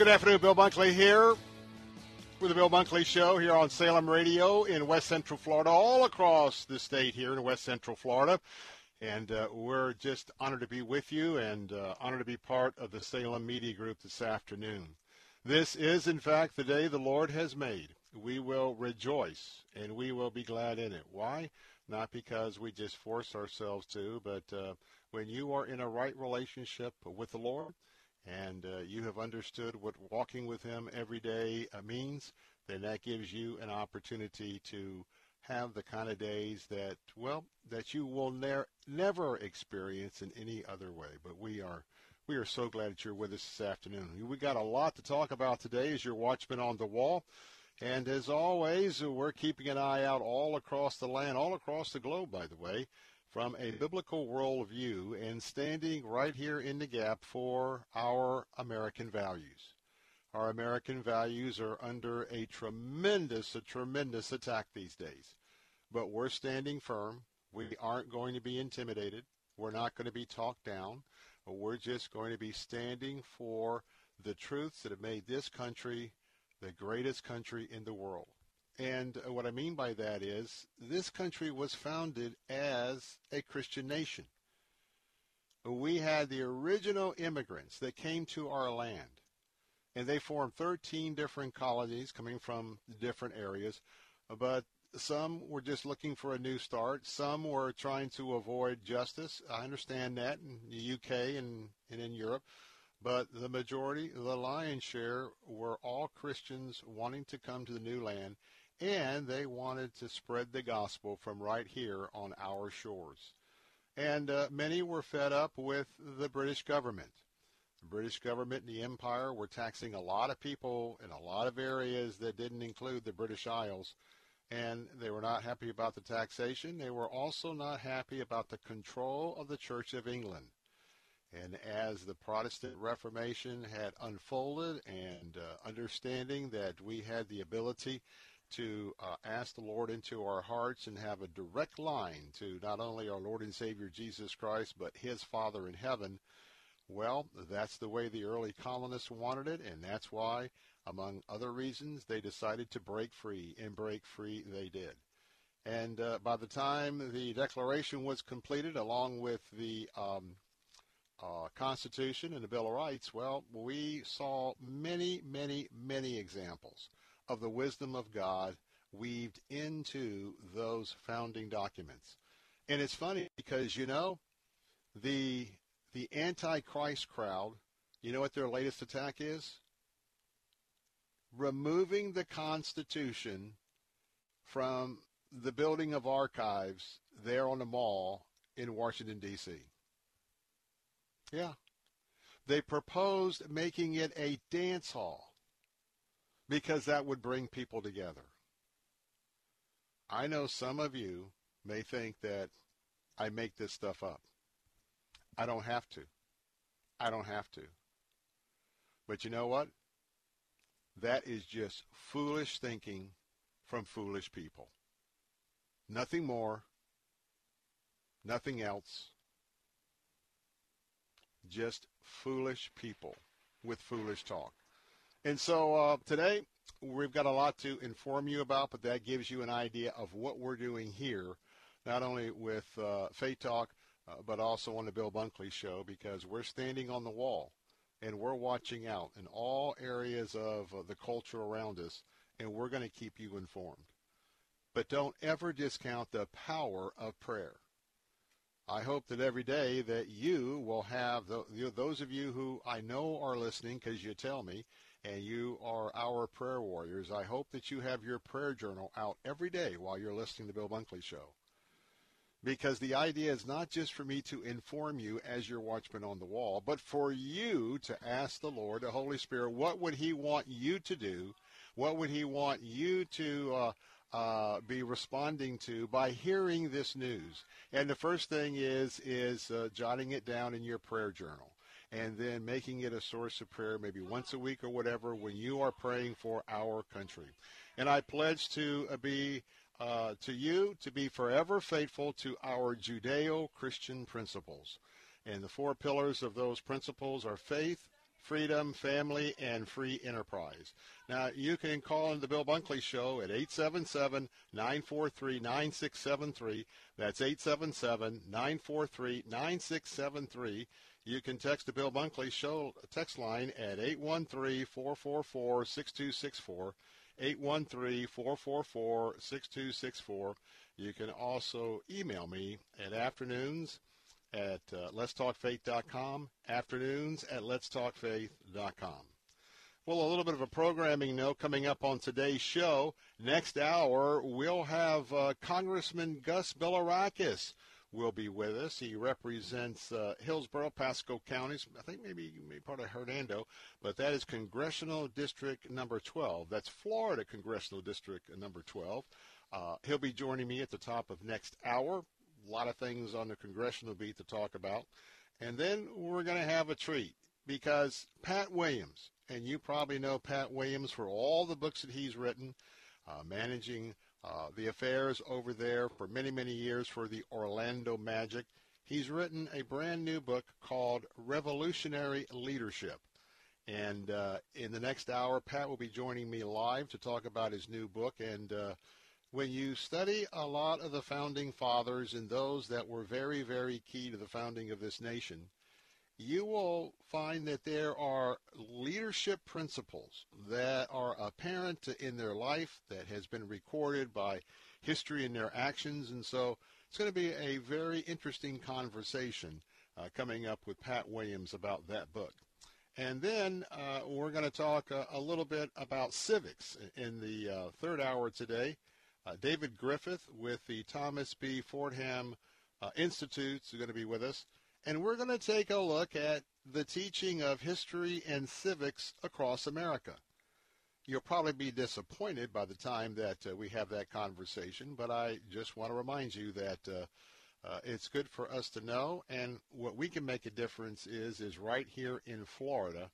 Good afternoon, Bill Bunkley here with the Bill Bunkley Show here on Salem Radio in West Central Florida, all across the state here in West Central Florida. And uh, we're just honored to be with you and uh, honored to be part of the Salem Media Group this afternoon. This is, in fact, the day the Lord has made. We will rejoice and we will be glad in it. Why? Not because we just force ourselves to, but uh, when you are in a right relationship with the Lord, and uh, you have understood what walking with him every day uh, means, then that gives you an opportunity to have the kind of days that, well, that you will ne- never experience in any other way. But we are we are so glad that you're with us this afternoon. We got a lot to talk about today as your watchman on the wall. And as always, we're keeping an eye out all across the land, all across the globe, by the way, from a biblical worldview and standing right here in the gap for our American values. Our American values are under a tremendous, a tremendous attack these days. But we're standing firm. We aren't going to be intimidated. We're not going to be talked down. We're just going to be standing for the truths that have made this country the greatest country in the world. And uh, what I mean by that is this country was founded as a Christian nation. We had the original immigrants that came to our land, and they formed 13 different colonies coming from different areas. But some were just looking for a new start. Some were trying to avoid justice. I understand that in the UK and, and in Europe. But the majority, the lion's share, were all Christians wanting to come to the new land and they wanted to spread the gospel from right here on our shores. And uh, many were fed up with the British government. The British government and the empire were taxing a lot of people in a lot of areas that didn't include the British Isles, and they were not happy about the taxation. They were also not happy about the control of the Church of England. And as the Protestant Reformation had unfolded and uh, understanding that we had the ability to uh, ask the Lord into our hearts and have a direct line to not only our Lord and Savior Jesus Christ, but His Father in heaven, well, that's the way the early colonists wanted it, and that's why, among other reasons, they decided to break free, and break free they did. And uh, by the time the Declaration was completed, along with the um, uh, Constitution and the Bill of Rights, well, we saw many, many, many examples of the wisdom of God weaved into those founding documents. And it's funny because, you know, the, the Antichrist crowd, you know what their latest attack is? Removing the Constitution from the building of archives there on the mall in Washington, D.C. Yeah. They proposed making it a dance hall because that would bring people together. I know some of you may think that I make this stuff up. I don't have to. I don't have to. But you know what? That is just foolish thinking from foolish people. Nothing more, nothing else. Just foolish people with foolish talk. And so uh, today we've got a lot to inform you about, but that gives you an idea of what we're doing here, not only with uh, Faith Talk, uh, but also on the Bill Bunkley Show, because we're standing on the wall and we're watching out in all areas of uh, the culture around us, and we're going to keep you informed. But don't ever discount the power of prayer. I hope that every day that you will have the, those of you who I know are listening because you tell me, and you are our prayer warriors. I hope that you have your prayer journal out every day while you're listening to Bill Bunkley Show. Because the idea is not just for me to inform you as your watchman on the wall, but for you to ask the Lord, the Holy Spirit, what would He want you to do? What would He want you to uh, uh, be responding to by hearing this news? And the first thing is is uh, jotting it down in your prayer journal and then making it a source of prayer maybe once a week or whatever when you are praying for our country. And I pledge to uh, be uh, to you to be forever faithful to our Judeo-Christian principles. And the four pillars of those principles are faith, freedom, family, and free enterprise. Now, you can call in the Bill Bunkley Show at 877-943-9673. That's 877-943-9673. You can text the Bill Bunkley Show text line at 813-444-6264, 813-444-6264. You can also email me at afternoons at uh, letstalkfaith.com, afternoons at letstalkfaith.com. Well, a little bit of a programming note coming up on today's show. Next hour, we'll have uh, Congressman Gus Bilirakis will be with us. He represents uh, Hillsborough, Pasco counties. I think maybe, maybe part of Hernando, but that is Congressional District number 12. That's Florida Congressional District number 12. Uh, he'll be joining me at the top of next hour. A lot of things on the congressional beat to talk about. And then we're going to have a treat because Pat Williams, and you probably know Pat Williams for all the books that he's written, uh, managing uh, the affairs over there for many, many years for the Orlando Magic. He's written a brand new book called Revolutionary Leadership. And uh, in the next hour, Pat will be joining me live to talk about his new book. And uh, when you study a lot of the founding fathers and those that were very, very key to the founding of this nation, you will find that there are leadership principles that are apparent in their life that has been recorded by history and their actions. And so it's going to be a very interesting conversation uh, coming up with Pat Williams about that book. And then uh, we're going to talk uh, a little bit about civics in the uh, third hour today. Uh, David Griffith with the Thomas B. Fordham uh, Institute is going to be with us and we're going to take a look at the teaching of history and civics across America. You'll probably be disappointed by the time that uh, we have that conversation, but I just want to remind you that uh, uh, it's good for us to know, and what we can make a difference is is right here in Florida,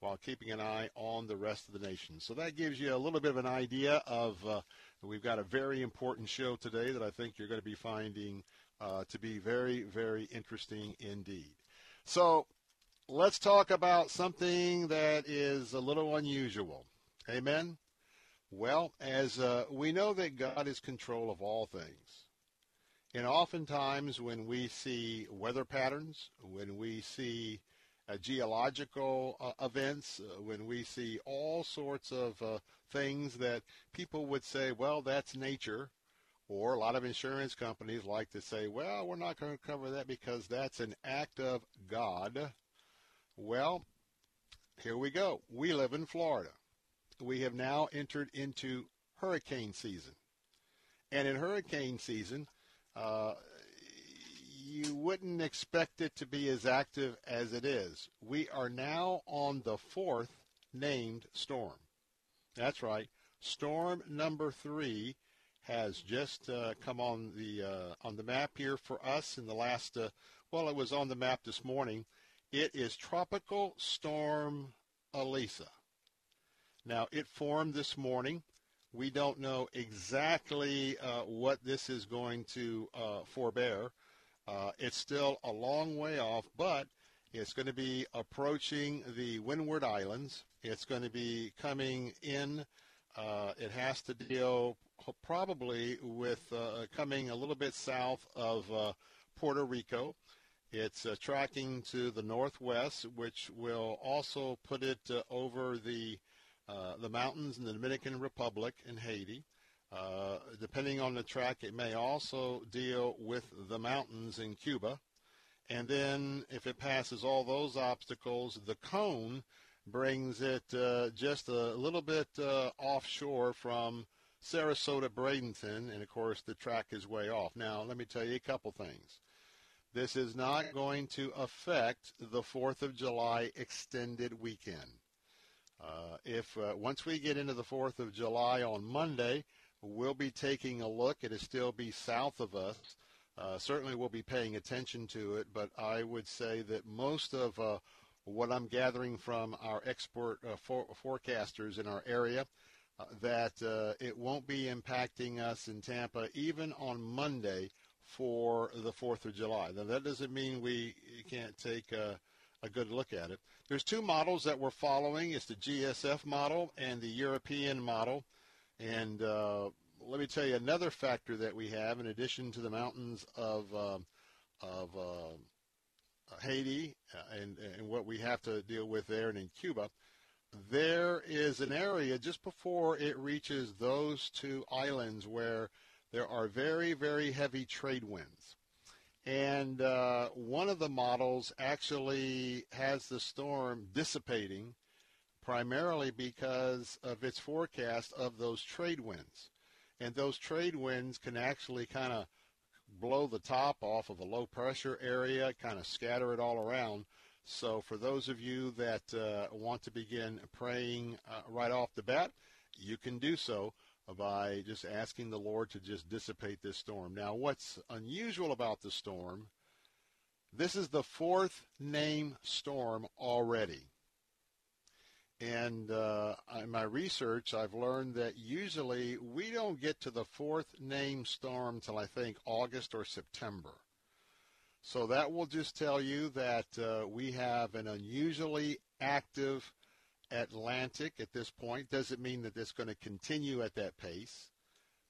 while keeping an eye on the rest of the nation. So that gives you a little bit of an idea of. Uh, we've got a very important show today that I think you're going to be finding uh, to be very, very interesting indeed. So let's talk about something that is a little unusual. Amen? Well, as uh, we know that God is control of all things. And oftentimes when we see weather patterns, when we see uh, geological uh, events, uh, when we see all sorts of uh, things that people would say, well, that's nature, or a lot of insurance companies like to say, well, we're not going to cover that because that's an act of God. Well, here we go. We live in Florida. We have now entered into hurricane season. And in hurricane season, uh, you wouldn't expect it to be as active as it is. We are now on the fourth named storm. That's right. Storm number three has just uh, come on the uh, on the map here for us in the last uh, Well, it was on the map this morning. It is Tropical Storm Elisa. Now, it formed this morning. We don't know exactly uh, what this is going to uh, forbear. Uh, it's still a long way off, but it's going to be approaching the Windward Islands. It's going to be coming in. Uh, it has to deal probably with uh, coming a little bit south of uh, Puerto Rico. It's uh, tracking to the northwest, which will also put it uh, over the uh, the mountains in the Dominican Republic and Haiti. Depending on the track, it may also deal with the mountains in Cuba. And then if it passes all those obstacles, the cone brings it uh, just a little bit uh, offshore from Sarasota, Bradenton, and of course the track is way off. Now, let me tell you a couple things. This is not going to affect the 4th of July extended weekend. Uh, if uh, once we get into the 4th of July on Monday, we'll be taking a look. It'll still be south of us. Uh, certainly, we'll be paying attention to it, but I would say that most of uh, what I'm gathering from our export uh, for- forecasters in our area, uh, that it won't be impacting us in Tampa even on Monday for the 4th of July. Now, that doesn't mean we can't take a, a good look at it. There's two models that we're following. It's the GSF model and the European model. And uh, let me tell you another factor that we have, in addition to the mountains of, uh, of uh, Haiti uh, and, and what we have to deal with there and in Cuba, there is an area just before it reaches those two islands where – there are very, very heavy trade winds. And uh, one of the models actually has the storm dissipating primarily because of its forecast of those trade winds. And those trade winds can actually kind of blow the top off of a low pressure area, kind of scatter it all around. So for those of you that uh, want to begin praying uh, right off the bat, you can do so by just asking the Lord to just dissipate this storm. Now, what's unusual about the storm, this is the fourth name storm already. And uh, in my research, I've learned that usually we don't get to the fourth name storm till I think August or September. So that will just tell you that uh, we have an unusually active Atlantic at this point. Doesn't mean that it's going to continue at that pace.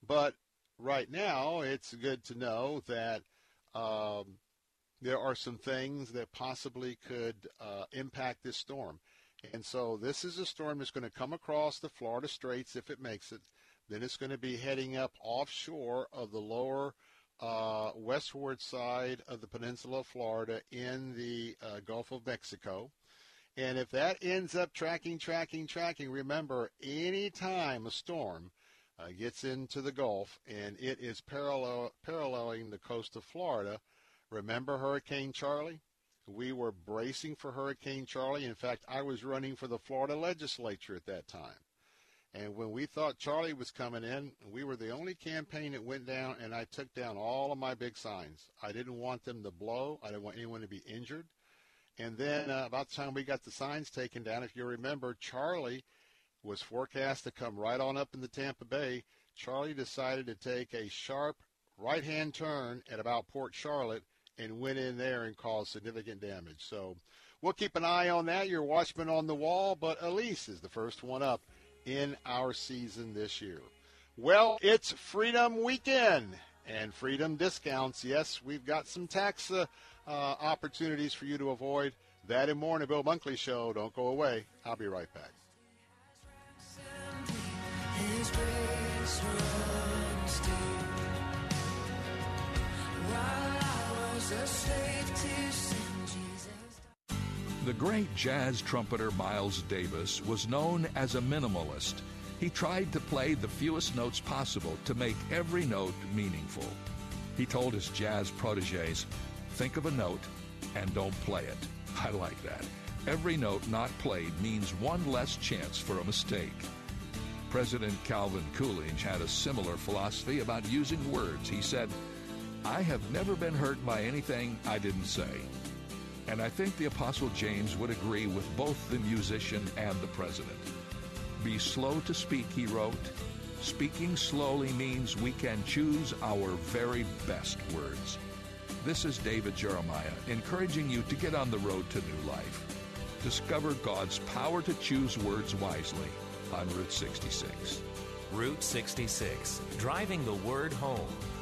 But right now, it's good to know that um, there are some things that possibly could uh, impact this storm. And so this is a storm that's going to come across the Florida Straits if it makes it. Then it's going to be heading up offshore of the lower uh, westward side of the peninsula of Florida in the uh, Gulf of Mexico. And if that ends up tracking, tracking, tracking, remember, any time a storm uh, gets into the Gulf and it is parallel, paralleling the coast of Florida, remember Hurricane Charley? We were bracing for Hurricane Charley. In fact, I was running for the Florida legislature at that time. And when we thought Charley was coming in, we were the only campaign that went down, and I took down all of my big signs. I didn't want them to blow. I didn't want anyone to be injured. And then uh, about the time we got the signs taken down, if you remember, Charley was forecast to come right on up in the Tampa Bay. Charley decided to take a sharp right-hand turn at about Port Charlotte and went in there and caused significant damage. So we'll keep an eye on that. Your watchman on the wall, but Elise is the first one up in our season this year. Well, it's Freedom Weekend and Freedom Discounts. Yes, we've got some tax uh, uh, opportunities for you to avoid. That and more in the Bill Bunkley Show. Don't go away. I'll be right back. The great jazz trumpeter Miles Davis was known as a minimalist. He tried to play the fewest notes possible to make every note meaningful. He told his jazz proteges, Think of a note and don't play it. I like that. Every note not played means one less chance for a mistake. President Calvin Coolidge had a similar philosophy about using words. He said, I have never been hurt by anything I didn't say. And I think the Apostle James would agree with both the musician and the president. Be slow to speak, he wrote. Speaking slowly means we can choose our very best words. This is David Jeremiah encouraging you to get on the road to new life. Discover God's power to choose words wisely on Route 66. Route 66, driving the word home.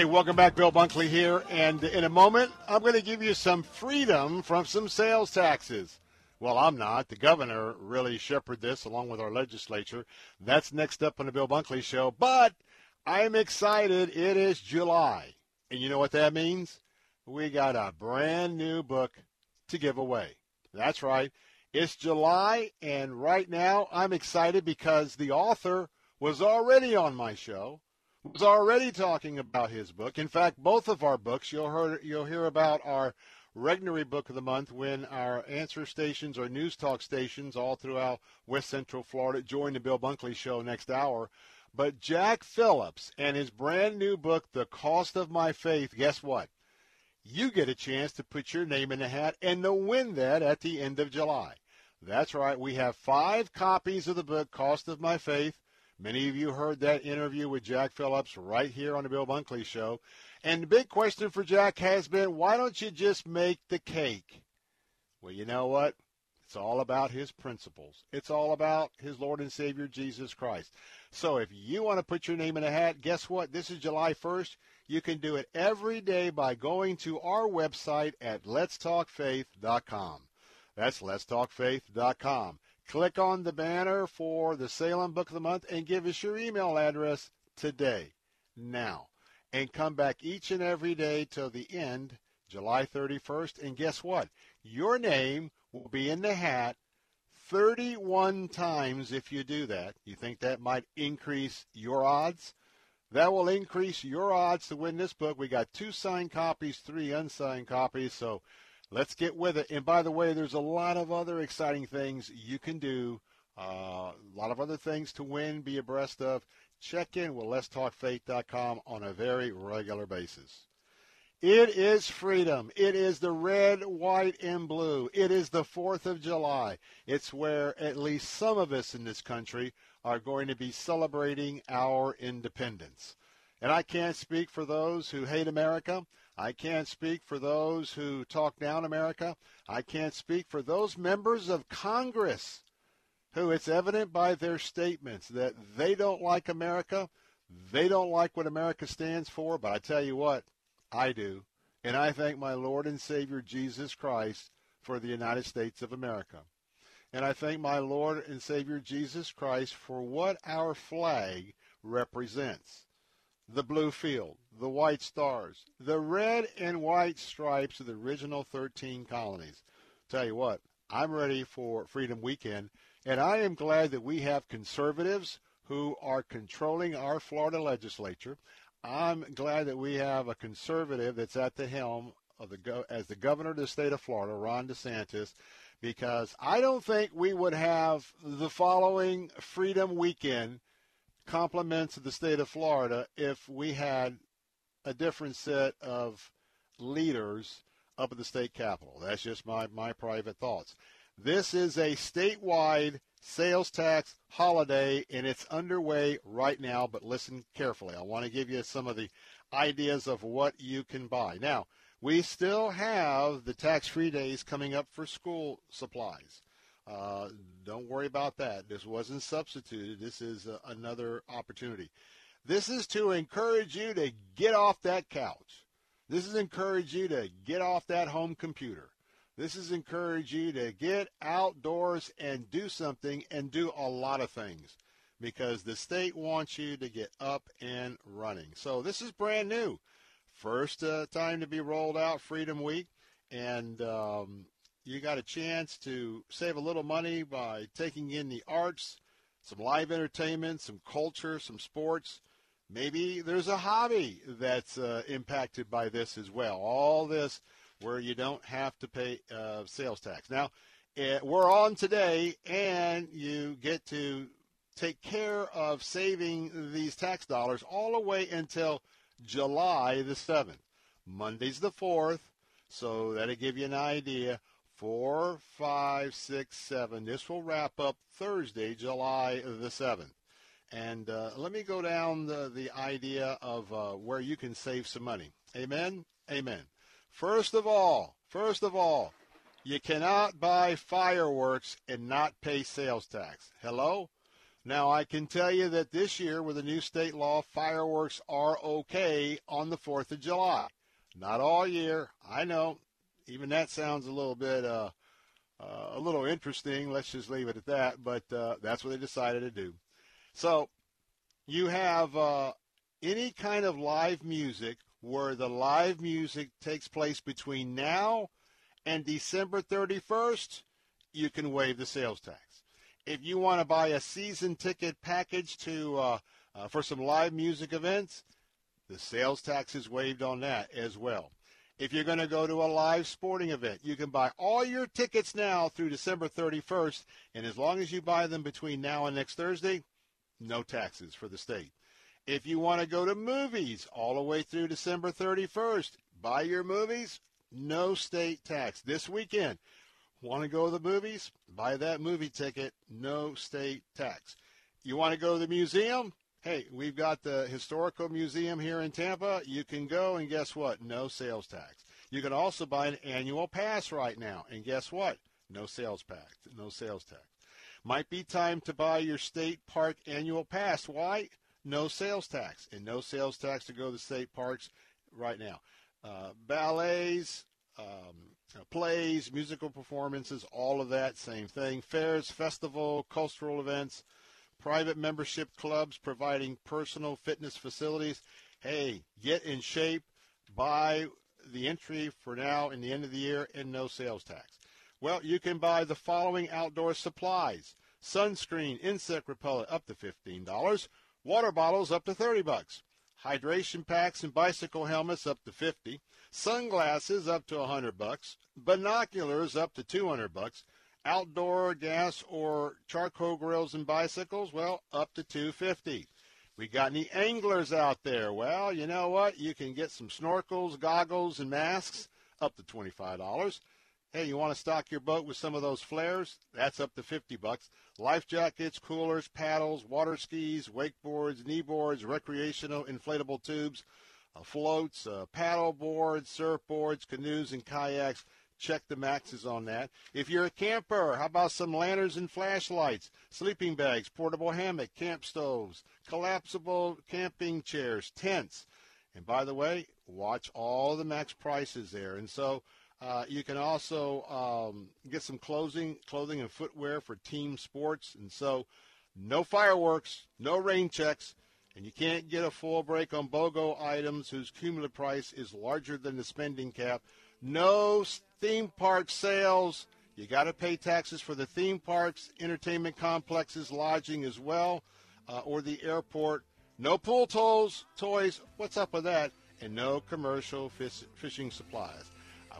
Hey, welcome back. Bill Bunkley here. And in a moment, I'm going to give you some freedom from some sales taxes. Well, I'm not. The governor really shepherded this along with our legislature. That's next up on the Bill Bunkley Show. But I'm excited. It is July. And you know what that means? We got a brand new book to give away. That's right. It's July, and right now I'm excited because the author was already on my show was already talking about his book. In fact, both of our books, you'll hear, you'll hear about our Regnery Book of the Month when our answer stations or news talk stations all throughout West Central Florida join the Bill Bunkley Show next hour. But Jack Phillips and his brand new book, The Cost of My Faith, guess what? You get a chance to put your name in the hat and to win that at the end of July. That's right. We have five copies of the book, Cost of My Faith. Many of you heard that interview with Jack Phillips right here on the Bill Bunkley Show. And the big question for Jack has been, why don't you just make the cake? Well, you know what? It's all about his principles. It's all about his Lord and Savior Jesus Christ. So if you want to put your name in a hat, guess what? This is July 1st. You can do it every day by going to our website at letstalkfaith.com. That's letstalkfaith.com. Click on the banner for the Salem Book of the Month and give us your email address today, now. And come back each and every day till the end, July 31st. And guess what? Your name will be in the hat 31 times if you do that. You think that might increase your odds? That will increase your odds to win this book. We got two signed copies, three unsigned copies. So let's get with it. And by the way, there's a lot of other exciting things you can do. Uh, a lot of other things to win, be abreast of. Check in with letstalkfaith.com on a very regular basis. It is freedom. It is the red, white, and blue. It is the 4th of July. It's where at least some of us in this country are going to be celebrating our independence. And I can't speak for those who hate America. I can't speak for those who talk down America. I can't speak for those members of Congress who it's evident by their statements that they don't like America. They don't like what America stands for. But I tell you what, I do. And I thank my Lord and Savior Jesus Christ for the United States of America. And I thank my Lord and Savior Jesus Christ for what our flag represents. The blue field, the white stars, the red and white stripes of the original 13 colonies. Tell you what, I'm ready for Freedom Weekend, and I am glad that we have conservatives who are controlling our Florida legislature. I'm glad that we have a conservative that's at the helm of the go- as the governor of the state of Florida, Ron DeSantis, because I don't think we would have the following Freedom Weekend compliments of the state of Florida if we had a different set of leaders up at the state capitol. That's just my, my private thoughts. This is a statewide sales tax holiday, and it's underway right now, but listen carefully. I want to give you some of the ideas of what you can buy. Now, we still have the tax-free days coming up for school supplies. Uh, don't worry about that. This wasn't substituted. This is uh, another opportunity. This is to encourage you to get off that couch. This is encourage you to get off that home computer. This is encourage you to get outdoors and do something and do a lot of things because the state wants you to get up and running. So this is brand new. First uh, time to be rolled out Freedom Week, and um, you got a chance to save a little money by taking in the arts, some live entertainment, some culture, some sports. Maybe there's a hobby that's uh, impacted by this as well. All this where you don't have to pay uh, sales tax. Now, eh, we're on today, and you get to take care of saving these tax dollars all the way until July the 7th. Monday's the 4th, so that'll give you an idea. Four, five, six, seven. This will wrap up Thursday, July the 7th. And uh, let me go down the, the idea of uh, where you can save some money. Amen? Amen. First of all, first of all, you cannot buy fireworks and not pay sales tax. Hello? Now, I can tell you that this year, with the new state law, fireworks are okay on the 4th of July. Not all year. I know. Even that sounds a little bit, uh, uh, a little interesting. Let's just leave it at that. But uh, that's what they decided to do. So you have uh, any kind of live music where the live music takes place between now and December 31st, you can waive the sales tax. If you want to buy a season ticket package to uh, uh, for some live music events, the sales tax is waived on that as well. If you're going to go to a live sporting event, you can buy all your tickets now through December 31st, and as long as you buy them between now and next Thursday, no taxes for the state. If you want to go to movies all the way through December 31st, buy your movies, no state tax. This weekend, want to go to the movies? Buy that movie ticket, no state tax. You want to go to the museum? Hey, we've got the Historical Museum here in Tampa. You can go, and guess what? No sales tax. You can also buy an annual pass right now, and guess what? No sales tax. No sales tax. Might be time to buy your state park annual pass. Why? No sales tax, and no sales tax to go to the state parks right now. Uh, ballets, um, uh, plays, musical performances, all of that, same thing. Fairs, festival, cultural events, private membership clubs providing personal fitness facilities. Hey, get in shape, buy the entry for now and the end of the year, and no sales tax. Well, you can buy the following outdoor supplies: sunscreen, insect repellent up to fifteen dollars, water bottles up to thirty bucks, hydration packs and bicycle helmets up to fifty, sunglasses up to a hundred bucks, binoculars up to two hundred bucks, outdoor gas or charcoal grills and bicycles, well, up to two fifty. We got any anglers out there? Well, you know what? You can get some snorkels, goggles, and masks up to twenty-five dollars. Hey, you want to stock your boat with some of those flares? That's up to 50 bucks. Life jackets, coolers, paddles, water skis, wakeboards, kneeboards, recreational inflatable tubes, uh, floats, uh, paddle boards, surfboards, canoes, and kayaks. Check the maxes on that. If you're a camper, how about some lanterns and flashlights, sleeping bags, portable hammock, camp stoves, collapsible camping chairs, tents. And by the way, watch all the max prices there. And so Uh, you can also um, get some clothing, clothing and footwear for team sports. And so, no fireworks, no rain checks, and you can't get a full break on BOGO items whose cumulative price is larger than the spending cap. No theme park sales. You got to pay taxes for the theme parks, entertainment complexes, lodging as well, uh, or the airport. No pool tolls, toys. What's up with that? And no commercial fish, fishing supplies.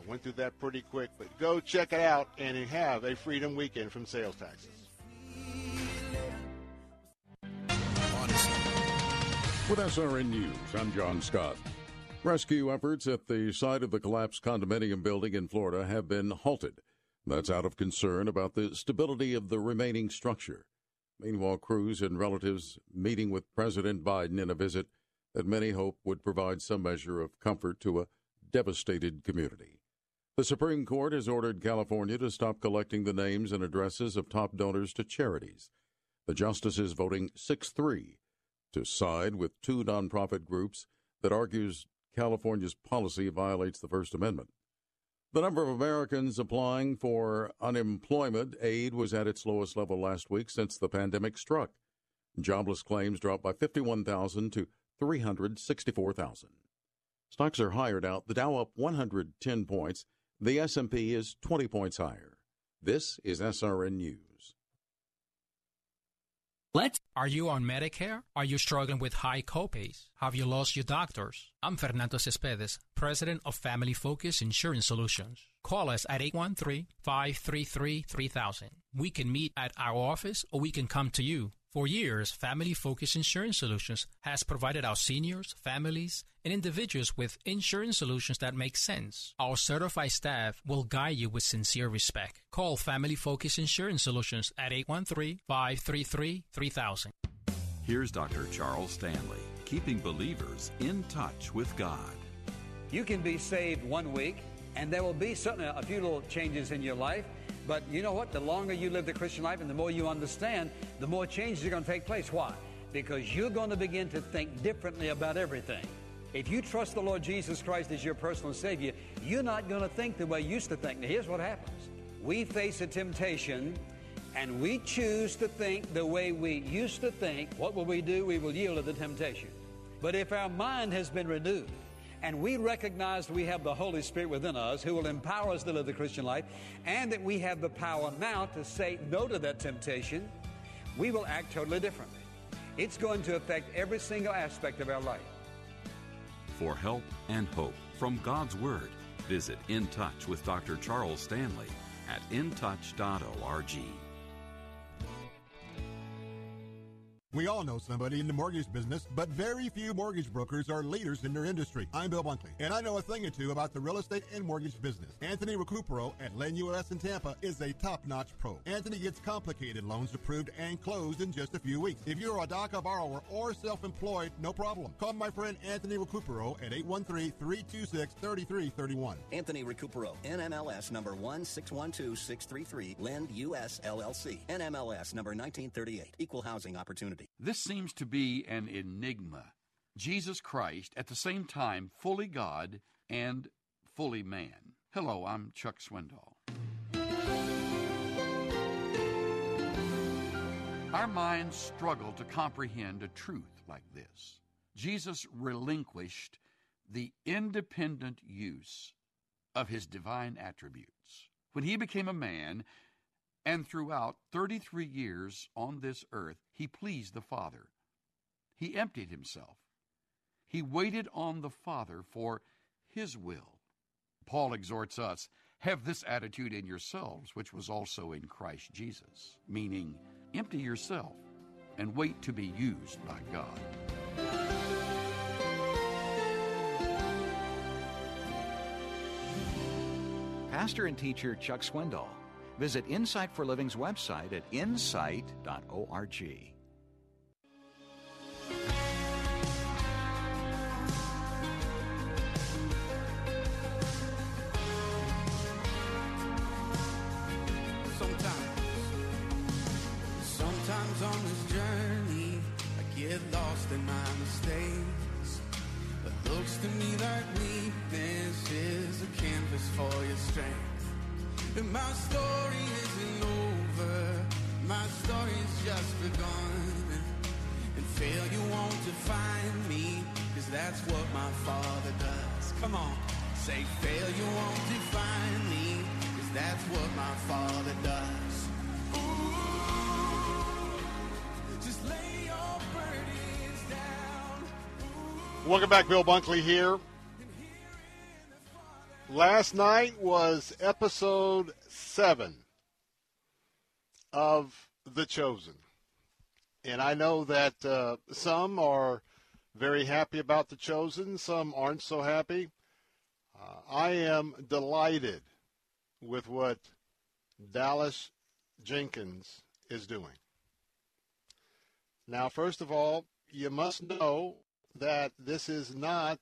I went through that pretty quick, but go check it out and have a freedom weekend from sales taxes. With SRN News, I'm John Scott. Rescue efforts at the site of the collapsed condominium building in Florida have been halted. That's out of concern about the stability of the remaining structure. Meanwhile, crews and relatives meeting with President Biden in a visit that many hope would provide some measure of comfort to a devastated community. The Supreme Court has ordered California to stop collecting the names and addresses of top donors to charities. The justices voting 6 3 to side with two nonprofit groups that argues California's policy violates the First Amendment. The number of Americans applying for unemployment aid was at its lowest level last week since the pandemic struck. Jobless claims dropped by 51,000 to 364,000. Stocks are higher now. The Dow up 110 points. The S&P is 20 points higher. This is SRN News. Let's. Are you on Medicare? Are you struggling with high copays? Have you lost your doctors? I'm Fernando Cespedes, president of Family Focus Insurance Solutions. Call us at 813-533-3000. We can meet at our office or we can come to you. For years, Family Focus Insurance Solutions has provided our seniors, families, and individuals with insurance solutions that make sense. Our certified staff will guide you with sincere respect. Call Family Focus Insurance Solutions at 813-533-3000. Here's Dr. Charles Stanley, keeping believers in touch with God. You can be saved one week, and there will be certainly a few little changes in your life. But you know what? The longer you live the Christian life and the more you understand, the more changes are going to take place. Why? Because you're going to begin to think differently about everything. If you trust the Lord Jesus Christ as your personal Savior, you're not going to think the way you used to think. Now, here's what happens we face a temptation and we choose to think the way we used to think. What will we do? We will yield to the temptation. But if our mind has been renewed, and we recognize we have the Holy Spirit within us who will empower us to live the Christian life, and that we have the power now to say no to that temptation, we will act totally differently. It's going to affect every single aspect of our life. For help and hope from God's Word, visit In Touch with Dr. Charles Stanley at intouch.org. We all know somebody in the mortgage business, but very few mortgage brokers are leaders in their industry. I'm Bill Bunkley, and I know a thing or two about the real estate and mortgage business. Anthony Recupero at Lend US in Tampa is a top-notch pro. Anthony gets complicated loans approved and closed in just a few weeks. If you're a DACA borrower or self-employed, no problem. Call my friend Anthony Recupero at 813-326-3331. Anthony Recupero, NMLS number 1612633, Lend US LLC, NMLS number 1938, Equal Housing Opportunity. This seems to be an enigma. Jesus Christ, at the same time, fully God and fully man. Hello, I'm Chuck Swindoll. Our minds struggle to comprehend a truth like this. Jesus relinquished the independent use of his divine attributes. When he became a man, and throughout 33 years on this earth, he pleased the Father. He emptied himself. He waited on the Father for his will. Paul exhorts us have this attitude in yourselves, which was also in Christ Jesus, meaning empty yourself and wait to be used by God. Pastor and teacher Chuck Swindoll. Visit Insight for Living's website at insight.org. Sometimes, sometimes on this journey, I get lost in my mistakes. But looks to me like weakness is a canvas for your strength. And my story isn't over, my story's just begun. And failure won't define me, cause that's what my father does. Come on, say failure won't define me, cause that's what my father does. Ooh, just lay your burdens down. Welcome back, Bill Bunkley here. Last night was episode seven of The Chosen. And I know that uh, some are very happy about The Chosen, some aren't so happy. Uh, I am delighted with what Dallas Jenkins is doing. Now, first of all, you must know that this is not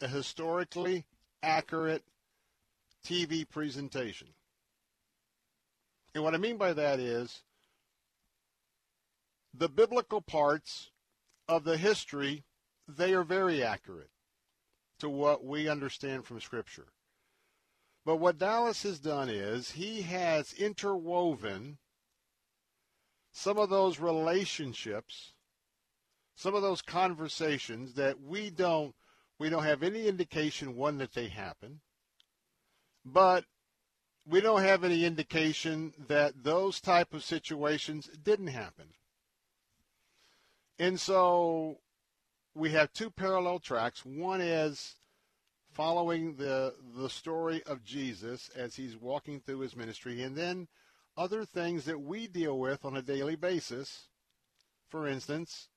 a historically accurate TV presentation. And what I mean by that is the biblical parts of the history, they are very accurate to what we understand from Scripture. But what Dallas has done is he has interwoven some of those relationships, some of those conversations that we don't we don't have any indication one that they happen, but we don't have any indication that those type of situations didn't happen. And so we have two parallel tracks. One is following the the story of Jesus as he's walking through his ministry and then other things that we deal with on a daily basis. For instance,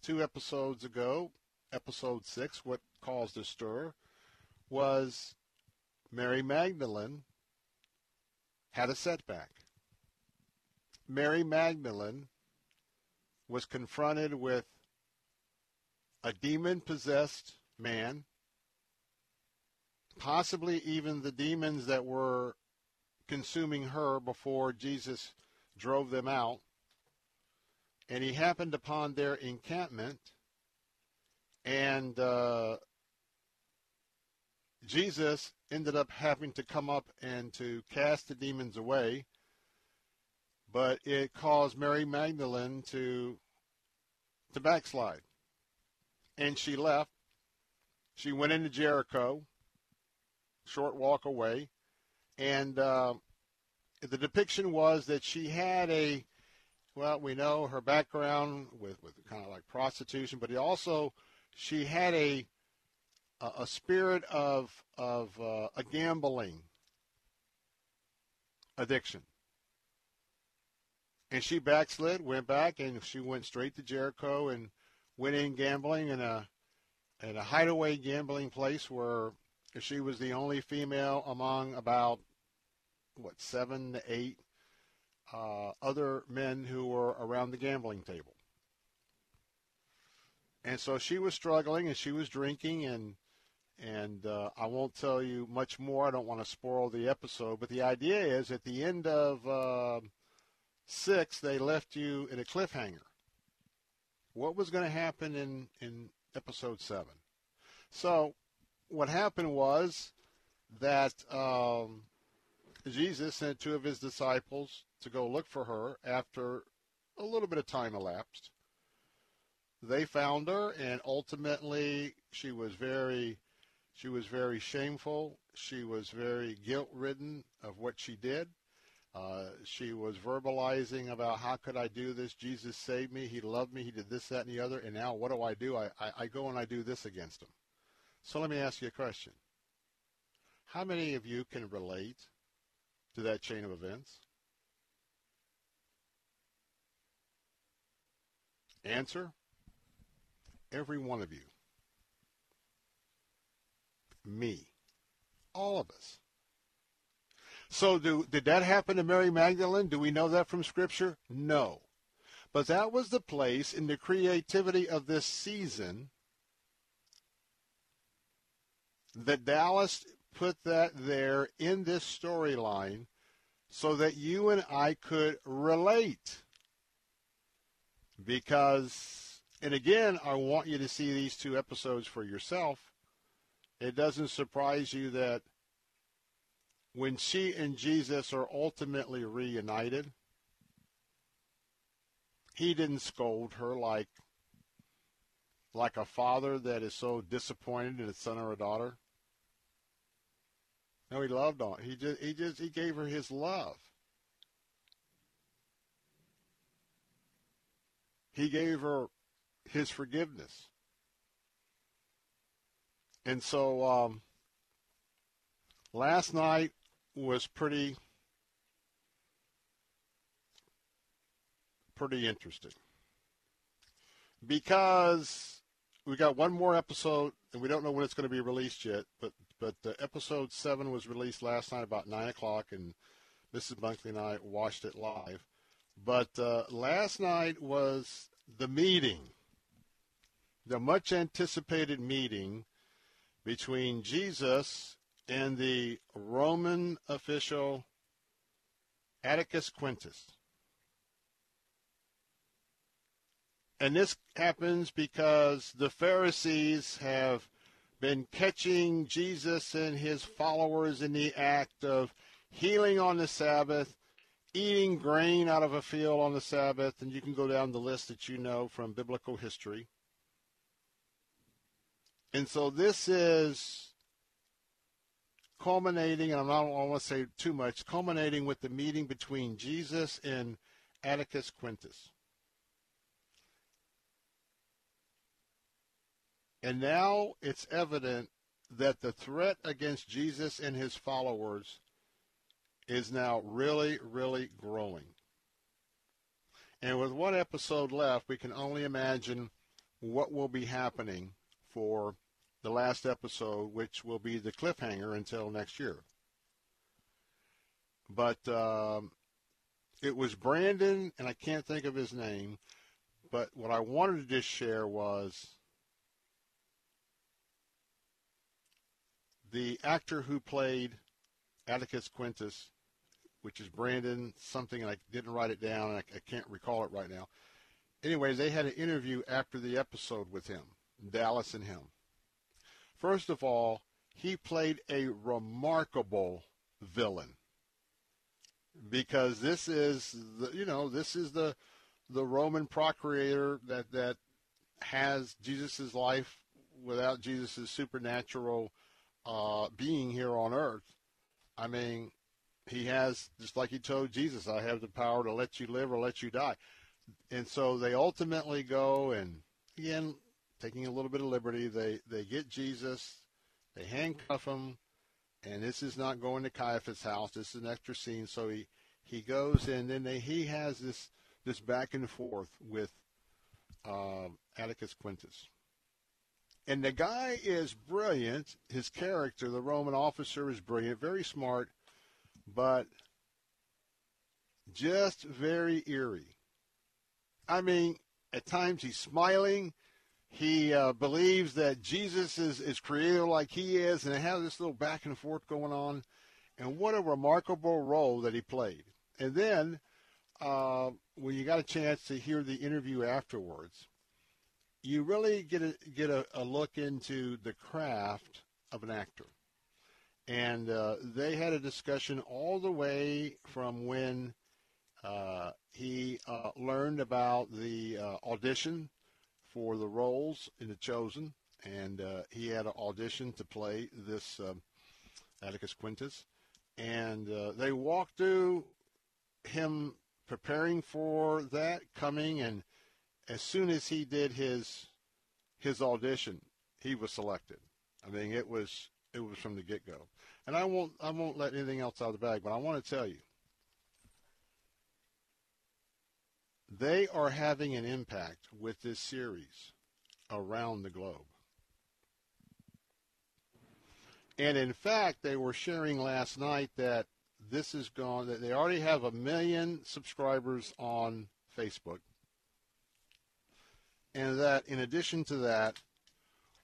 two episodes ago, episode 6, what caused a stir was Mary Magdalene had a setback. Mary Magdalene was confronted with a demon possessed man, possibly even the demons that were consuming her before Jesus drove them out. And he happened upon their encampment, and uh, Jesus ended up having to come up and to cast the demons away. But it caused Mary Magdalene to to backslide. And she left. She went into Jericho, short walk away, and uh, the depiction was that she had a, well, we know her background with, with kind of like prostitution, but he also she had a a, spirit of of uh, a gambling addiction. And she backslid, went back, and she went straight to Jericho and went in gambling in a in a hideaway gambling place where she was the only female among about what seven to eight uh, other men who were around the gambling table. And so she was struggling, and she was drinking, and and uh, I won't tell you much more. I don't want to spoil the episode, but the idea is at the end of uh, six, they left you in a cliffhanger. What was going to happen in, in episode seven? So, what happened was that um, Jesus sent two of his disciples to go look for her after a little bit of time elapsed. They found her, and ultimately, she was very, she was very shameful. She was very guilt-ridden of what she did. Uh, she was verbalizing about how could I do this? Jesus saved me. He loved me. He did this, that, and the other. And now what do I do? I, I, I go and I do this against him. So let me ask you a question. How many of you can relate to that chain of events? Answer every one of you. Me. All of us. So do, did that happen to Mary Magdalene? Do we know that from Scripture? No. But that was the place in the creativity of this season that Dallas put that there in this storyline so that you and I could relate. Because, and again, I want you to see these two episodes for yourself. It doesn't surprise you that when she and Jesus are ultimately reunited, he didn't scold her like like a father that is so disappointed in his son or a daughter. No, he loved on. He just he just he gave her his love. He gave her his forgiveness. And so um, last night was pretty pretty interesting. Because we got one more episode and we don't know when it's going to be released yet but but episode seven was released last night about nine o'clock and mrs bunkley and i watched it live. But uh, last night was the meeting the much anticipated meeting between jesus and the roman official atticus quintus And this happens because the Pharisees have been catching Jesus and his followers in the act of healing on the Sabbath, eating grain out of a field on the Sabbath, and you can go down the list that you know from biblical history. And so this is culminating, and I'm not, I don't want to say too much, culminating with the meeting between Jesus and Atticus Quintus. And now it's evident that the threat against Jesus and his followers is now really, really growing. And with one episode left, we can only imagine what will be happening for the last episode, which will be the cliffhanger until next year. But um, it was Brandon, and I can't think of his name. But what I wanted to just share was the actor who played Atticus Quintus, which is Brandon something, and I didn't write it down, and I, I can't recall it right now. Anyways, they had an interview after the episode with him, Dallas and him. First of all, he played a remarkable villain because this is the you know this is the the Roman procurator that that has Jesus's life without Jesus's supernatural uh, being here on earth. I mean, he has, just like he told Jesus, I have the power to let you live or let you die. And so they ultimately go and, again, taking a little bit of liberty, they, they get Jesus, they handcuff him, and this is not going to Caiaphas' house. This is an extra scene. So he, he goes and then he has this, this back and forth with uh, Atticus Quintus. And the guy is brilliant. His character, the Roman officer, is brilliant, very smart, but just very eerie. I mean, at times he's smiling. He uh, believes that Jesus is, is creator like he is, and they have this little back and forth going on. And what a remarkable role that he played. And then, uh, when you got a chance to hear the interview afterwards, you really get a get a, a look into the craft of an actor. And uh, they had a discussion all the way from when uh, he uh, learned about the uh, audition for the roles in The Chosen, and uh, he had an audition to play this um, Atticus Quintus. And uh, they walked through him preparing for that, coming and as soon as he did his his audition, he was selected. I mean, it was it was from the get go. And I won't I won't let anything else out of the bag, but I want to tell you, they are having an impact with this series around the globe. And in fact, they were sharing last night that this is gone that they already have a million subscribers on Facebook and that in addition to that,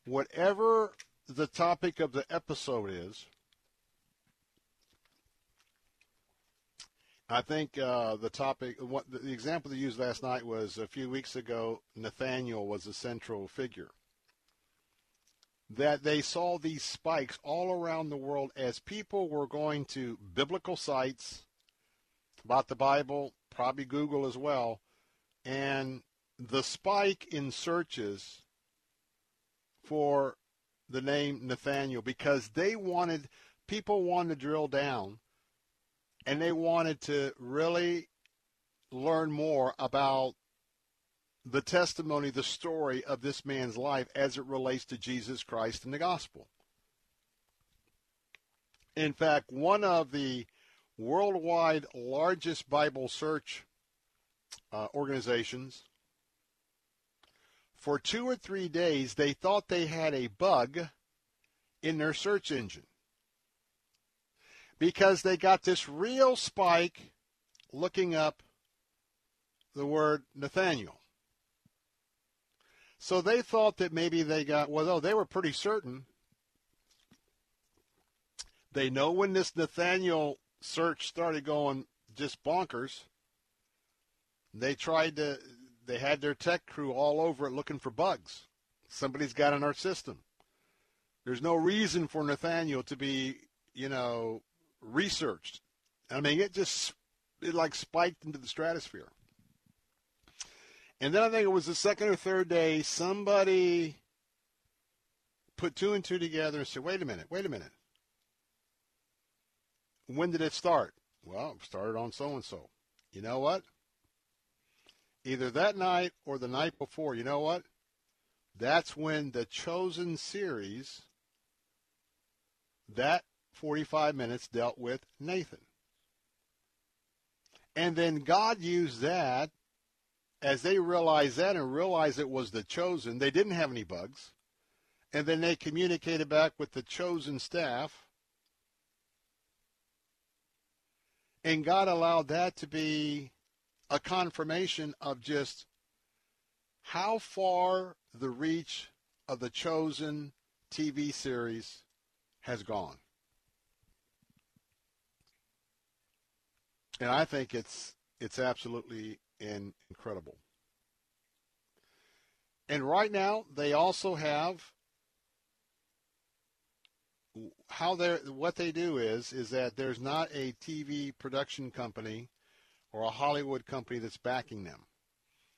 whatever the topic of the episode is, I think uh, the topic, what, the example they used last night was a few weeks ago, Nathaniel was a central figure. That they saw these spikes all around the world as people were going to biblical sites about the Bible, probably Google as well, and the spike in searches for the name Nathaniel because they wanted people wanted to drill down and they wanted to really learn more about the testimony, the story of this man's life as it relates to Jesus Christ and the gospel. In fact, one of the worldwide largest Bible search uh, organizations, for two or three days, they thought they had a bug in their search engine because they got this real spike looking up the word Nathaniel. So they thought that maybe they got, well, no, they were pretty certain. They know when this Nathaniel search started going just bonkers. They tried to, they had their tech crew all over it looking for bugs. Somebody's got in our system. There's no reason for Nathaniel to be, you know, researched. I mean, it just, it like spiked into the stratosphere. And then I think it was the second or third day, somebody put two and two together and said, wait a minute, wait a minute. When did it start? Well, it started on so and so. You know what? Either that night or the night before. You know what? That's when the Chosen series, that 45 minutes dealt with Nathan. And then God used that as they realized that and realized it was the chosen, they didn't have any bugs. And then they communicated back with the chosen staff. And God allowed that to be a confirmation of just how far the reach of the chosen TV series has gone. And I think it's it's absolutely in, incredible. And right now, they also have how they what they do is is that there's not a TV production company or a Hollywood company that's backing them.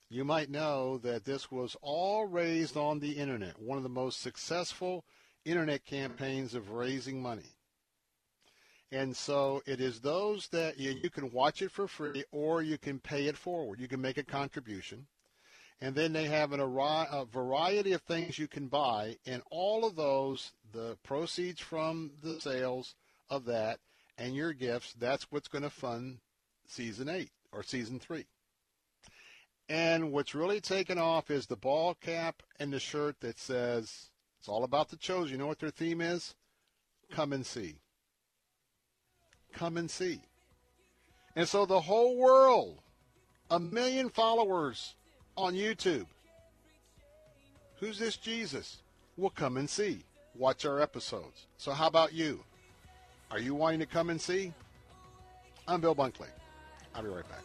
You might know that this was all raised on the internet, one of the most successful internet campaigns of raising money. And so it is those that you, you, can watch it for free or you can pay it forward. You can make a contribution. And then they have an, a variety of things you can buy. And all of those, the proceeds from the sales of that and your gifts, that's what's going to fund season eight or season three. And what's really taken off is the ball cap and the shirt that says, it's all about the chosen. You know what their theme is? Come and see come and see. And so the whole world, a million followers on YouTube. Who's this Jesus? We'll come and see. Watch our episodes. So how about you? Are you wanting to come and see? I'm Bill Bunkley. I'll be right back.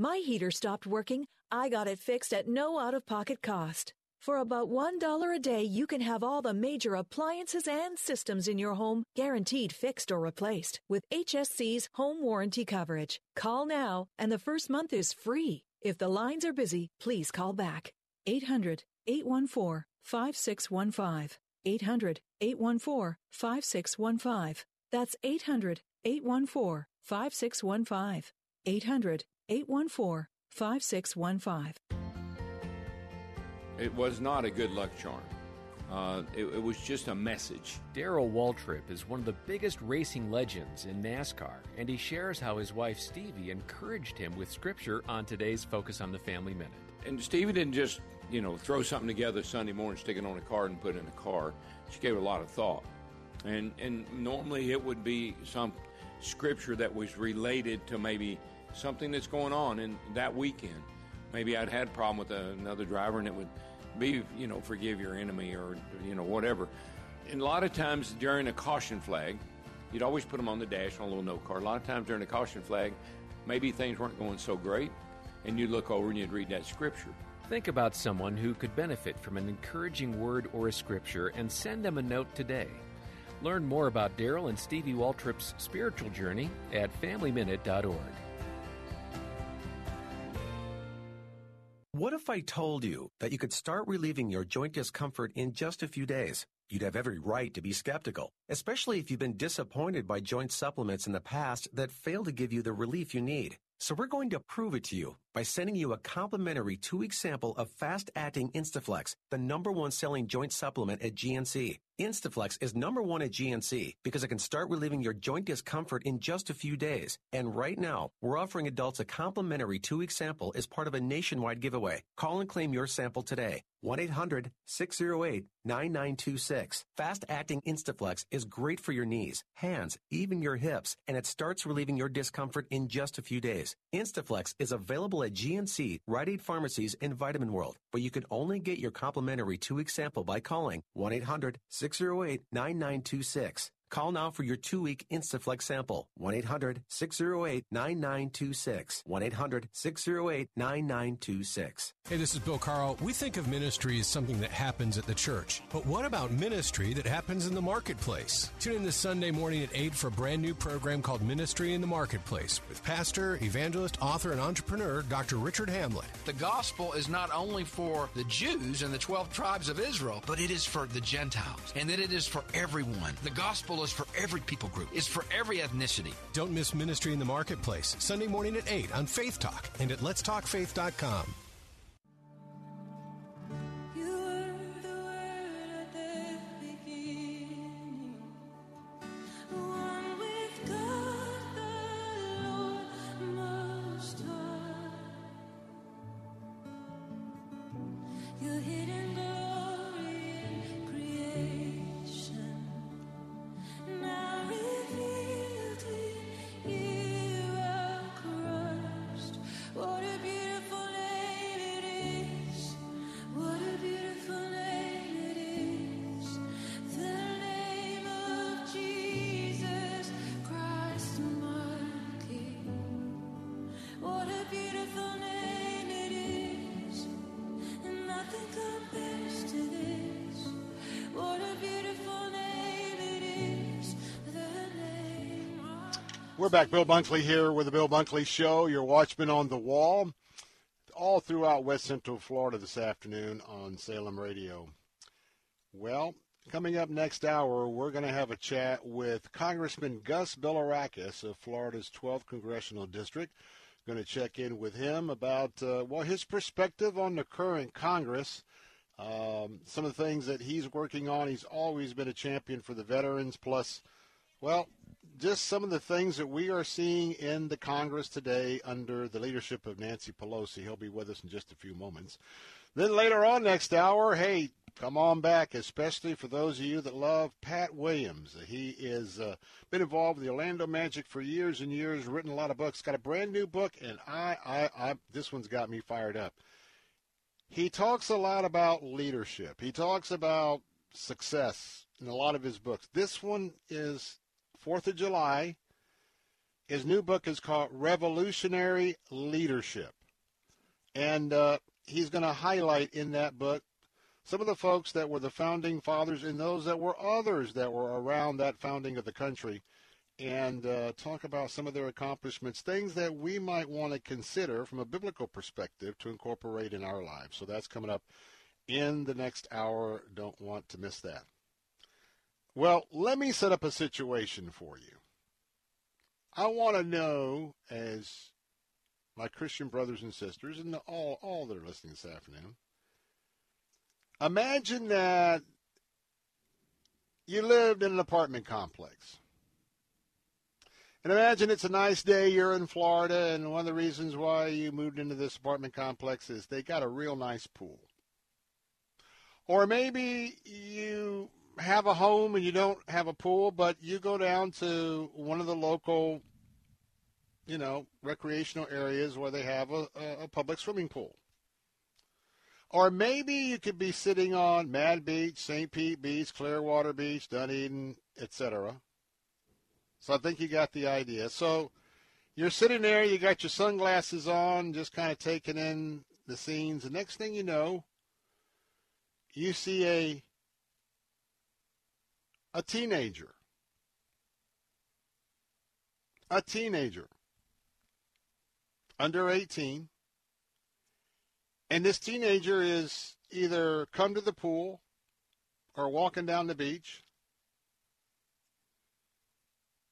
My heater stopped working. I got it fixed at no out of pocket cost. For about $1 a day, you can have all the major appliances and systems in your home guaranteed fixed or replaced with HSC's home warranty coverage. Call now, and the first month is free. If the lines are busy, please call back. 800 814 5615. 800 814 5615. That's 800 814 5615. 800 814 5615. It was not a good luck charm. Uh, it, it was just a message. Darrell Waltrip is one of the biggest racing legends in NASCAR, and he shares how his wife Stevie encouraged him with scripture on today's Focus on the Family Minute. And Stevie didn't just, you know, throw something together Sunday morning, stick it on a card, and put it in a car. She gave it a lot of thought. And, and normally it would be some scripture that was related to maybe something that's going on in that weekend. Maybe I'd had a problem with another driver and it would be, you know, forgive your enemy or, you know, whatever. And a lot of times during a caution flag, you'd always put them on the dash on a little note card. A lot of times during a caution flag, maybe things weren't going so great, and you'd look over and you'd read that scripture. Think about someone who could benefit from an encouraging word or a scripture and send them a note today. Learn more about Darrell and Stevie Waltrip's spiritual journey at FamilyMinute.org. What if I told you that you could start relieving your joint discomfort in just a few days? You'd have every right to be skeptical, especially if you've been disappointed by joint supplements in the past that fail to give you the relief you need. So we're going to prove it to you by sending you a complimentary two-week sample of fast-acting Instaflex, the number one selling joint supplement at GNC. Instaflex is number one at GNC because it can start relieving your joint discomfort in just a few days. And right now, we're offering adults a complimentary two-week sample as part of a nationwide giveaway. Call and claim your sample today. 1-800-608-9926. Fast-acting Instaflex is great for your knees, hands, even your hips, and it starts relieving your discomfort in just a few days. Instaflex is available at GNC, Rite Aid Pharmacies, and Vitamin World, but you can only get your complimentary two-week sample by calling oh 1-800-608-9926. Call now for your two-week Instaflex sample. 1-800-608-9926. 1-800-608-9926. Hey, this is Bill Carl. We think of ministry as something that happens at the church. But what about ministry that happens in the marketplace? Tune in this Sunday morning at 8 for a brand new program called Ministry in the Marketplace with pastor, evangelist, author, and entrepreneur Dr. Richard Hamlet. The gospel is not only for the Jews and the 12 tribes of Israel, but it is for the Gentiles. And that it is for everyone. The gospel is for every people group, it's for every ethnicity. Don't miss Ministry in the Marketplace, Sunday morning at 8 on Faith Talk and at letstalkfaith.com. We're back. Bill Bunkley here with the Bill Bunkley Show, your watchman on the wall, all throughout West Central Florida this afternoon on Salem Radio. Well, coming up next hour, we're going to have a chat with Congressman Gus Bilirakis of Florida's 12th Congressional District. Going to check in with him about, uh, well, his perspective on the current Congress. Um, some of the things that he's working on. He's always been a champion for the veterans, plus, well, just some of the things that we are seeing in the Congress today under the leadership of Nancy Pelosi. He'll be with us in just a few moments. Then later on next hour, hey, come on back, especially for those of you that love Pat Williams. He has uh, been involved with the Orlando Magic for years and years, written a lot of books, got a brand new book, and I, I, I this one's got me fired up. He talks a lot about leadership. He talks about success in a lot of his books. This one is Fourth of July. His new book is called Revolutionary Leadership. And uh, he's going to highlight in that book some of the folks that were the founding fathers and those that were others that were around that founding of the country and uh, talk about some of their accomplishments, things that we might want to consider from a biblical perspective to incorporate in our lives. So that's coming up in the next hour. Don't want to miss that. Well, let me set up a situation for you. I want to know, as my Christian brothers and sisters, and all, all that are listening this afternoon. Imagine that you lived in an apartment complex. And imagine it's a nice day, you're in Florida, and one of the reasons why you moved into this apartment complex is they got a real nice pool. Or maybe you have a home and you don't have a pool, but you go down to one of the local, you know, recreational areas where they have a, a, public swimming pool. Or maybe you could be sitting on Mad Beach, St. Pete Beach, Clearwater Beach, Dunedin, etc. So I think you got the idea. So you're sitting there, you got your sunglasses on, just kind of taking in the scenes. The next thing you know, you see a a teenager. A teenager under 18 and this teenager is either come to the pool or walking down the beach.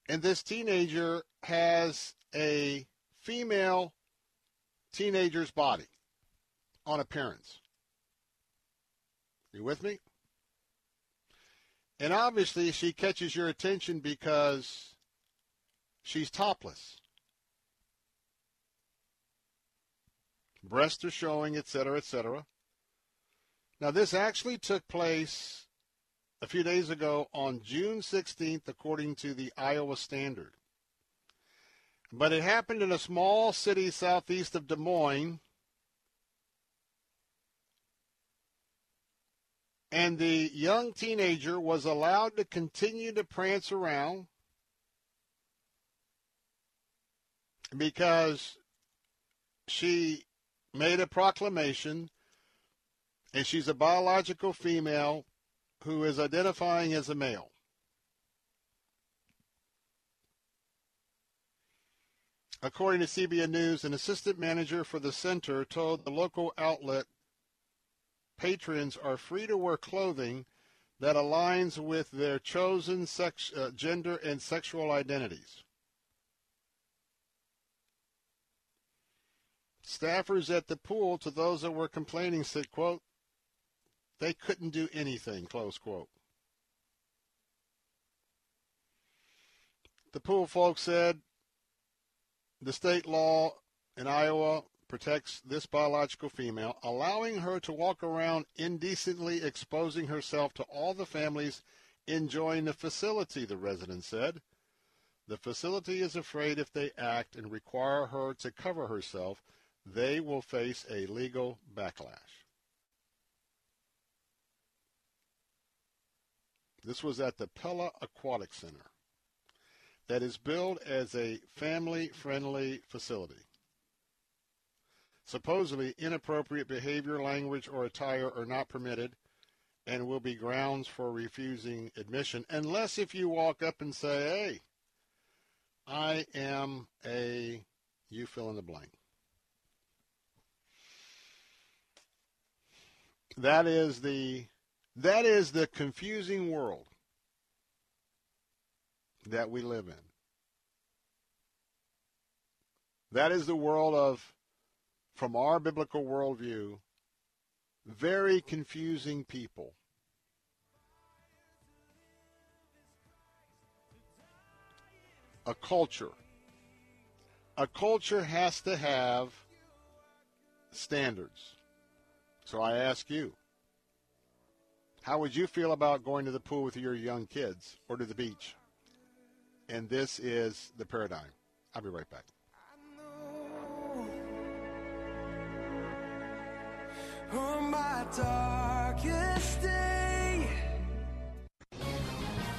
And this teenager has a female teenager's body on appearance. You with me? And obviously, she catches your attention because she's topless. breasts are showing, etc., etc. Now, this actually took place a few days ago on June 16th, according to the Iowa Standard. But it happened in a small city southeast of Des Moines. And the young teenager was allowed to continue to prance around because she made a proclamation, and she's a biological female who is identifying as a male. According to CBN News, an assistant manager for the center told the local outlet patrons are free to wear clothing that aligns with their chosen sex, uh, gender and sexual identities. Staffers at the pool, to those that were complaining, said, quote, they couldn't do anything, close quote. The pool folks said the state law in Iowa protects this biological female, allowing her to walk around indecently exposing herself to all the families enjoying the facility, the resident said. The facility is afraid if they act and require her to cover herself, they will face a legal backlash. This was at the Pella Aquatic Center that is billed as a family-friendly facility. Supposedly, inappropriate behavior, language, or attire are not permitted and will be grounds for refusing admission unless if you walk up and say, hey, I am a, you fill in the blank. That is the that is the confusing world that we live in. That is the world of, from our biblical worldview, very confusing people. A culture. A culture has to have standards. So I ask you, how would you feel about going to the pool with your young kids or to the beach? And this is the paradigm. I'll be right back.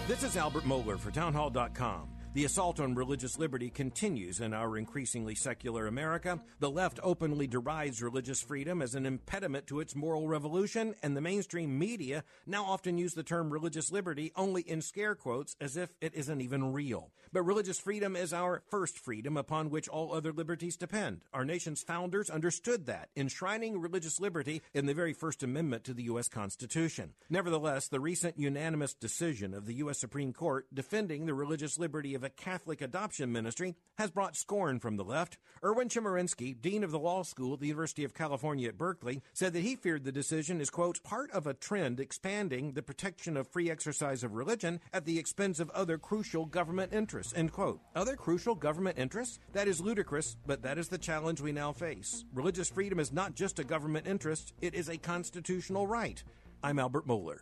This is Albert Mohler for Townhall.com. The assault on religious liberty continues in our increasingly secular America. The left openly derides religious freedom as an impediment to its moral revolution, and the mainstream media now often use the term religious liberty only in scare quotes as if it isn't even real. But religious freedom is our first freedom upon which all other liberties depend. Our nation's founders understood that, enshrining religious liberty in the very First Amendment to the U.S. Constitution. Nevertheless, the recent unanimous decision of the U.S. Supreme Court defending the religious liberty of a Catholic adoption ministry has brought scorn from the left. Erwin Chemerinsky, dean of the law school at the University of California at Berkeley, said that he feared the decision is, quote, part of a trend expanding the protection of free exercise of religion at the expense of other crucial government interests, end quote. Other crucial government interests? That is ludicrous, but that is the challenge we now face. Religious freedom is not just a government interest, it is a constitutional right. I'm Albert Mohler.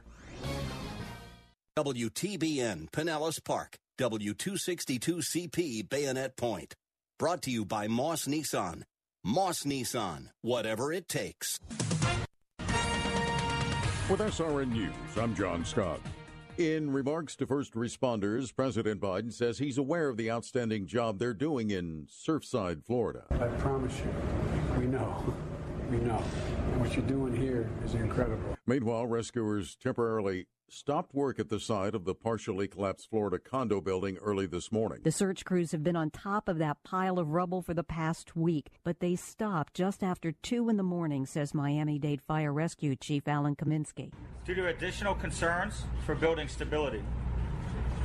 WTBN Pinellas Park, W262CP Bayonet Point. Brought to you by Moss Nissan. Moss Nissan, whatever it takes. With SRN News, I'm John Scott. In remarks to first responders, President Biden says he's aware of the outstanding job they're doing in Surfside, Florida. I promise you, we know. We know. What you're doing here is incredible. Meanwhile, rescuers temporarily stopped work at the site of the partially collapsed Florida condo building early this morning. The search crews have been on top of that pile of rubble for the past week, but they stopped just after 2 in the morning, says Miami Dade Fire Rescue Chief Alan Cominsky. due to additional concerns for building stability.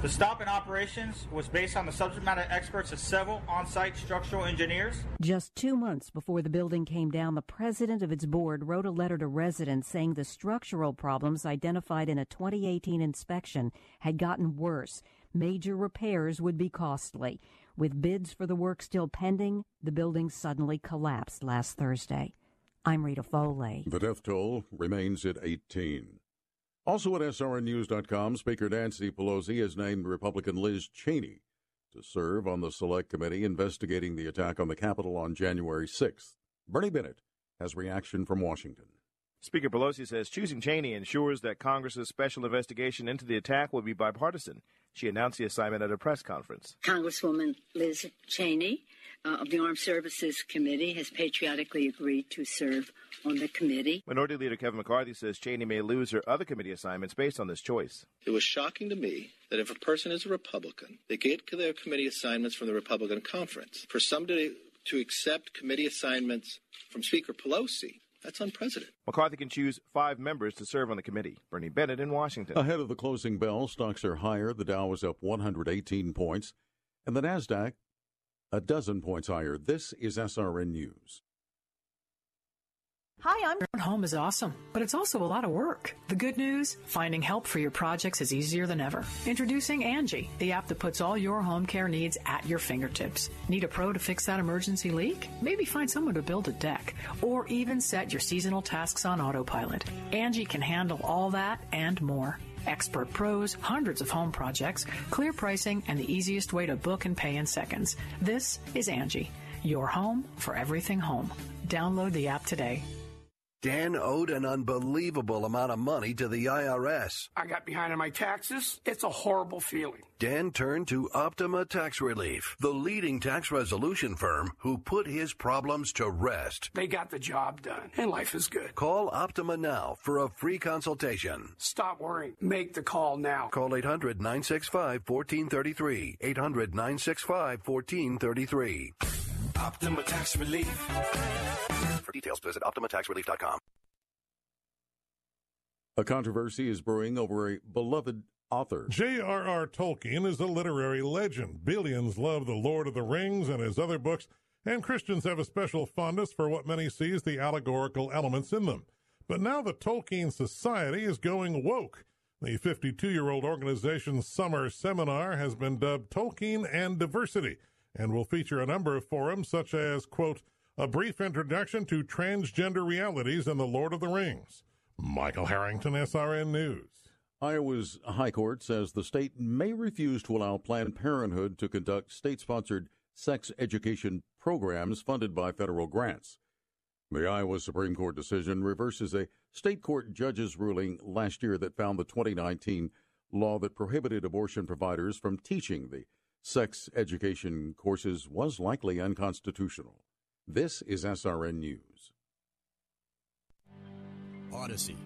The stop in operations was based on the subject matter experts of several on site structural engineers. Just two months before the building came down, the president of its board wrote a letter to residents saying the structural problems identified in a 2018 inspection had gotten worse. Major repairs would be costly. With bids for the work still pending, the building suddenly collapsed last Thursday. I'm Rita Foley. The death toll remains at 18. Also at SRNnews.com, Speaker Nancy Pelosi has named Republican Liz Cheney to serve on the Select Committee investigating the attack on the Capitol on January 6th. Bernie Bennett has reaction from Washington. Speaker Pelosi says choosing Cheney ensures that Congress's special investigation into the attack will be bipartisan. She announced the assignment at a press conference. Congresswoman Liz Cheney uh, of the Armed Services Committee has patriotically agreed to serve on the committee. Minority Leader Kevin McCarthy says Cheney may lose her other committee assignments based on this choice. It was shocking to me that if a person is a Republican, they get their committee assignments from the Republican conference. For somebody to accept committee assignments from Speaker Pelosi, that's unprecedented. McCarthy can choose five members to serve on the committee. Bernie Bennett in Washington. Ahead of the closing bell, stocks are higher. The Dow is up 118 points, and the Nasdaq a dozen points higher. This is SRN News. Hi, I'm home is awesome, but it's also a lot of work. The good news, finding help for your projects is easier than ever. Introducing Angie, the app that puts all your home care needs at your fingertips. Need a pro to fix that emergency leak? Maybe find someone to build a deck or even set your seasonal tasks on autopilot. Angie can handle all that and more. Expert pros, hundreds of home projects, clear pricing, and the easiest way to book and pay in seconds. This is Angie, your home for everything home. Download the app today. Dan owed an unbelievable amount of money to the IRS. I got behind on my taxes. It's a horrible feeling. Dan turned to Optima Tax Relief, the leading tax resolution firm who put his problems to rest. They got the job done, and life is good. Call Optima now for a free consultation. Stop worrying. Make the call now. Call 800 965 1433. 800 965 1433. Optima Tax Relief. For details, visit OptimaTaxRelief.com. A controversy is brewing over a beloved author. J.R.R. Tolkien is a literary legend. Billions love The Lord of the Rings and his other books, and Christians have a special fondness for what many see as the allegorical elements in them. But now the Tolkien Society is going woke. The 52 year old organization's summer seminar has been dubbed Tolkien and Diversity and will feature a number of forums such as, quote, a brief introduction to transgender realities in The Lord of the Rings. Michael Harrington, SRN News. Iowa's High Court says the state may refuse to allow Planned Parenthood to conduct state sponsored sex education programs funded by federal grants. The Iowa Supreme Court decision reverses a state court judge's ruling last year that found the 2019 law that prohibited abortion providers from teaching the sex education courses was likely unconstitutional. This is SRN News. Odyssey.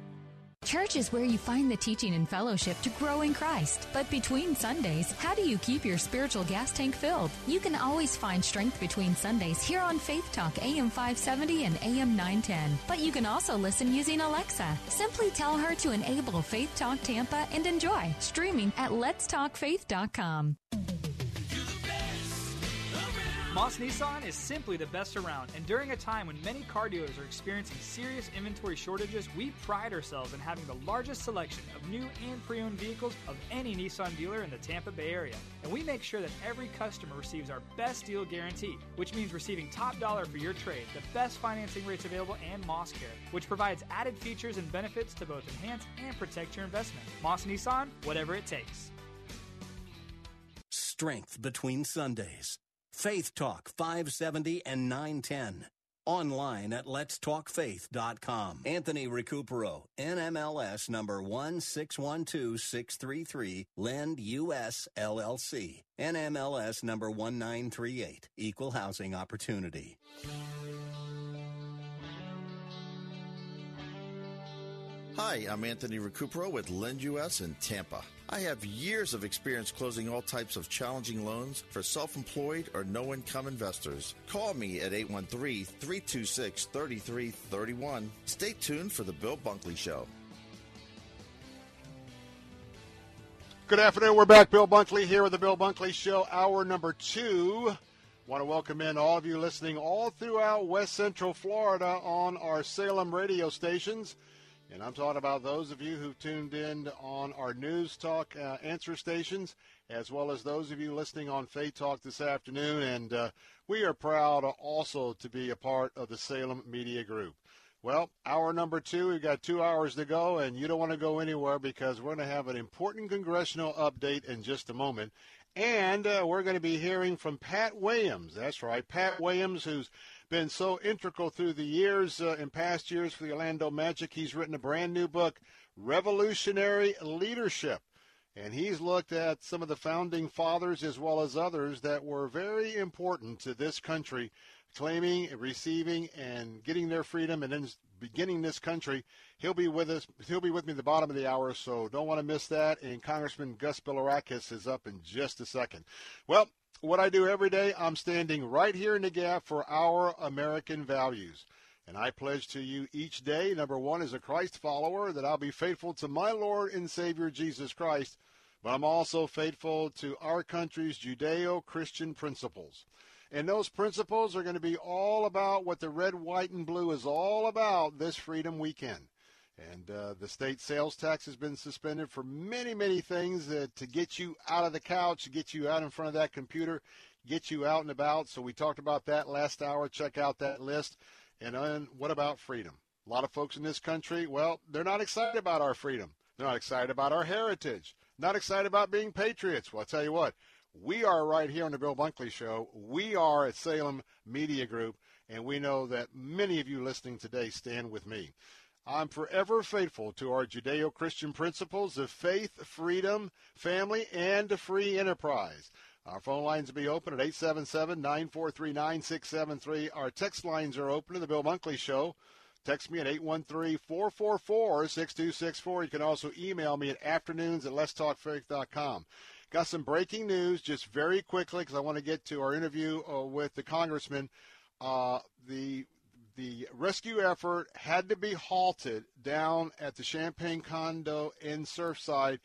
Church is where you find the teaching and fellowship to grow in Christ. But between Sundays, how do you keep your spiritual gas tank filled? You can always find strength between Sundays here on Faith Talk AM 570 and AM 910. But you can also listen using Alexa. Simply tell her to enable Faith Talk Tampa and enjoy streaming at letstalkfaith.com. Moss Nissan is simply the best around, and during a time when many car dealers are experiencing serious inventory shortages, we pride ourselves in having the largest selection of new and pre owned vehicles of any Nissan dealer in the Tampa Bay area. And we make sure that every customer receives our best deal guarantee, which means receiving top dollar for your trade, the best financing rates available, and Moss Care, which provides added features and benefits to both enhance and protect your investment. Moss Nissan, whatever it takes. Strength between Sundays. Faith Talk 570 and 910. Online at letstalkfaith.com. Anthony Recupero, NMLS number 1612633, Lend US LLC. NMLS number 1938, Equal Housing Opportunity. Hi, I'm Anthony Recupero with Lend US in Tampa. I have years of experience closing all types of challenging loans for self employed or no income investors. Call me at 813 326 3331. Stay tuned for The Bill Bunkley Show. Good afternoon. We're back. Bill Bunkley here with the Bill Bunkley Show, hour number two. Want to welcome in all of you listening all throughout West Central Florida on our Salem radio stations. And I'm talking about those of you who tuned in on our News Talk uh, answer stations, as well as those of you listening on Faith Talk this afternoon. And uh, we are proud also to be a part of the Salem Media Group. Well, hour number two, we've got two hours to go, and you don't want to go anywhere because we're going to have an important congressional update in just a moment. And uh, we're going to be hearing from Pat Williams. That's right, Pat Williams, who's been so integral through the years, uh, in past years for the Orlando Magic. He's written a brand new book, Revolutionary Leadership. And he's looked at some of the founding fathers as well as others that were very important to this country, claiming, receiving, and getting their freedom and then beginning this country. He'll be with us. He'll be with me at the bottom of the hour, so don't want to miss that. And Congressman Gus Bilirakis is up in just a second. Well, what I do every day, I'm standing right here in the gap for our American values. And I pledge to you each day, number one, as a Christ follower, that I'll be faithful to my Lord and Savior Jesus Christ, but I'm also faithful to our country's Judeo Christian principles. And those principles are going to be all about what the red, white, and blue is all about this Freedom Weekend. And uh, the state sales tax has been suspended for many, many things uh, to get you out of the couch, get you out in front of that computer, get you out and about. So we talked about that last hour. Check out that list. And then what about freedom? A lot of folks in this country, well, they're not excited about our freedom. They're not excited about our heritage. Not excited about being patriots. Well, I'll tell you what, we are right here on the Bill Bunkley Show. We are at Salem Media Group, and we know that many of you listening today stand with me. I'm forever faithful to our Judeo Christian principles of faith, freedom, family, and free enterprise. Our phone lines will be open at 877 943 9673. Our text lines are open to the Bill Bunkley Show. Text me at 813 444 6264. You can also email me at afternoons at letstalkfaith.com. Got some breaking news just very quickly because I want to get to our interview uh, with the congressman. Uh, the the rescue effort had to be halted down at the Champlain condo in Surfside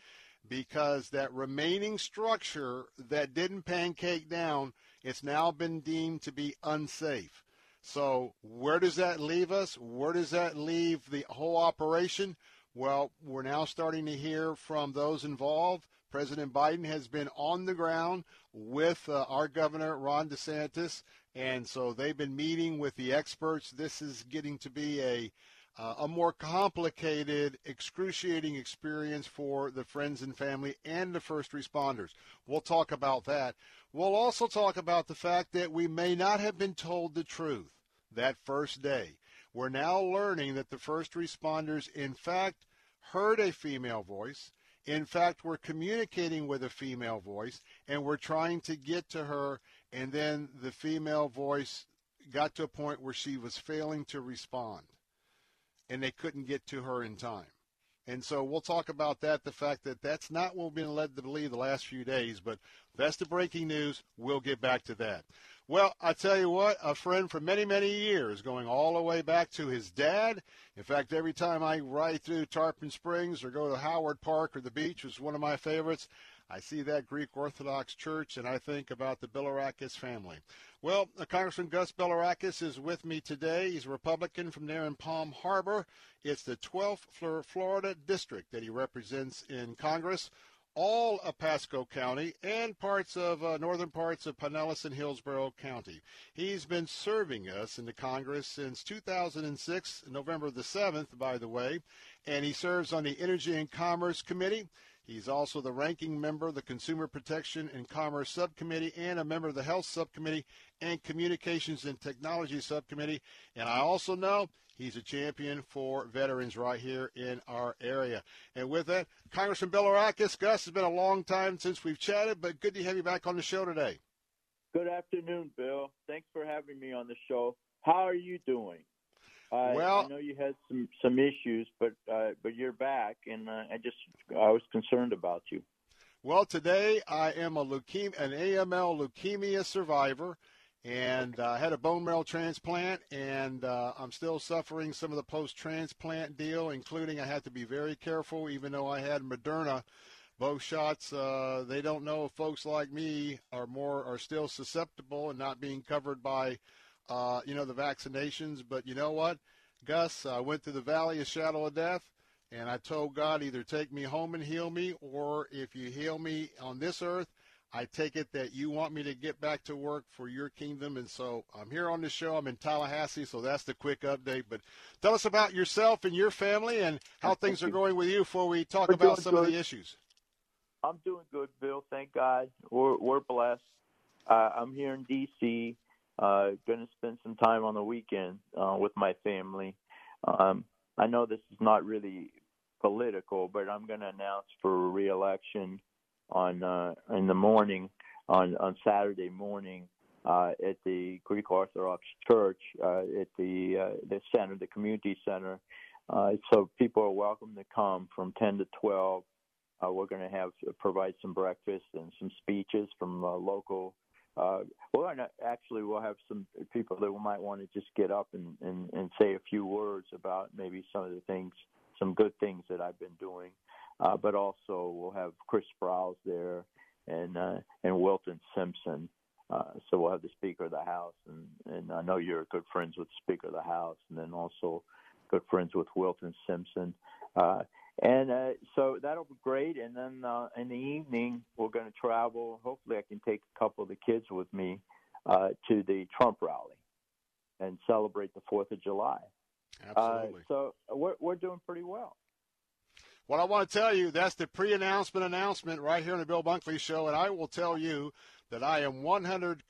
because that remaining structure that didn't pancake down, it's now been deemed to be unsafe. So where does that leave us? Where does that leave the whole operation? Well, we're now starting to hear from those involved. President Biden has been on the ground with uh, our governor, Ron DeSantis, and so they've been meeting with the experts. This is getting to be a uh, a more complicated, excruciating experience for the friends and family and the first responders. We'll talk about that. We'll also talk about the fact that we may not have been told the truth that first day. We're now learning that the first responders, in fact, heard a female voice. In fact, we're communicating with a female voice, and we're trying to get to her, and then the female voice got to a point where she was failing to respond and they couldn't get to her in time. And so we'll talk about that, the fact that that's not what we've been led to believe the last few days, but that's the breaking news. We'll get back to that. Well, I tell you what, a friend for many, many years, going all the way back to his dad. In fact, every time I ride through Tarpon Springs or go to Howard Park or the beach, is one of my favorites, I see that Greek Orthodox Church, and I think about the Bilirakis family. Well, uh, Congressman Gus Bilirakis is with me today. He's a Republican from there in Palm Harbor. It's the 12th Florida district that he represents in Congress all of Pasco County and parts of uh, northern parts of Pinellas and Hillsborough County. He's been serving us in the Congress since 2006, November the 7th, by the way, and he serves on the Energy and Commerce Committee. He's also the ranking member of the Consumer Protection and Commerce Subcommittee and a member of the Health Subcommittee and Communications and Technology Subcommittee. And I also know he's a champion for veterans right here in our area. And with that, Congressman Bill Bilirakis, Gus, it's been a long time since we've chatted, but good to have you back on the show today. Good afternoon, Bill. Thanks for having me on the show. How are you doing? I, Well- I know you had some some issues, but uh, but you're back, and uh, I just I was concerned about you. Well, today I am a leukemia, an AML leukemia survivor, and uh, had a bone marrow transplant, and uh, I'm still suffering some of the post-transplant deal, including I had to be very careful, even though I had Moderna. Both shots, uh, they don't know if folks like me are more are still susceptible and not being covered by, uh, you know, the vaccinations. But you know what, Gus, I went through the valley of shadow of death. And I told God, either take me home and heal me, or if you heal me on this earth, I take it that you want me to get back to work for your kingdom. And so I'm here on the show. I'm in Tallahassee, so that's the quick update. But tell us about yourself and your family and how things are going with you before we talk We're about some of the issues. I'm doing good, Bill. Thank God. We're we're blessed. Uh, I'm here in D.C. Uh, going to spend some time on the weekend uh, with my family. Um, I know this is not really political, but I'm going to announce for re-election on uh, in the morning on on Saturday morning uh, at the Greek Orthodox Church uh, at the uh, the center, the community center. Uh, so people are welcome to come from 10 to 12. Uh, we're going to have provide some breakfast and some speeches from local. Uh, to actually we'll have some people that might want to just get up and, and, and say a few words about maybe some of the things, some good things that I've been doing. Uh, but also we'll have Chris Sprowls there and uh, and Wilton Simpson. Uh, so we'll have the Speaker of the House, and, and I know you're good friends with the Speaker of the House, and then also good friends with Wilton Simpson. Uh, and uh, so that'll be great. And then uh, in the evening, we're going to travel. Hopefully, I can take a couple of the kids with me uh, to the Trump rally and celebrate the Fourth of July. Absolutely. Uh, so we're we're doing pretty well. Well, I want to tell you that's the pre-announcement announcement right here on the Bill Bunkley Show, and I will tell you that I am 100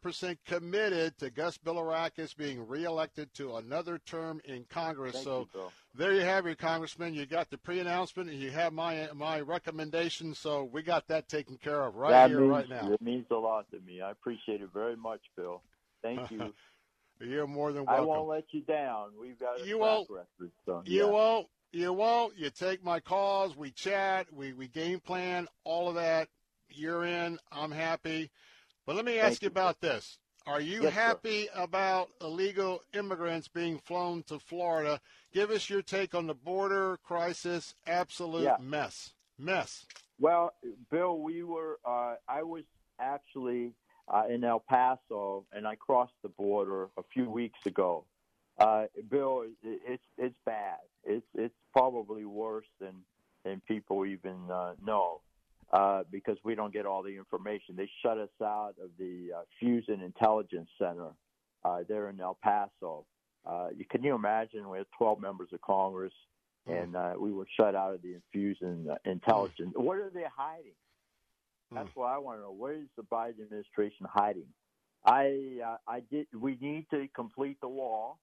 percent committed to Gus Bilirakis being reelected to another term in Congress. Thank so you, there you have it, Congressman. You got the pre-announcement, and you have my my recommendation. So we got that taken care of right that here, means, right now. It means a lot to me. I appreciate it very much, Bill. Thank you. You're more than welcome. I won't let you down. We've got a You track won't. record. So, You yeah. won't. You won't. You take my calls. We chat. We we game plan. All of that. You're in. I'm happy. But let me ask Thank you about this. Are you Yes, sir. happy about illegal immigrants being flown to Florida? Give us your take on the border crisis. Absolute Yeah. mess. Mess. Well, Bill, we were. Uh, I was actually uh, in El Paso, and I crossed the border a few weeks ago. Uh, Bill, it, it's it's bad. It's it's probably worse than than people even uh, know uh, because we don't get all the information. They shut us out of the uh, Fusion Intelligence Center uh, there in El Paso. Uh, you, can you imagine? We had 12 members of Congress, and uh, we were shut out of the Fusion uh, Intelligence. What are they hiding? That's what I want to know. Where is the Biden administration hiding? I uh, I did. We need to complete the wall,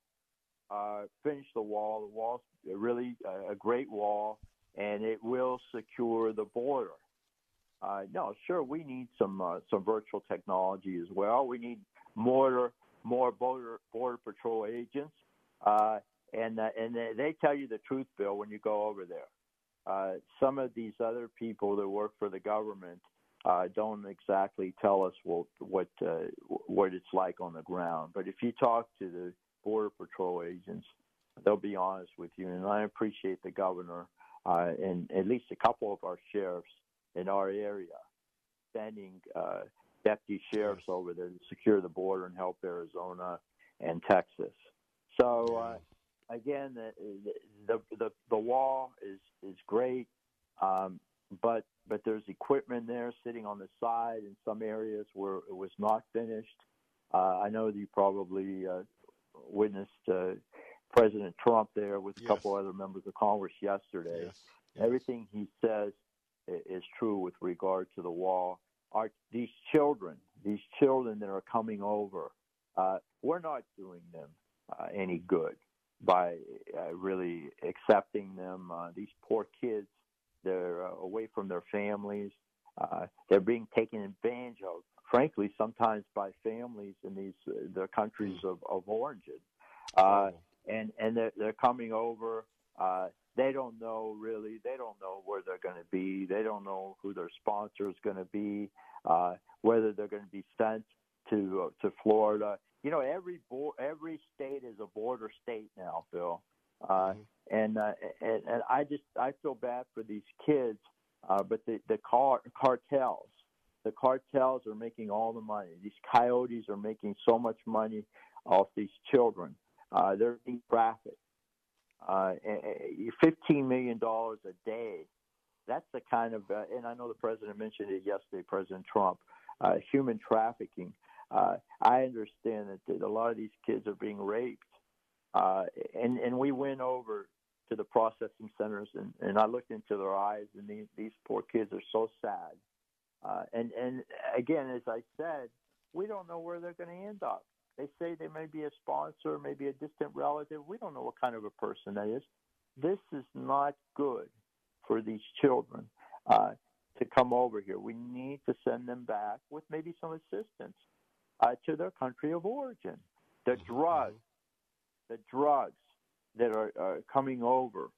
uh, finish the wall. The wall's really a, a great wall, and it will secure the border. Uh, no, sure, we need some uh, some virtual technology as well. We need more more border border patrol agents, uh, and uh, and they- tell you the truth, Bill, when you go over there. Uh, some of these other people that work for the government uh, don't exactly tell us what what what it's like on the ground. But if you talk to the border patrol agents, they'll be honest with you. And I appreciate the governor and at least a couple of our sheriffs in our area, sending uh, deputy sheriffs over there to secure the border and help Arizona and Texas. So uh, again, the, the the the wall is is great, um, but but there's equipment there sitting on the side in some areas where it was not finished. Uh, I know that you probably uh, witnessed uh, President Trump there with a Yes. couple other members of Congress yesterday. Yes. Everything he says is true with regard to the wall. Our, these children, these children that are coming over, uh, we're not doing them uh, any good by uh, really accepting them. Uh, these poor kids, they're uh, away from their families. Uh, they're being taken advantage of, frankly, sometimes by families in these uh, the countries of, of origin. Uh, and and they're, they're coming over. They don't know really. They don't know where they're going to be. They don't know who their sponsor is going to be. Uh, whether they're going to be sent to uh, to Florida. You know, every bo- every state is a border state now, Phil. Uh, and, uh, and and I just I feel bad for these kids, uh, but the the car, cartels, the cartels are making all the money. These coyotes are making so much money off these children. Uh, they're being trafficked. Uh, Fifteen million dollars a day. That's the kind of, uh, and I know the president mentioned it yesterday, President Trump. Uh, human trafficking. Uh, I understand that, that a lot of these kids are being raped, uh, and and we went over to the processing centers and, and I looked into their eyes, and these these poor kids are so sad. Uh, and and again, as I said, we don't know where they're going to end up. They say they may be a sponsor, maybe a distant relative. We don't know what kind of a person that is. This is not good for these children uh, to come over here. We need to send them back with maybe some assistance uh, to their country of origin. The drugs, the drugs that are, are coming over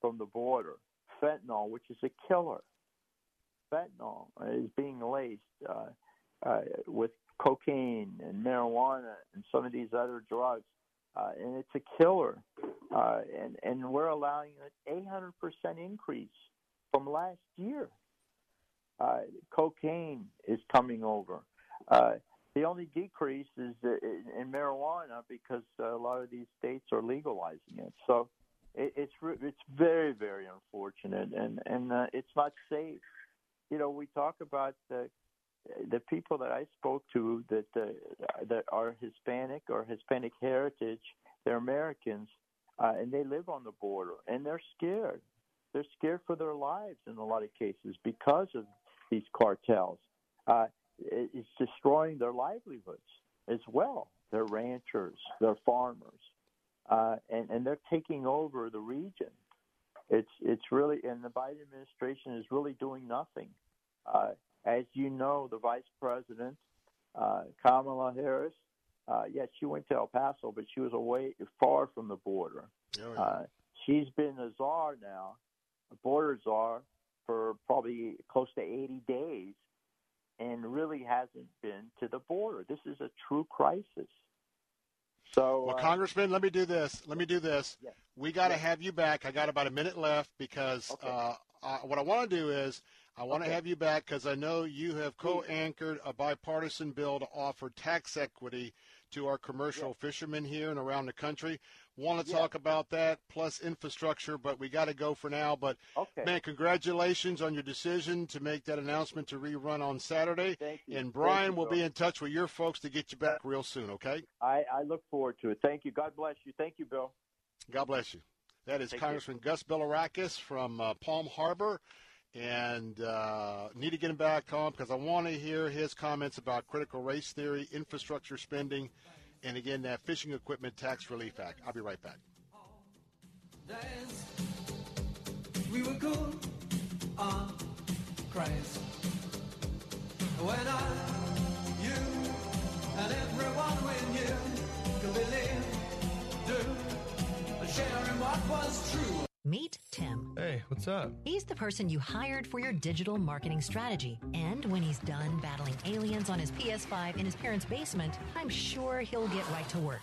from the border, fentanyl, which is a killer. Fentanyl is being laced uh, uh, with cocaine and marijuana and some of these other drugs, uh, and it's a killer. Uh, and and we're allowing an 800% increase from last year. Uh, cocaine is coming over. Uh, the only decrease is in, marijuana because a lot of these states are legalizing it. So it, it's it's very very unfortunate, and and uh, it's not safe. You know, we talk about the people that I spoke to that uh, that are Hispanic or Hispanic heritage. They're Americans, uh, and they live on the border, and they're scared. They're scared for their lives in a lot of cases because of these cartels. Uh, it's destroying their livelihoods as well. They're ranchers, they're farmers, uh, and and they're taking over the region. It's it's really, and the Biden administration is really doing nothing. As you know, the vice president, uh, Kamala Harris, uh, yes, she went to El Paso, but she was away far from the border. Uh, she's been a czar now, a border czar, for probably close to 80 days, and really hasn't been to the border. This is a true crisis. So, Well, uh, Congressman, let me do this. Let me do this. Yes. We got to Yes. have you back. I got about a minute left because uh, uh, what I want to do is I want to have you back because I know you have co-anchored a bipartisan bill to offer tax equity to our commercial fishermen here and around the country. Want to talk about that plus infrastructure, but we got to go for now. But Okay. man, congratulations on your decision to make that announcement to rerun on Saturday. Thank you. And Brian you, will be in touch with your folks to get you back real soon. Okay. I, I look forward to it. Thank you. God bless you. Thank you, Bill. God bless you. That is Thank you. Congressman Gus Bilirakis from uh, Palm Harbor. And uh, need to get him back on because I want to hear his comments about critical race theory, infrastructure spending, and again, that Fishing Equipment Tax Relief Act. I'll be right back. We were cool on Christ. When I, you, and everyone we knew could believe, do, what was true. Meet Tim. Hey, what's up? He's the person you hired for your digital marketing strategy. And when he's done battling aliens on his PS5 in his parents' basement, I'm sure he'll get right to work.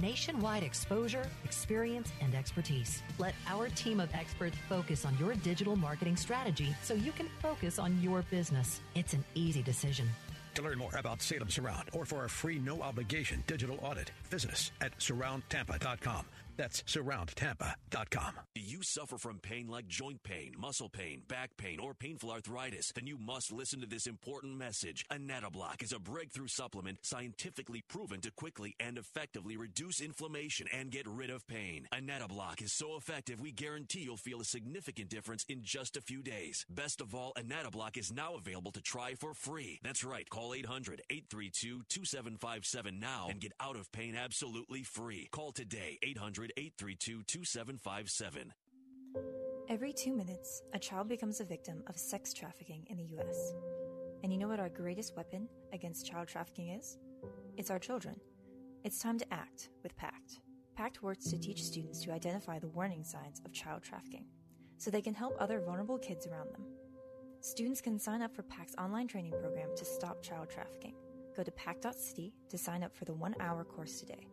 Nationwide exposure, experience, and expertise. Let our team of experts focus on your digital marketing strategy so you can focus on your business. It's an easy decision. To learn more about Salem Surround or for a free no obligation digital audit, visit us at surroundtampa.com. That's surroundtampa.com. Do you suffer from pain like joint pain, muscle pain, back pain, or painful arthritis? Then you must listen to this important message. Anatoblock is a breakthrough supplement scientifically proven to quickly and effectively reduce inflammation and get rid of pain. Anatoblock is so effective we guarantee you'll feel a significant difference in just a few days. Best of all, Anatoblock is now available to try for free. That's right. Call 800-832-2757 now and get out of pain absolutely free. Call today 800-832-2757. Every two minutes, a child becomes a victim of sex trafficking in the U.S. And you know what our greatest weapon against child trafficking is? It's our children. It's time to act with PACT. PACT works to teach students to identify the warning signs of child trafficking so they can help other vulnerable kids around them. Students can sign up for PACT's online training program to stop child trafficking. Go to pact.city to sign up for the one hour course today.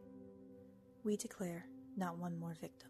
We declare not one more victim.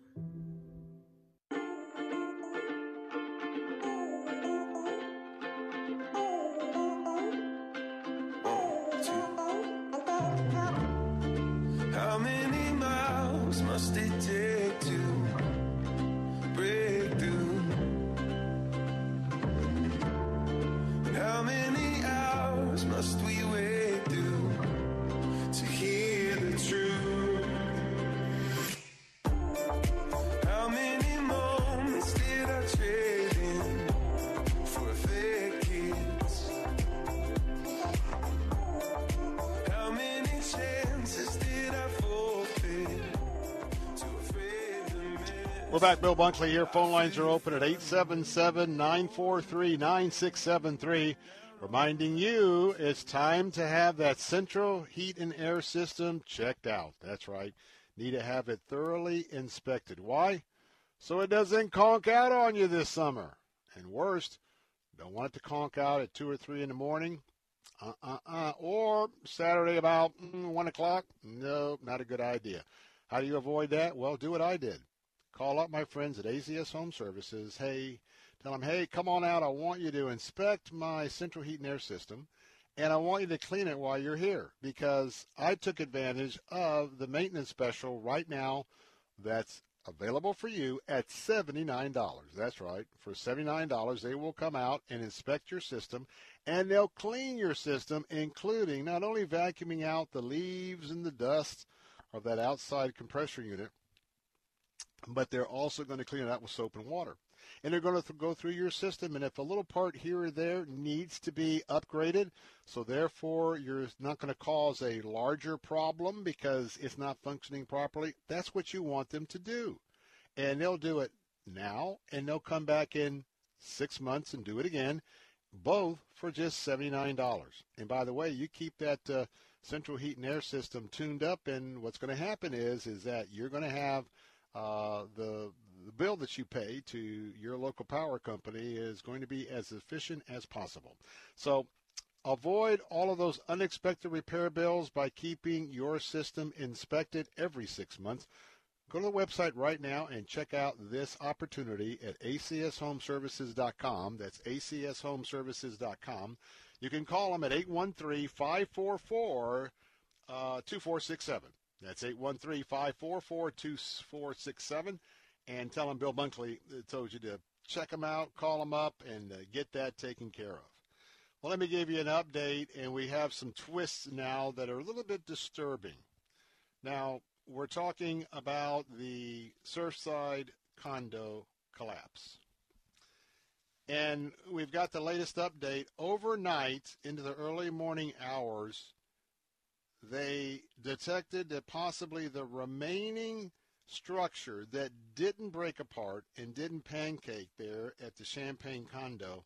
Bunkley here. Phone lines are open at 877 943 9673. Reminding you it's time to have that central heat and air system checked out. That's right. Need to have it thoroughly inspected. Why? So it doesn't conk out on you this summer. And worst, don't want it to conk out at 2 or 3 in the morning. Uh uh uh. Or Saturday about mm, 1 o'clock. No, not a good idea. How do you avoid that? Well, do what I did. Call up my friends at ACS Home Services. Hey, tell them, hey, come on out. I want you to inspect my central heat and air system, and I want you to clean it while you're here because I took advantage of the maintenance special right now that's available for you at $79. That's right. For $79, they will come out and inspect your system and they'll clean your system, including not only vacuuming out the leaves and the dust of that outside compressor unit, but they're also going to clean it out with soap and water. And they're going to th- go through your system, and if a little part here or there needs to be upgraded, so therefore you're not going to cause a larger problem because it's not functioning properly, that's what you want them to do. And they'll do it now, and they'll come back in six months and do it again, both for just $79. And by the way, you keep that uh, central heat and air system tuned up, and what's going to happen is is that you're going to have uh, the the bill that you pay to your local power company is going to be as efficient as possible. So avoid all of those unexpected repair bills by keeping your system inspected every six months. Go to the website right now and check out this opportunity at acshomeservices.com. That's acshomeservices.com. You can call them at 813 544 2467. That's 813 544 2467. And tell them Bill Bunkley told you to check them out, call them up, and uh, get that taken care of. Well, let me give you an update, and we have some twists now that are a little bit disturbing. Now, we're talking about the Surfside condo collapse. And we've got the latest update. Overnight, into the early morning hours, they detected that possibly the remaining structure that didn't break apart and didn't pancake there at the Champlain condo,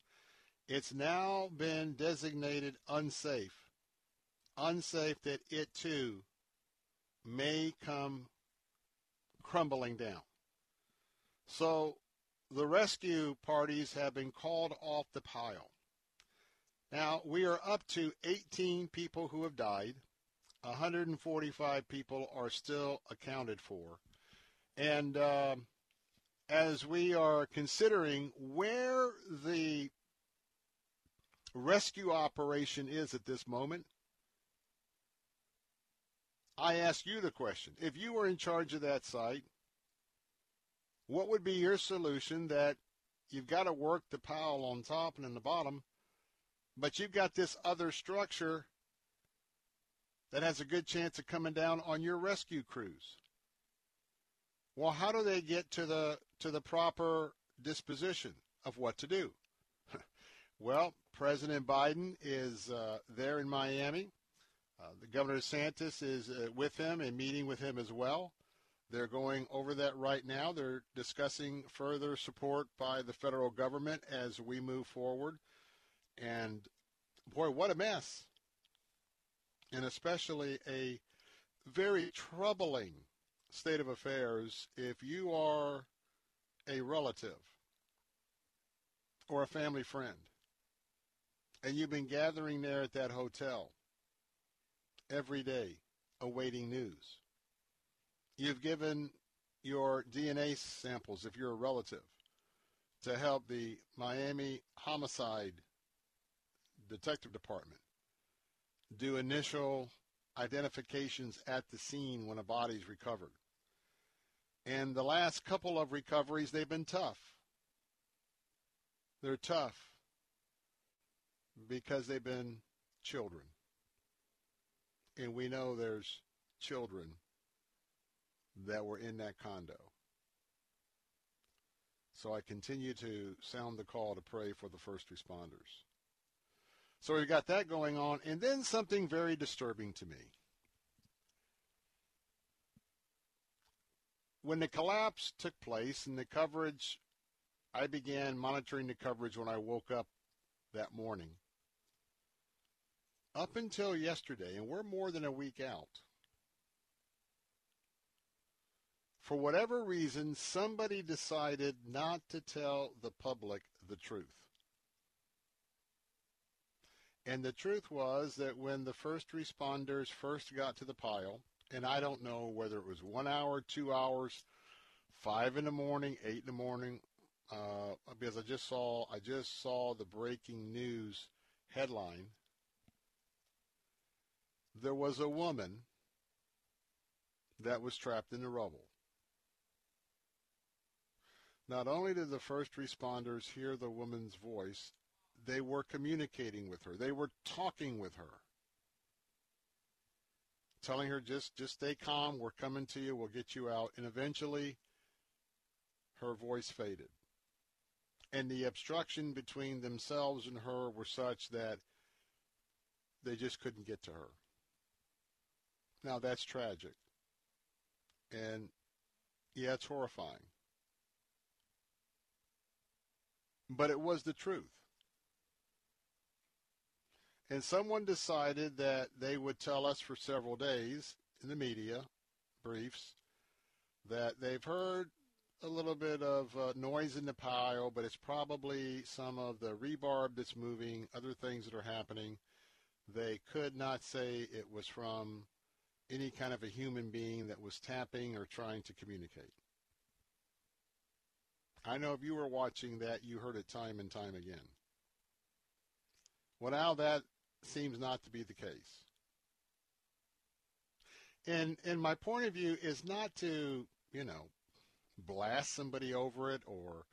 it's now been designated unsafe. Unsafe that it too may come crumbling down. So the rescue parties have been called off the pile. Now, we are up to 18 people who have died. 145 people are still accounted for. And um as we are considering where the rescue operation is at this moment, I ask you the question. If you were in charge of that site, what would be your solution that you've got to work the pile on top and in the bottom, but you've got this other structure that has a good chance of coming down on your rescue crews? Well, how do they get to the to the proper disposition of what to do? well, President Biden is uh, there in Miami. Uh, the Governor DeSantis is uh, with him and meeting with him as well. They're going over that right now. They're discussing further support by the federal government as we move forward. And boy, what a mess. And especially a very troubling state of affairs if you are a relative or a family friend and you've been gathering there at that hotel every day awaiting news. You've given your DNA samples if you're a relative to help the Miami Homicide Detective Department do initial identifications at the scene when a body's recovered. And the last couple of recoveries, they've been tough. They're tough because they've been children. And we know there's children that were in that condo. So I continue to sound the call to pray for the first responders. So we've got that going on. And then something very disturbing to me. When the collapse took place and the coverage, I began monitoring the coverage when I woke up that morning. Up until yesterday, and we're more than a week out, for whatever reason, somebody decided not to tell the public the truth. And the truth was that when the first responders first got to the pile, and I don't know whether it was one hour, two hours, five in the morning, eight in the morning, uh, because I just saw I just saw the breaking news headline. There was a woman that was trapped in the rubble. Not only did the first responders hear the woman's voice, they were communicating with her. They were talking with her. Telling her just just stay calm, we're coming to you, we'll get you out. And eventually her voice faded. And the obstruction between themselves and her were such that they just couldn't get to her. Now that's tragic. And yeah, it's horrifying. But it was the truth. And someone decided that they would tell us for several days in the media briefs that they've heard a little bit of uh, noise in the pile, but it's probably some of the rebarb that's moving, other things that are happening. They could not say it was from any kind of a human being that was tapping or trying to communicate. I know if you were watching that, you heard it time and time again. Well, now that seems not to be the case. And and my point of view is not to, you know, blast somebody over it or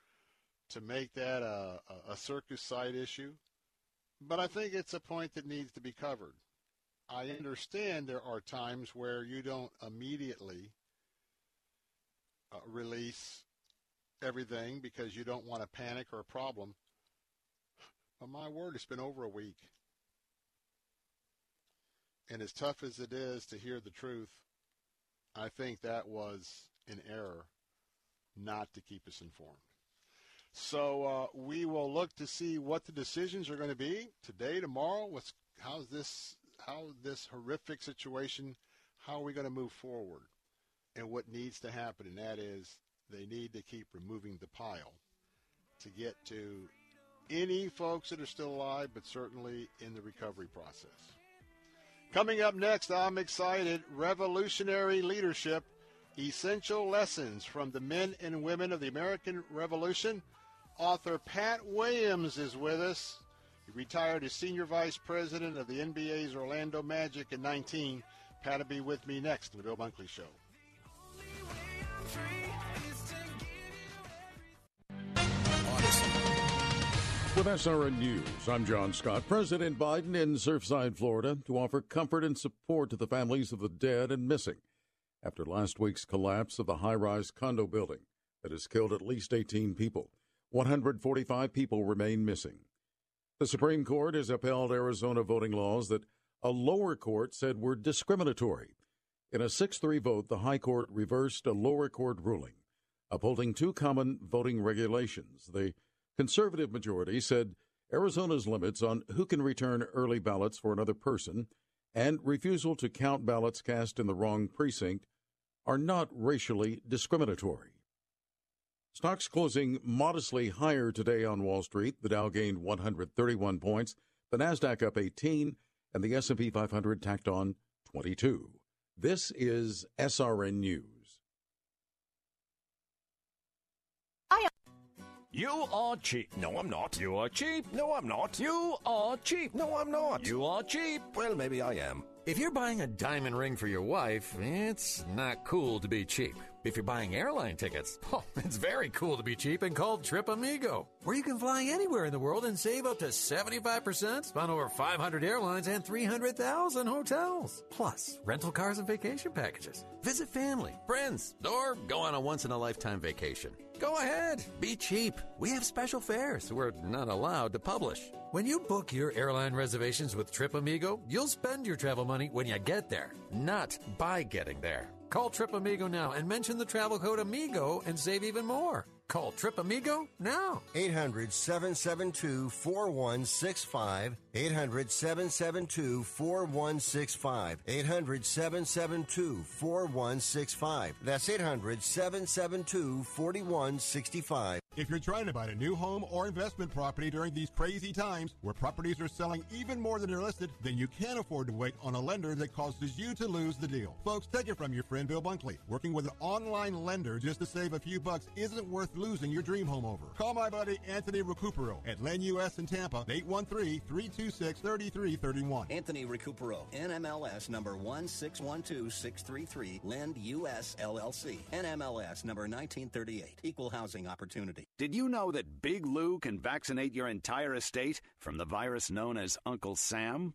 to make that a, a circus side issue. But I think it's a point that needs to be covered. I understand there are times where you don't immediately uh, release everything because you don't want a panic or a problem. But my word, it's been over a week. And as tough as it is to hear the truth, I think that was an error not to keep us informed. So uh, we will look to see what the decisions are going to be today, tomorrow. What's how's this how this horrific situation? How are we going to move forward? And what needs to happen, and that is they need to keep removing the pile to get to any folks that are still alive, but certainly in the recovery process. Coming up next, I'm excited. Revolutionary leadership, essential lessons from the men and women of the American Revolution. Author Pat Williams is with us. He retired as senior vice president of the NBA's Orlando Magic in 19. Pat will be with me next on the Bill Bunkley Show. With SRN News, I'm John Scott. President Biden in Surfside, Florida, to offer comfort and support to the families of the dead and missing after last week's collapse of the high rise condo building that has killed at least 18 people. 145 people remain missing. The Supreme Court has upheld Arizona voting laws that a lower court said were discriminatory. In a 6 3 vote, the High Court reversed a lower court ruling, upholding two common voting regulations. The conservative majority said Arizona's limits on who can return early ballots for another person and refusal to count ballots cast in the wrong precinct are not racially discriminatory. Stocks closing modestly higher today on Wall Street. The Dow gained 131 points, the Nasdaq up 18, and the S&P 500 tacked on 22. This is SRN News. You are cheap. No, I'm not. You are cheap. No, I'm not. You are cheap. No, I'm not. You are cheap. Well, maybe I am. If you're buying a diamond ring for your wife, it's not cool to be cheap. If you're buying airline tickets, oh, it's very cool to be cheap and called Trip Amigo, where you can fly anywhere in the world and save up to 75% on over 500 airlines and 300,000 hotels. Plus, rental cars and vacation packages. Visit family, friends, or go on a once in a lifetime vacation. Go ahead, be cheap. We have special fares we're not allowed to publish. When you book your airline reservations with Trip Amigo, you'll spend your travel money when you get there, not by getting there. Call Trip Amigo now and mention the travel code AMIGO and save even more. Call Trip Amigo now. 800 772 4165. 800 772 4165. 800 772 4165. That's 800 772 4165. If you're trying to buy a new home or investment property during these crazy times where properties are selling even more than they're listed, then you can't afford to wait on a lender that causes you to lose the deal. Folks, take it from your friend Bill Bunkley. Working with an online lender just to save a few bucks isn't worth losing your dream home over. Call my buddy Anthony Recupero at Lend US in Tampa, 813-326-3331. Anthony Recupero, NMLS number 1612633, Lend US LLC, NMLS number 1938, Equal Housing Opportunity. Did you know that Big Lou can vaccinate your entire estate from the virus known as Uncle Sam?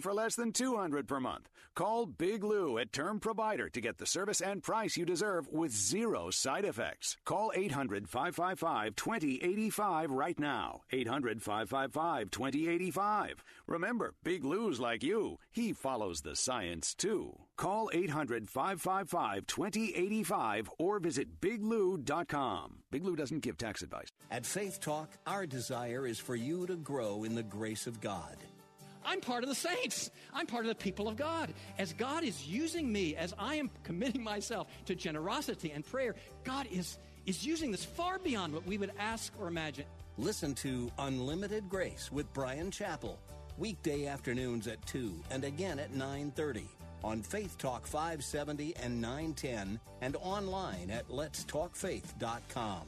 for less than 200 per month. Call Big Lou at Term Provider to get the service and price you deserve with zero side effects. Call 800-555-2085 right now. 800-555-2085. Remember, Big Lou's like you. He follows the science too. Call 800-555-2085 or visit biglou.com. Big Lou doesn't give tax advice. At Faith Talk, our desire is for you to grow in the grace of God. I'm part of the saints. I'm part of the people of God. As God is using me, as I am committing myself to generosity and prayer, God is, is using this far beyond what we would ask or imagine. Listen to Unlimited Grace with Bryan Chapell, weekday afternoons at 2 and again at 9:30 on Faith Talk 570 and 910 and online at letstalkfaith.com.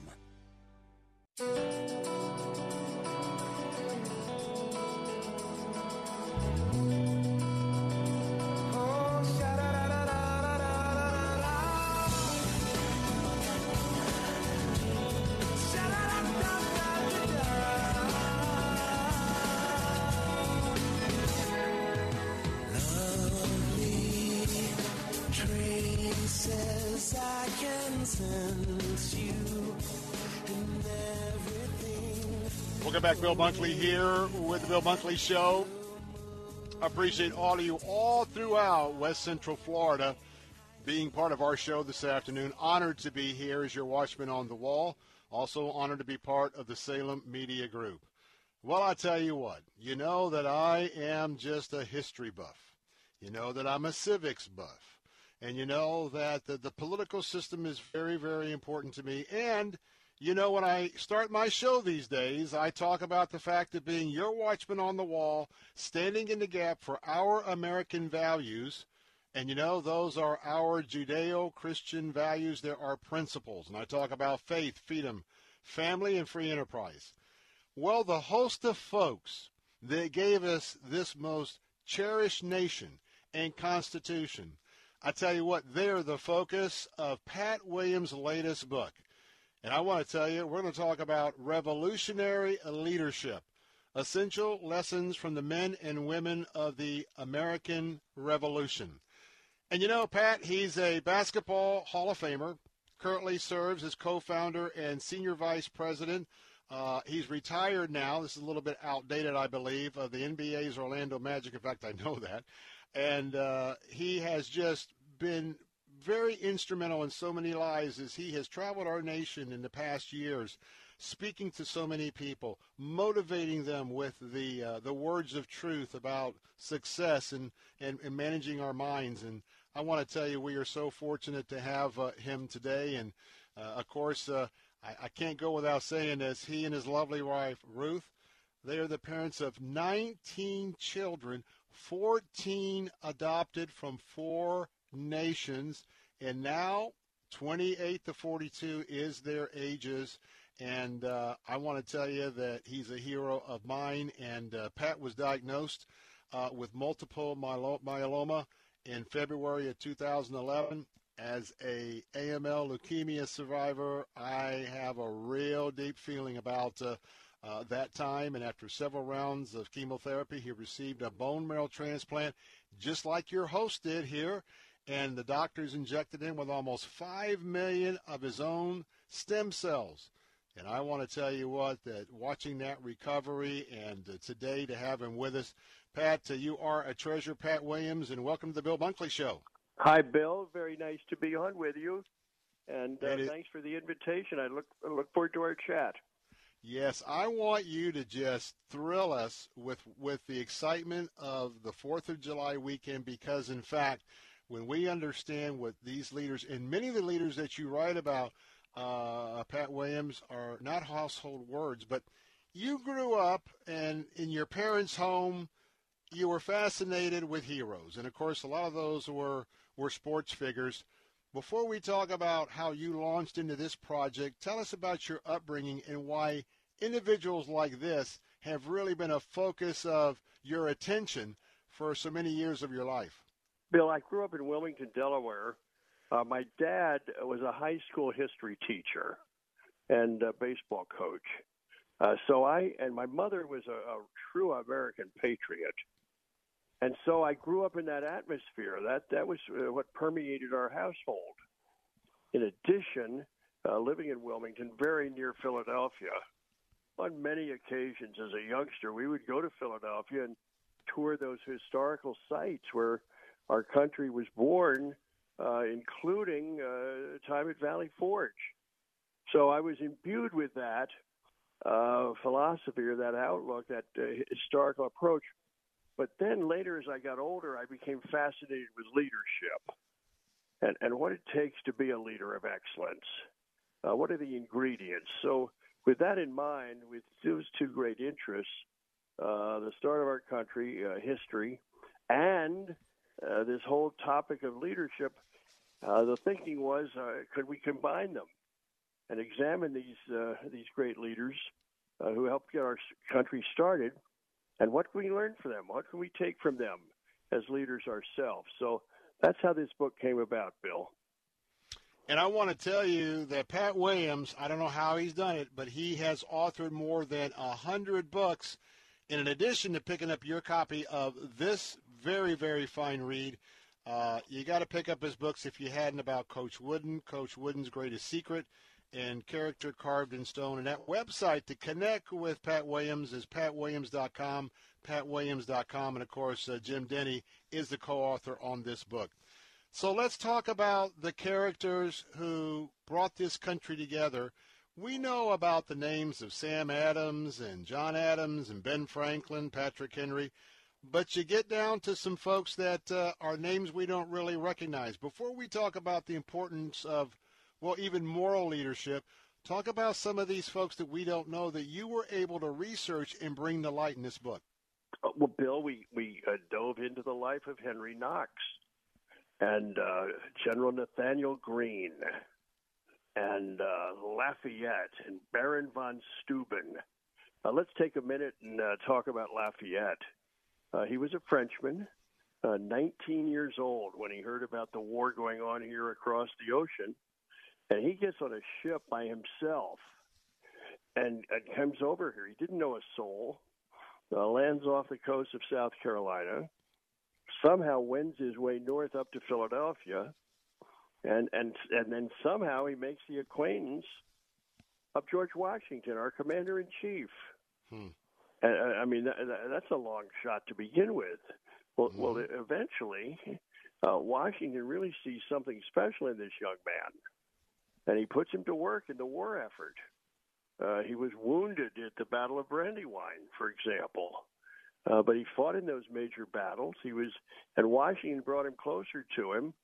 back, Bill Bunkley here with the Bill Bunkley Show. I appreciate all of you all throughout West Central Florida being part of our show this afternoon. Honored to be here as your watchman on the wall. Also honored to be part of the Salem Media Group. Well, I tell you what, you know that I am just a history buff. You know that I'm a civics buff. And you know that the, the political system is very, very important to me. And you know, when I start my show these days, I talk about the fact of being your watchman on the wall, standing in the gap for our American values. And you know, those are our Judeo Christian values. There are principles. And I talk about faith, freedom, family, and free enterprise. Well, the host of folks that gave us this most cherished nation and constitution, I tell you what, they're the focus of Pat Williams' latest book. And I want to tell you, we're going to talk about revolutionary leadership, essential lessons from the men and women of the American Revolution. And you know, Pat, he's a basketball Hall of Famer, currently serves as co founder and senior vice president. Uh, he's retired now. This is a little bit outdated, I believe, of the NBA's Orlando Magic. In fact, I know that. And uh, he has just been very instrumental in so many lives as he has traveled our nation in the past years, speaking to so many people, motivating them with the uh, the words of truth about success and, and, and managing our minds. And I want to tell you, we are so fortunate to have uh, him today. And uh, of course, uh, I, I can't go without saying this. He and his lovely wife, Ruth, they are the parents of 19 children, 14 adopted from four nations. And now 28 to 42 is their ages. And uh, I want to tell you that he's a hero of mine. And uh, Pat was diagnosed uh, with multiple myeloma in February of 2011. As a AML leukemia survivor, I have a real deep feeling about uh, uh, that time. And after several rounds of chemotherapy, he received a bone marrow transplant, just like your host did here and the doctors injected him with almost 5 million of his own stem cells. And I want to tell you what, that watching that recovery and uh, today to have him with us, Pat, uh, you are a treasure, Pat Williams, and welcome to the Bill Bunkley Show. Hi, Bill. Very nice to be on with you, and uh, It is- thanks for the invitation. I look I look forward to our chat. Yes, I want you to just thrill us with with the excitement of the Fourth of July weekend because, in fact, when we understand what these leaders and many of the leaders that you write about, uh, Pat Williams, are not household words, but you grew up and in your parents' home, you were fascinated with heroes, and of course, a lot of those were were sports figures. Before we talk about how you launched into this project, tell us about your upbringing and why individuals like this have really been a focus of your attention for so many years of your life. Bill, I grew up in Wilmington, Delaware. Uh, my dad was a high school history teacher and a baseball coach. Uh, so I and my mother was a, a true American patriot, and so I grew up in that atmosphere. That that was uh, what permeated our household. In addition, uh, living in Wilmington, very near Philadelphia, on many occasions as a youngster, we would go to Philadelphia and tour those historical sites where our country was born, uh, including uh, time at Valley Forge. So I was imbued with that uh, philosophy or that outlook, that uh, historical approach. But then later, as I got older, I became fascinated with leadership and, and what it takes to be a leader of excellence. Uh, what are the ingredients? So, with that in mind, with those two great interests, uh, the start of our country, history, and uh, this whole topic of leadership, uh, the thinking was, uh, could we combine them and examine these uh, these great leaders uh, who helped get our country started, and what can we learn from them? What can we take from them as leaders ourselves? So that's how this book came about, Bill. And I want to tell you that Pat Williams, I don't know how he's done it, but he has authored more than a hundred books. And in addition to picking up your copy of this very, very fine read, uh, you got to pick up his books if you hadn't about Coach Wooden, Coach Wooden's Greatest Secret, and character carved in stone. And that website to connect with Pat Williams is patwilliams.com, patwilliams.com. And of course, uh, Jim Denney is the co author on this book. So let's talk about the characters who brought this country together. We know about the names of Sam Adams and John Adams and Ben Franklin, Patrick Henry, but you get down to some folks that uh, are names we don't really recognize. Before we talk about the importance of, well, even moral leadership, talk about some of these folks that we don't know that you were able to research and bring to light in this book. Uh, Well, Bill, we we uh, dove into the life of Henry Knox and uh, General Nathaniel Greene and uh, Lafayette and Baron von Steuben. Uh, let's take a minute and uh, talk about Lafayette. Uh, he was a Frenchman, uh, 19 years old when he heard about the war going on here across the ocean, and he gets on a ship by himself and, and comes over here. He didn't know a soul. Uh, lands off the coast of South Carolina. Somehow wends his way north up to Philadelphia, and and and then somehow he makes the acquaintance of George Washington, our commander in chief. Hmm. And, uh, I mean, that, that- that's a long shot to begin with. Well, well, eventually, uh, Washington really sees something special in this young man, and he puts him to work in the war effort. Uh, he was wounded at the Battle of Brandywine, for example, uh, but he fought in those major battles. He was, and Washington brought him closer to him.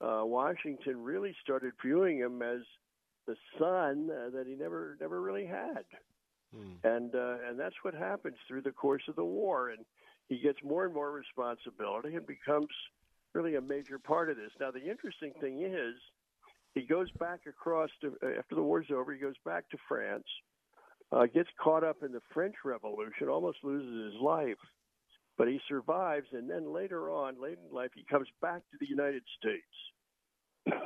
Uh, Washington really started viewing him as the son uh, that he never never really had and uh, and that's what happens through the course of the war. And he gets more and more responsibility and becomes really a major part of this. Now, the interesting thing is, he goes back across to after the war's over. He goes back to France, uh, gets caught up in the French Revolution, almost loses his life, but he survives. And then later on, late in life, he comes back to the United States.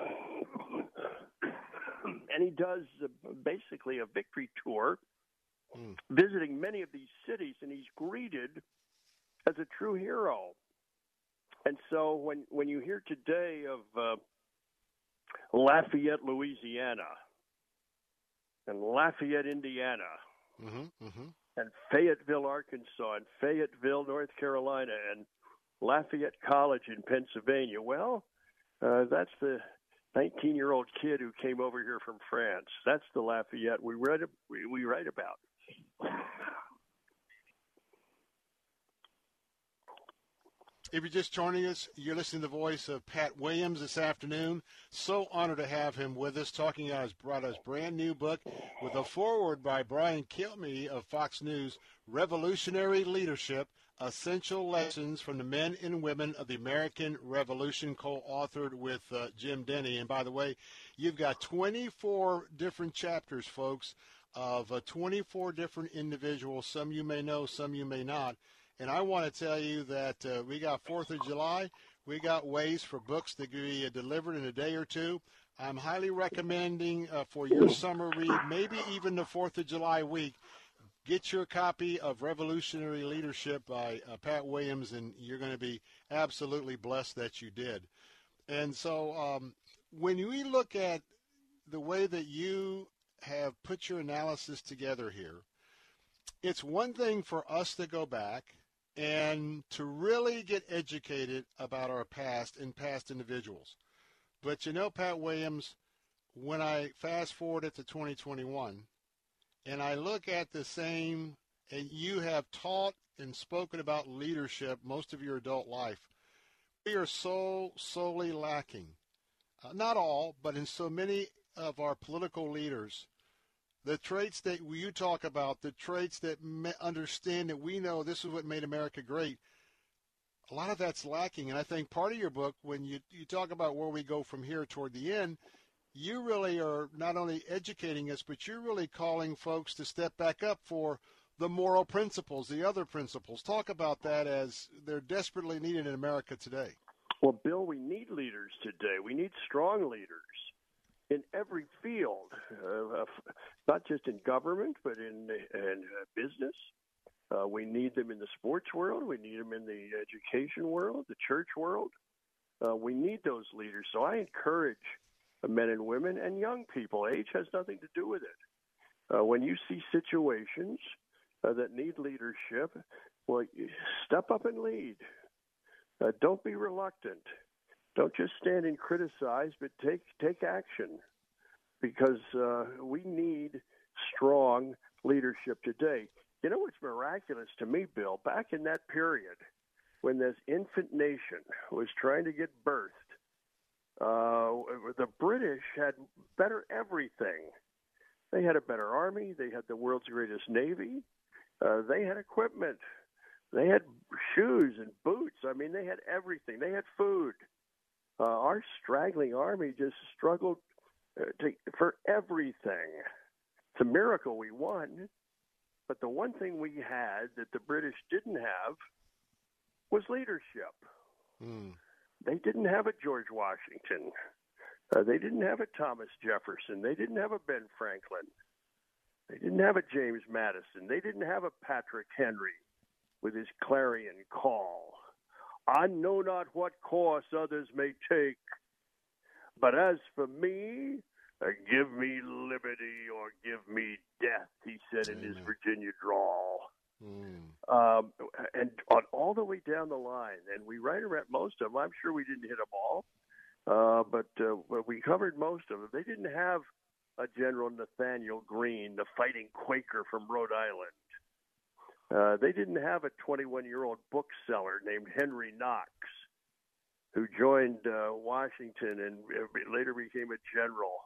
and he does uh, basically a victory tour visiting many of these cities, and he's greeted as a true hero. And so, when when you hear today of uh, Lafayette, Louisiana, and Lafayette, Indiana, Mm-hmm, mm-hmm. and Fayetteville, Arkansas, and Fayetteville, North Carolina, and Lafayette College in Pennsylvania, well, uh, that's the 19 year old kid who came over here from France. That's the Lafayette we read we, we write about. If you're just joining us, you're listening to the voice of Pat Williams this afternoon. So honored to have him with us, talking about his, brought us brand new book with a foreword by Brian Kilmeade of Fox News, Revolutionary Leadership, Essential Lessons from the Men and Women of the American Revolution, co-authored with uh, Jim Denney. And by the way, you've got 24 different chapters, folks, of uh, 24 different individuals. Some you may know, some you may not. And I want to tell you that uh, we got Fourth of July. We got ways for books to be uh, delivered in a day or two. I'm highly recommending uh, for your summer read, maybe even the Fourth of July week. Get your copy of Revolutionary Leadership by uh, Pat Williams, and you're going to be absolutely blessed that you did. And so, um, when we look at the way that you have put your analysis together here, it's one thing for us to go back and to really get educated about our past and past individuals. But you know, Pat Williams, when I fast forward it to 2021 and I look at the same, and you have taught and spoken about leadership most of your adult life, we are so solely lacking. Uh, not all, but in so many of our political leaders, the traits that you talk about, the traits that understand that we know this is what made America great, a lot of that's lacking. And I think part of your book, when you, you talk about where we go from here toward the end, you really are not only educating us, but you're really calling folks to step back up for the moral principles, the other principles. Talk about that as they're desperately needed in America today. Well, Bill, we need leaders today. We need strong leaders in every field, uh, not just in government, but in, in uh, business. Uh, we need them in the sports world. We need them in the education world, the church world. Uh, we need those leaders. So I encourage men and women, and young people. Age has nothing to do with it. Uh, when you see situations uh, that need leadership, well, step up and lead. Don't be reluctant. Don't just stand and criticize, but take take action, because uh, we need strong leadership today. You know what's miraculous to me, Bill? Back in that period when this infant nation was trying to get birthed, uh, the British had better everything. They had a better army. They had the world's greatest navy. Uh, they had equipment. They had shoes and boots. I mean, they had everything. They had food. Uh, our straggling army just struggled uh, to, for everything. It's a miracle we won. But the one thing we had that the British didn't have was leadership. They didn't have a George Washington. Uh, they didn't have a Thomas Jefferson. They didn't have a Ben Franklin. They didn't have a James Madison. They didn't have a Patrick Henry with his clarion call. I know not what course others may take, but as for me, uh, give me liberty or give me death, he said in his Virginia drawl. Um, and on all the way down the line, and we right around most of them. I'm sure we didn't hit them all, uh, but, uh, but we covered most of them. They didn't have a General Nathaniel Greene, the fighting Quaker from Rhode Island. Uh, they didn't have a 21 year old bookseller named Henry Knox, who joined uh, Washington and later became a general.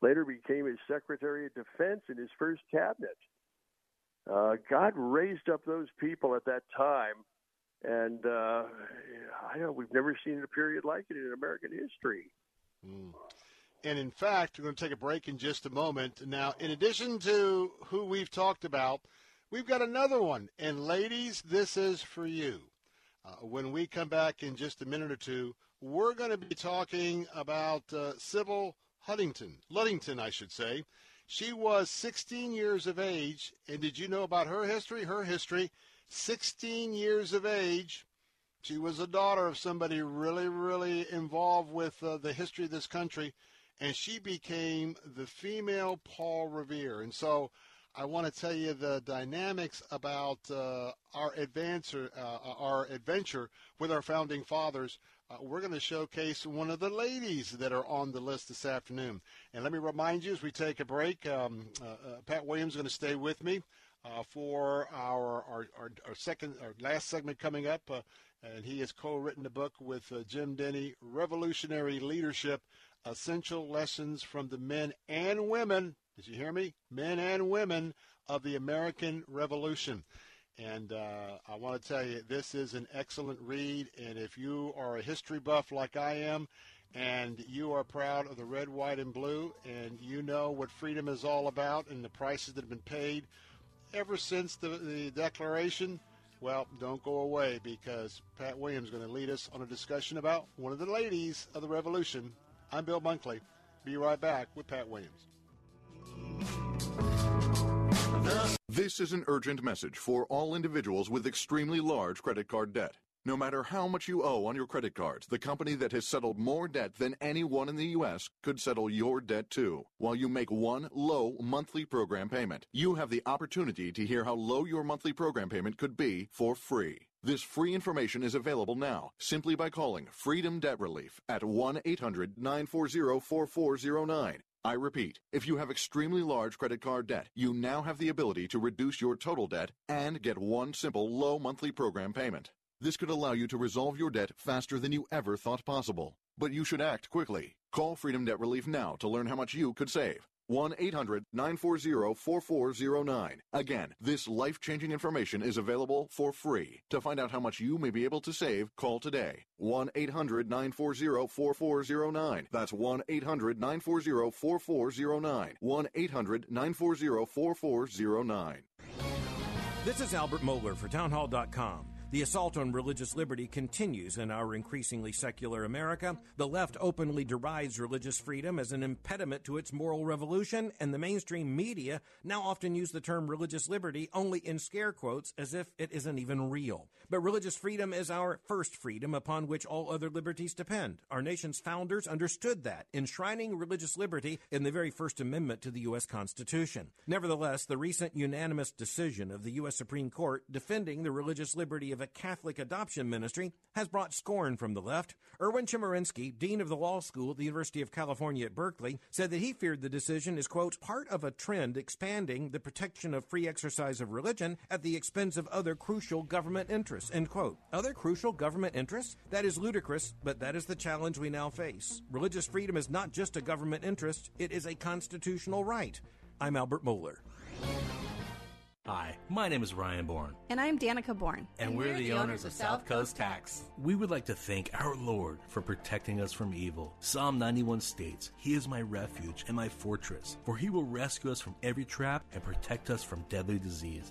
Later became his Secretary of Defense in his first cabinet. Uh, God raised up those people at that time, and uh, I know we've never seen a period like it in American history. And in fact, we're going to take a break in just a moment. Now, in addition to who we've talked about, we've got another one. And ladies, this is for you. Uh, when we come back in just a minute or two, we're going to be talking about uh, Sybil Huntington, Ludington, I should say. She was 16 years of age, and did you know about her history? Her history, 16 years of age. She was a daughter of somebody really, really involved with uh, the history of this country, and she became the female Paul Revere. And so I want to tell you the dynamics about uh, our adventure, uh, our adventure with our founding fathers. Uh, we're going to showcase one of the ladies that are on the list this afternoon. And let me remind you as we take a break, um, uh, uh, Pat Williams is going to stay with me uh, for our, our, our, our second, our last segment coming up. And he has co-written a book with Jim Denney, Revolutionary Leadership, Essential Lessons from the Men and Women, did you hear me? Men and Women of the American Revolution. And uh, I want to tell you, this is an excellent read. And if you are a history buff like I am, and you are proud of the red, white, and blue, and you know what freedom is all about and the prices that have been paid ever since the, the Declaration, well, don't go away because Pat Williams is going to lead us on a discussion about one of the ladies of the Revolution. I'm Bill Bunkley. Be right back with Pat Williams. This is an urgent message for all individuals with extremely large credit card debt. No matter how much you owe on your credit cards, the company that has settled more debt than anyone in the U.S. could settle your debt too. While you make one low monthly program payment, you have the opportunity to hear how low your monthly program payment could be for free. This free information is available now simply by calling Freedom Debt Relief at 1 800 940 4409. I repeat, if you have extremely large credit card debt, you now have the ability to reduce your total debt and get one simple low monthly program payment. This could allow you to resolve your debt faster than you ever thought possible. But you should act quickly. Call Freedom Debt Relief now to learn how much you could save. 1 800 940 4409. Again, this life changing information is available for free. To find out how much you may be able to save, call today. 1 800 940 4409. That's 1 800 940 4409. 1 800 940 4409. This is Albert Mohler for Townhall.com. The assault on religious liberty continues in our increasingly secular America. The left openly derides religious freedom as an impediment to its moral revolution, and the mainstream media now often use the term religious liberty only in scare quotes as if it isn't even real. But religious freedom is our first freedom upon which all other liberties depend. Our nation's founders understood that, enshrining religious liberty in the very First Amendment to the U.S. Constitution. Nevertheless, the recent unanimous decision of the U.S. Supreme Court defending the religious liberty of a Catholic adoption ministry has brought scorn from the left. Erwin Chemerinsky, dean of the law school at the University of California at Berkeley, said that he feared the decision is, quote, part of a trend expanding the protection of free exercise of religion at the expense of other crucial government interests, end quote. Other crucial government interests? That is ludicrous, but that is the challenge we now face. Religious freedom is not just a government interest, it is a constitutional right. I'm Albert Mohler. Hi, my name is Ryan Bourne. And I'm Danica Bourne. And, we're, the, owners of South Coast Tax. We would like to thank our Lord for protecting us from evil. Psalm 91 states, He is my refuge and my fortress, for He will rescue us from every trap and protect us from deadly disease.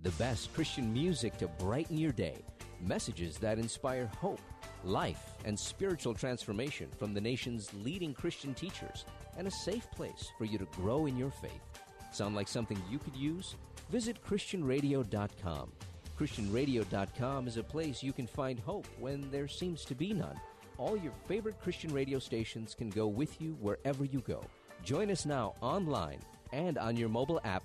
The best Christian music to brighten your day. Messages that inspire hope, life, and spiritual transformation from the nation's leading Christian teachers, and a safe place for you to grow in your faith. Sound like something you could use? Visit ChristianRadio.com. ChristianRadio.com is a place you can find hope when there seems to be none. All your favorite Christian radio stations can go with you wherever you go. Join us now online and on your mobile app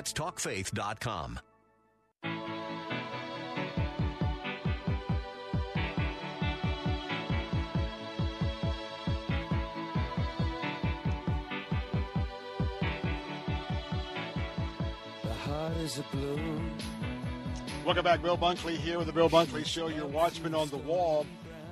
letstalkfaith.com. The heart is a blue. Welcome back, Bill Bunkley here with the Bill Bunkley Show, your watchman on the wall.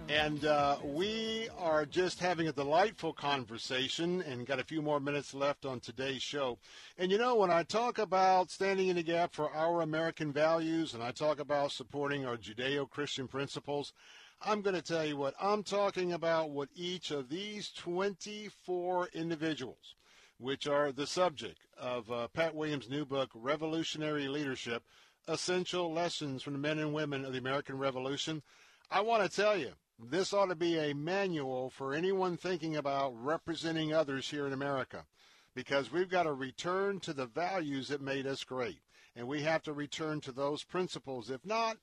And uh, we are just having a delightful conversation and got a few more minutes left on today's show. And you know, when I talk about standing in the gap for our American values and I talk about supporting our Judeo Christian principles, I'm going to tell you what I'm talking about what each of these 24 individuals, which are the subject of uh, Pat Williams' new book, Revolutionary Leadership Essential Lessons from the Men and Women of the American Revolution. I want to tell you, this ought to be a manual for anyone thinking about representing others here in America because we've got to return to the values that made us great. And we have to return to those principles. If not,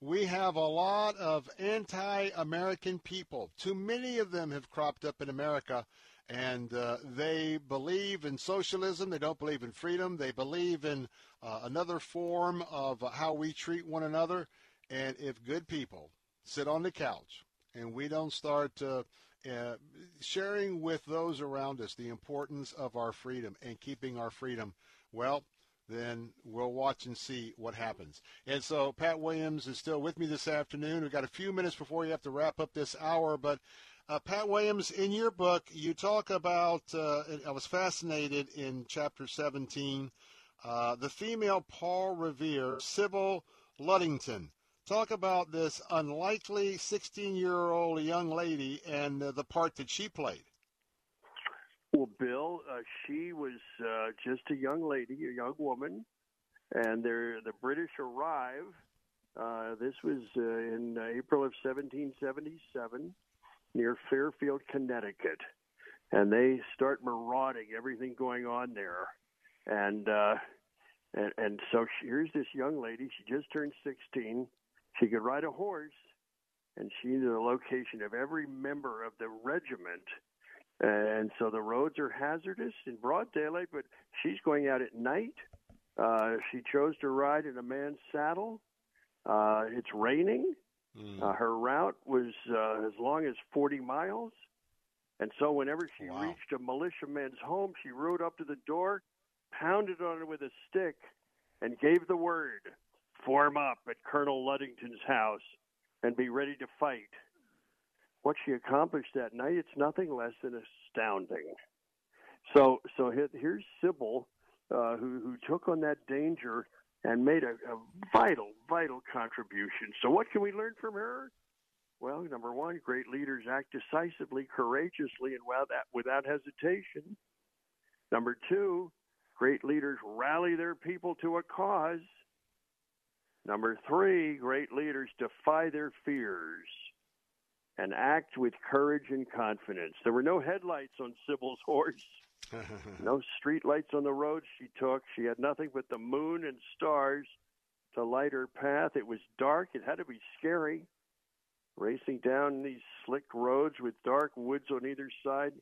we have a lot of anti American people. Too many of them have cropped up in America, and uh, they believe in socialism. They don't believe in freedom. They believe in uh, another form of how we treat one another. And if good people sit on the couch and we don't start uh, uh, sharing with those around us the importance of our freedom and keeping our freedom, well, then we'll watch and see what happens. And so Pat Williams is still with me this afternoon. We've got a few minutes before you have to wrap up this hour, but uh, Pat Williams, in your book, you talk about, uh, I was fascinated in chapter 17, uh, the female Paul Revere, Sybil Ludington. Talk about this unlikely 16 year old young lady and uh, the part that she played. Well, Bill, uh, she was uh, just a young lady, a young woman, and the British arrive Uh, this was uh, in April of 1777 near Fairfield, Connecticut, and they start marauding everything going on there, and uh, and and so she, here's this young lady. She just turned 16. She could ride a horse, and she knew the location of every member of the regiment. And so the roads are hazardous in broad daylight, but she's going out at night. Uh, she chose to ride in a man's saddle. Uh, it's raining. Uh, her route was uh, as long as 40 miles. And so whenever she reached a militiaman's home, she rode up to the door, pounded on it with a stick, and gave the word form up at Colonel Ludington's house and be ready to fight. What she accomplished that night, it's nothing less than astounding. So, so here's Sybil, uh, who, who took on that danger and made a, a vital, vital contribution. So, what can we learn from her? Well, number one, great leaders act decisively, courageously, and without, without hesitation. Number two, great leaders rally their people to a cause. Number three, great leaders defy their fears and act with courage and confidence. There were no headlights on Sybil's horse, no street lights on the road she took. She had nothing but the moon and stars to light her path. It was dark, it had to be scary. Racing down these slick roads with dark woods on either side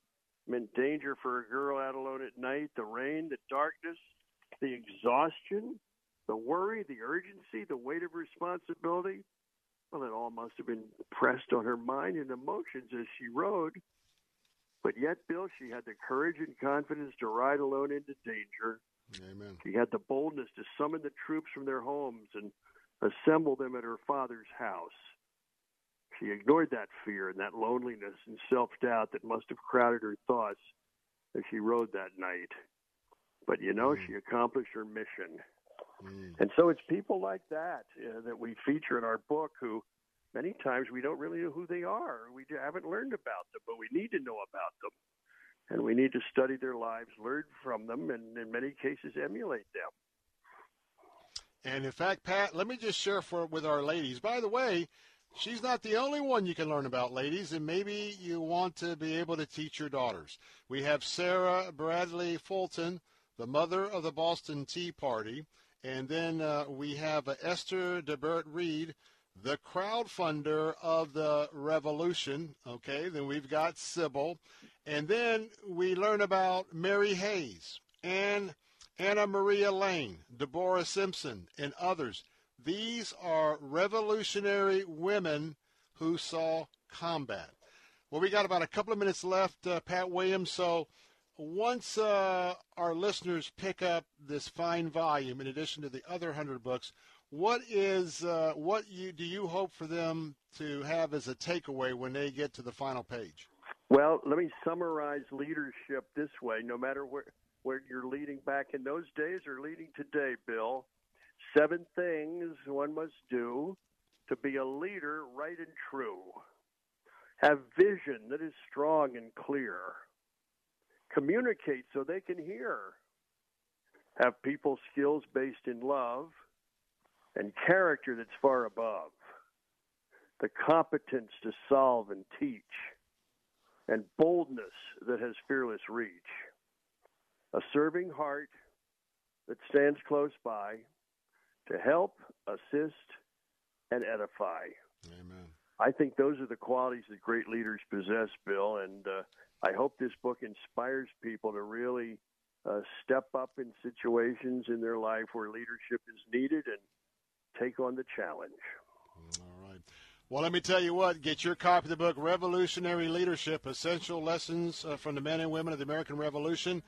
meant danger for a girl out alone at night. The rain, the darkness, the exhaustion, the worry, the urgency, the weight of responsibility. Well, it all must have been pressed on her mind and emotions as she rode. But yet, Bill, she had the courage and confidence to ride alone into danger. Amen. She had the boldness to summon the troops from their homes and assemble them at her father's house. She ignored that fear and that loneliness and self doubt that must have crowded her thoughts as she rode that night. But you know, mm. she accomplished her mission. And so it's people like that uh, that we feature in our book who many times we don't really know who they are. We haven't learned about them, but we need to know about them. And we need to study their lives, learn from them, and in many cases emulate them. And in fact, Pat, let me just share for with our ladies. By the way, she's not the only one you can learn about, ladies, and maybe you want to be able to teach your daughters. We have Sarah Bradley Fulton, the mother of the Boston Tea Party, and then uh, we have uh, Esther de Berdt Reed, the crowdfunder of the revolution. Okay, then we've got Sybil, and then we learn about Mary Hayes and Anna Maria Lane, Deborah Simpson, and others. These are revolutionary women who saw combat. Well, we got about a couple of minutes left, uh, Pat Williams. So once uh, our listeners pick up this fine volume, in addition to the other hundred books, what is uh, what you do you hope for them to have as a takeaway when they get to the final page? Well, let me summarize leadership this way no matter where, where you're leading back in those days or leading today, Bill. Seven things one must do to be a leader right and true. Have vision that is strong and clear. Communicate so they can hear. Have people skills based in love and character that's far above. The competence to solve and teach and boldness that has fearless reach. A serving heart that stands close by to help, assist, and edify. Amen. I think those are the qualities that great leaders possess, Bill, and uh, I hope this book inspires people to really uh, step up in situations in their life where leadership is needed and take on the challenge. All right. Well, let me tell you what, get your copy of the book, Revolutionary Leadership Essential Lessons uh, from the Men and Women of the American Revolution.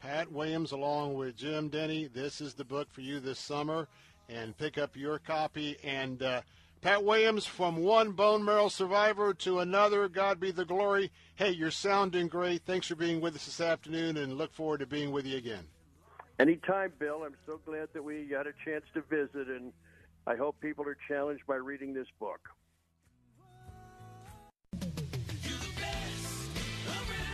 Pat Williams, along with Jim Denney, this is the book for you this summer. And pick up your copy. And uh, Pat Williams, from one bone marrow survivor to another, God be the glory. Hey, you're sounding great. Thanks for being with us this afternoon, and look forward to being with you again. Anytime, Bill. I'm so glad that we got a chance to visit, and I hope people are challenged by reading this book.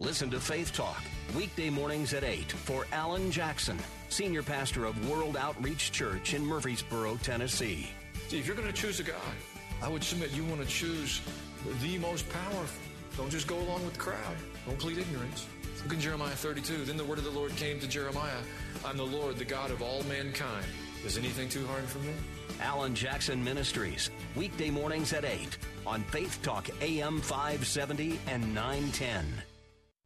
Listen to Faith Talk, weekday mornings at 8 for Alan Jackson, Senior Pastor of World Outreach Church in Murfreesboro, Tennessee. See, if you're going to choose a God, I would submit you want to choose the most powerful. Don't just go along with the crowd. Don't plead ignorance. Look in Jeremiah 32. Then the word of the Lord came to Jeremiah I'm the Lord, the God of all mankind. Is anything too hard for me? Alan Jackson Ministries, weekday mornings at 8 on Faith Talk AM 570 and 910.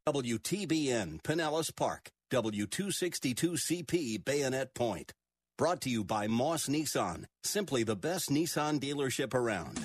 WTBN Pinellas Park, W262CP Bayonet Point. Brought to you by Moss Nissan, simply the best Nissan dealership around.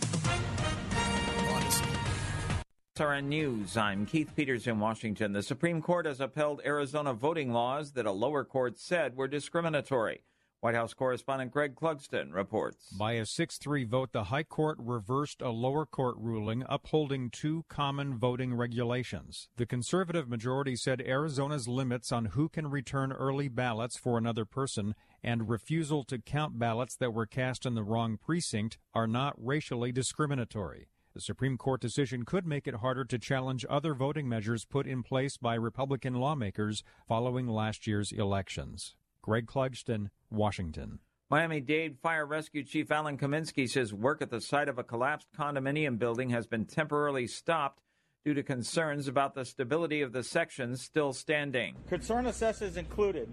SRN News. I'm Keith Peters in Washington. The Supreme Court has upheld Arizona voting laws that a lower court said were discriminatory. White House correspondent Greg Clugston reports. By a 6 3 vote, the High Court reversed a lower court ruling upholding two common voting regulations. The conservative majority said Arizona's limits on who can return early ballots for another person and refusal to count ballots that were cast in the wrong precinct are not racially discriminatory. The Supreme Court decision could make it harder to challenge other voting measures put in place by Republican lawmakers following last year's elections. Greg Clugston, Washington. Miami Dade Fire Rescue Chief Alan Cominsky says work at the site of a collapsed condominium building has been temporarily stopped due to concerns about the stability of the sections still standing. Concern assessors included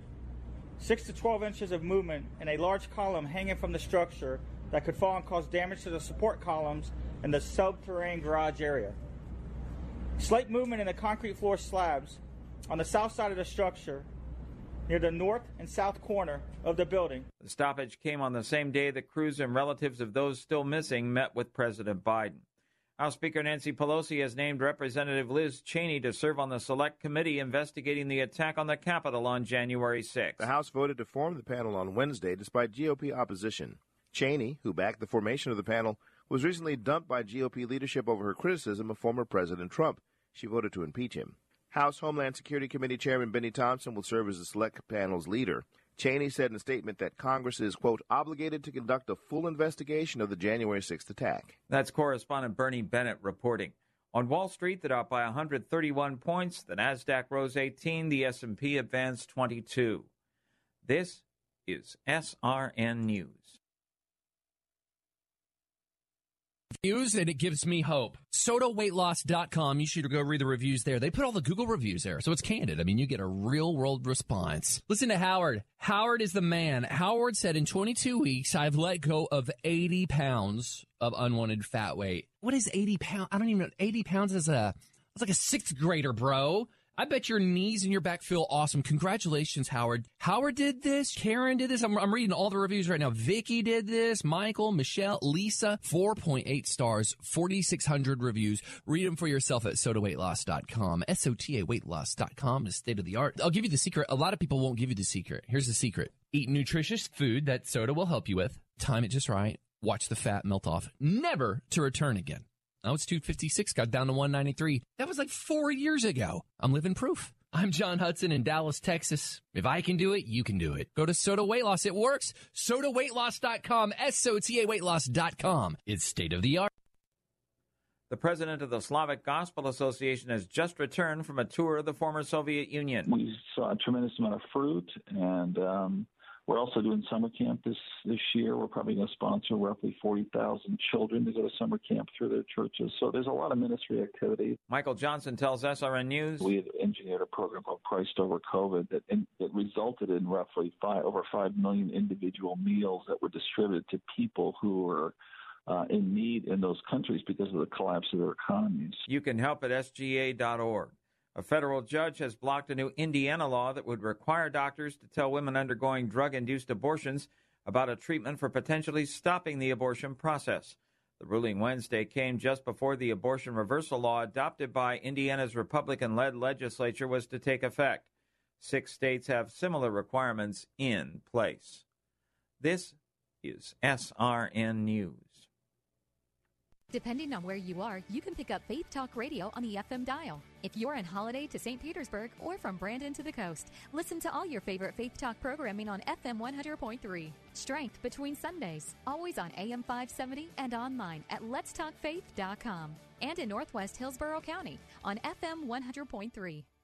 6 to 12 inches of movement in a large column hanging from the structure that could fall and cause damage to the support columns in the subterranean garage area. Slight movement in the concrete floor slabs on the south side of the structure near the north and south corner of the building. The stoppage came on the same day that crews and relatives of those still missing met with President Biden. House Speaker Nancy Pelosi has named Representative Liz Cheney to serve on the Select Committee investigating the attack on the Capitol on January 6. The House voted to form the panel on Wednesday despite GOP opposition. Cheney, who backed the formation of the panel, was recently dumped by GOP leadership over her criticism of former President Trump. She voted to impeach him. House Homeland Security Committee Chairman Benny Thompson will serve as the select panel's leader. Cheney said in a statement that Congress is, quote, obligated to conduct a full investigation of the January 6th attack. That's correspondent Bernie Bennett reporting. On Wall Street, the Dow by 131 points, the Nasdaq rose 18, the S&P advanced 22. This is SRN News. Reviews and it gives me hope. SOTAWeightLoss.com. You should go read the reviews there. They put all the Google reviews there, so it's candid. I mean, you get a real world response. Listen to Howard. Howard is the man. Howard said in 22 weeks, I've let go of 80 pounds of unwanted fat weight. What is 80 pounds? I don't even know. 80 pounds is a, it's like a sixth grader, bro. I bet your knees and your back feel awesome. Congratulations, Howard. Howard did this. Karen did this. I'm, I'm reading all the reviews right now. Vicky did this. Michael, Michelle, Lisa, 4.8 stars, 4,600 reviews. Read them for yourself at sotaweightloss.com. S-O-T-A weightloss.com is state of the art. I'll give you the secret. A lot of people won't give you the secret. Here's the secret. Eat nutritious food that SOTA will help you with. Time it just right. Watch the fat melt off. Never to return again. Now it's 256, got down to 193. That was like four years ago. I'm living proof. I'm John Hudson in Dallas, Texas. If I can do it, you can do it. Go to SOTA Weight Loss. It works. SOTAWeightLoss.com. S-O-T-A weightloss.com. It's state of the art. The president of the Slavic Gospel Association has just returned from a tour of the former Soviet Union. We saw a tremendous amount of fruit, and um, we're also doing summer camp this this year. We're probably going to sponsor roughly forty thousand children to go to summer camp through their churches. So there's a lot of ministry activity. Michael Johnson tells SRN News. We had engineered a program called Christ Over COVID that in, that resulted in roughly five over five million individual meals that were distributed to people who were uh, in need in those countries because of the collapse of their economies. You can help at SGA.org. A federal judge has blocked a new Indiana law that would require doctors to tell women undergoing drug induced abortions about a treatment for potentially stopping the abortion process. The ruling Wednesday came just before the abortion reversal law adopted by Indiana's Republican led legislature was to take effect. Six states have similar requirements in place. This is SRN News. Depending on where you are, you can pick up Faith Talk Radio on the FM dial. If you're on holiday to St. Petersburg or from Brandon to the coast, listen to all your favorite Faith Talk programming on FM 100.3. Strength between Sundays, always on AM 570 and online at letstalkfaith.com. And in Northwest Hillsborough County on FM 100.3.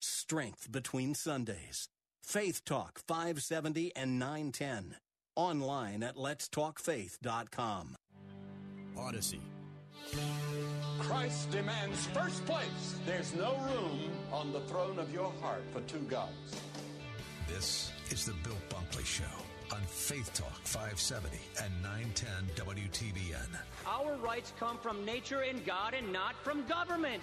Strength between Sundays. Faith Talk 570 and 910. Online at letstalkfaith.com. Odyssey. Christ demands first place. There's no room on the throne of your heart for two gods. This is the Bill Bunkley Show on Faith Talk 570 and 910 WTBN. Our rights come from nature and God and not from government.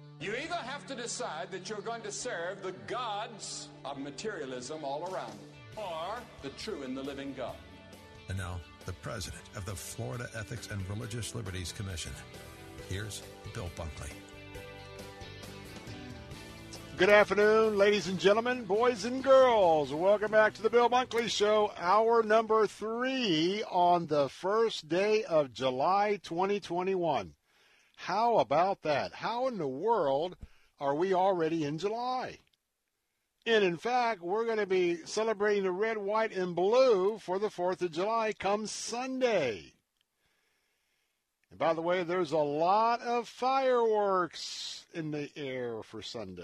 You either have to decide that you're going to serve the gods of materialism all around you, or the true and the living God. And now, the president of the Florida Ethics and Religious Liberties Commission. Here's Bill Bunkley. Good afternoon, ladies and gentlemen, boys and girls. Welcome back to the Bill Bunkley Show, hour number three on the first day of July 2021. How about that? How in the world are we already in July? And in fact, we're going to be celebrating the red, white, and blue for the 4th of July come Sunday. And by the way, there's a lot of fireworks in the air for Sunday.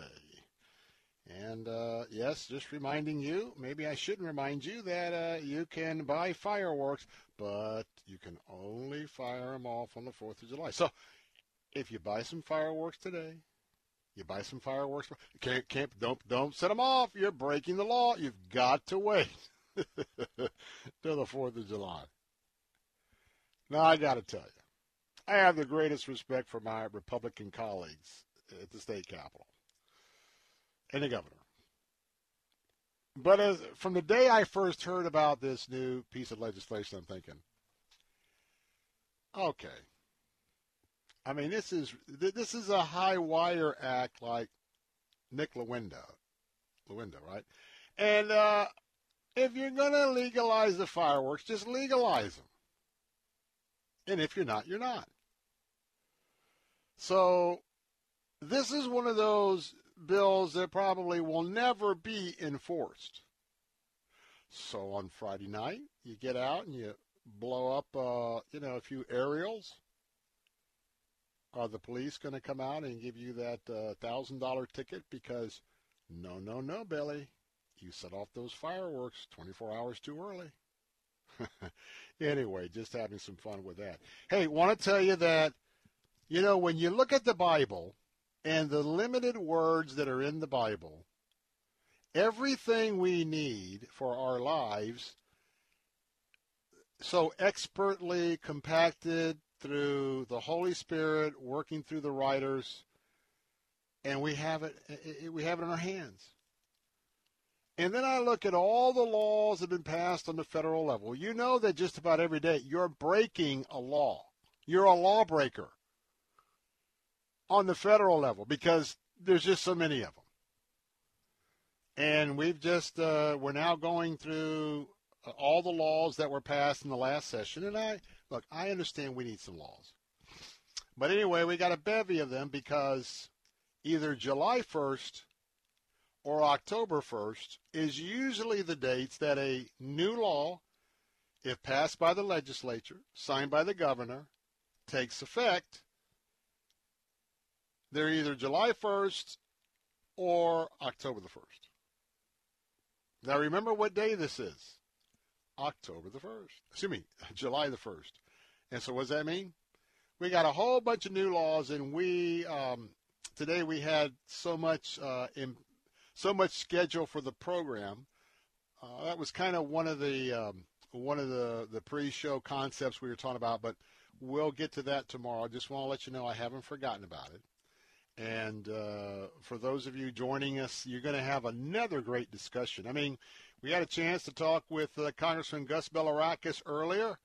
And uh, yes, just reminding you, maybe I shouldn't remind you that uh, you can buy fireworks, but you can only fire them off on the 4th of July. So if you buy some fireworks today, you buy some fireworks. Can't, can't, don't, don't set them off. You're breaking the law. You've got to wait till the Fourth of July. Now I got to tell you, I have the greatest respect for my Republican colleagues at the state capitol and the governor. But as from the day I first heard about this new piece of legislation, I'm thinking, okay, I mean, this is this is a high wire act like Nick Lewinda, Lewinda, right? And uh, if you're to legalize the fireworks, just legalize them. And if you're not, you're not. So this is one of those bills that probably will never be enforced. So on Friday night, you get out and you blow up, uh, you know, a few aerials are the police going to come out and give you that uh, thousand dollar ticket because no, no, no, Billy, you set off those fireworks 24 hours too early. anyway, just having some fun with that. Hey, want to tell you that you know when you look at the Bible and the limited words that are in the Bible, everything we need for our lives so expertly compacted through the Holy Spirit working through the writers, and we have it, we have it in our hands. And then I look at all the laws that have been passed on the federal level. You know that just about every day you're breaking a law. You're a lawbreaker on the federal level because there's just so many of them. And we've just, uh, we're now going through all the laws that were passed in the last session. And I, Look, I understand we need some laws. But anyway, we got a bevy of them because either July 1st or October 1st is usually the dates that a new law, if passed by the legislature, signed by the governor, takes effect. They're either July 1st or October the 1st. Now remember what day this is. October the 1st. Excuse me, July the 1st. And so what does that mean? We got a whole bunch of new laws, and we um, today we had so much uh, in, so much schedule for the program. Uh, that was kind of one of the um, one of the the pre-show concepts we were talking about, but we'll get to that tomorrow. I just want to let you know I haven't forgotten about it. And uh, for those of you joining us, you're going to have another great discussion. I mean, we had a chance to talk with uh, Congressman Gus Bilirakis earlier.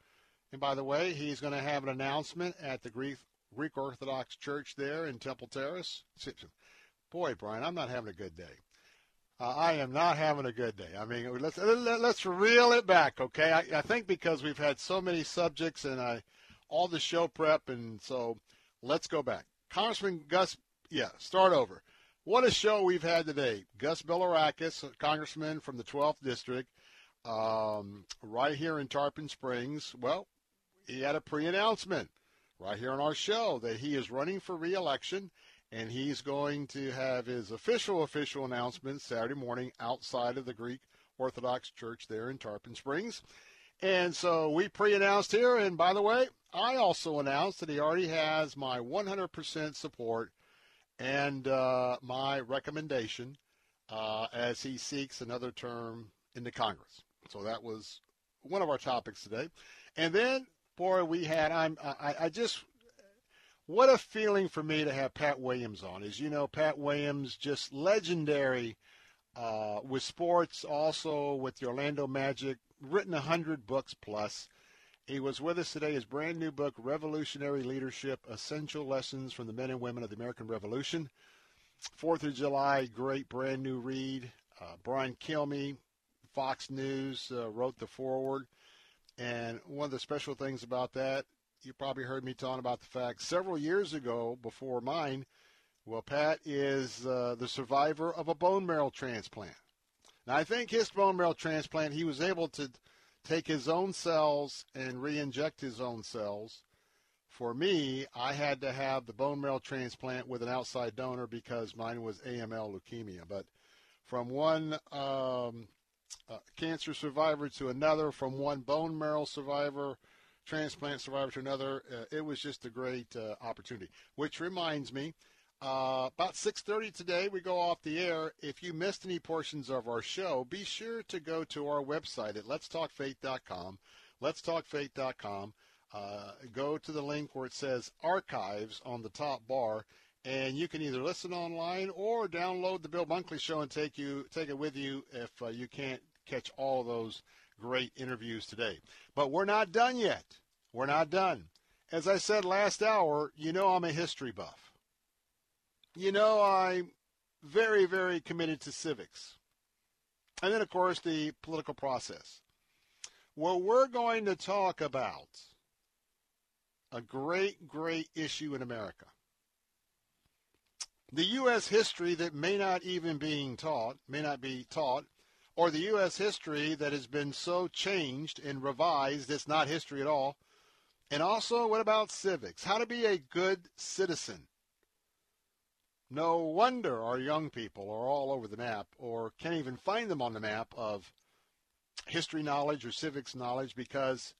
And by the way, he's going to have an announcement at the Greek, Greek Orthodox Church there in Temple Terrace. Boy, Brian, I'm not having a good day. Uh, I am not having a good day. I mean, let's let's reel it back, okay? I, I think because we've had so many subjects and I all the show prep, and so let's go back. Congressman Gus, yeah, start over. What a show we've had today. Gus Bilirakis, congressman from the 12th district, um, right here in Tarpon Springs. Well, he had a pre-announcement right here on our show that he is running for reelection and he's going to have his official official announcement Saturday morning outside of the Greek Orthodox Church there in Tarpon Springs. And so we pre-announced here and by the way, I also announced that he already has my 100% support and uh, my recommendation uh, as he seeks another term in the Congress. So that was one of our topics today. And then boy, we had. I'm. I, I just. What a feeling for me to have Pat Williams on. As you know, Pat Williams just legendary uh, with sports, also with the Orlando Magic, written a hundred books plus. He was with us today. His brand new book, Revolutionary Leadership: Essential Lessons from the Men and Women of the American Revolution. Fourth of July, great brand new read. Uh, Brian Kilmeade, Fox News, uh, wrote the foreword. And one of the special things about that, you probably heard me talking about the fact several years ago before mine, well, Pat is uh, the survivor of a bone marrow transplant. Now, I think his bone marrow transplant, he was able to take his own cells and re-inject his own cells. For me, I had to have the bone marrow transplant with an outside donor because mine was AML leukemia. But from one um, uh, cancer survivor to another, from one bone marrow survivor, transplant survivor to another. Uh, it was just a great uh, opportunity. Which reminds me, uh, about 6:30 today, we go off the air. If you missed any portions of our show, be sure to go to our website at letstalkfaith.com. Letstalkfaith.com. Uh, go to the link where it says archives on the top bar and you can either listen online or download the Bill Bunkley Show and take you take it with you if uh, you can't catch all those great interviews today. But we're not done yet. We're not done. As I said last hour, you know I'm a history buff. You know I'm very, very committed to civics. And then, of course, the political process. Well, we're going to talk about a great, great issue in America the U.S. history that may not even being taught, may not be taught, or the U.S. history that has been so changed and revised it's not history at all. And also, what about civics? How to be a good citizen. No wonder our young people are all over the map or can't even find them on the map of history knowledge or civics knowledge because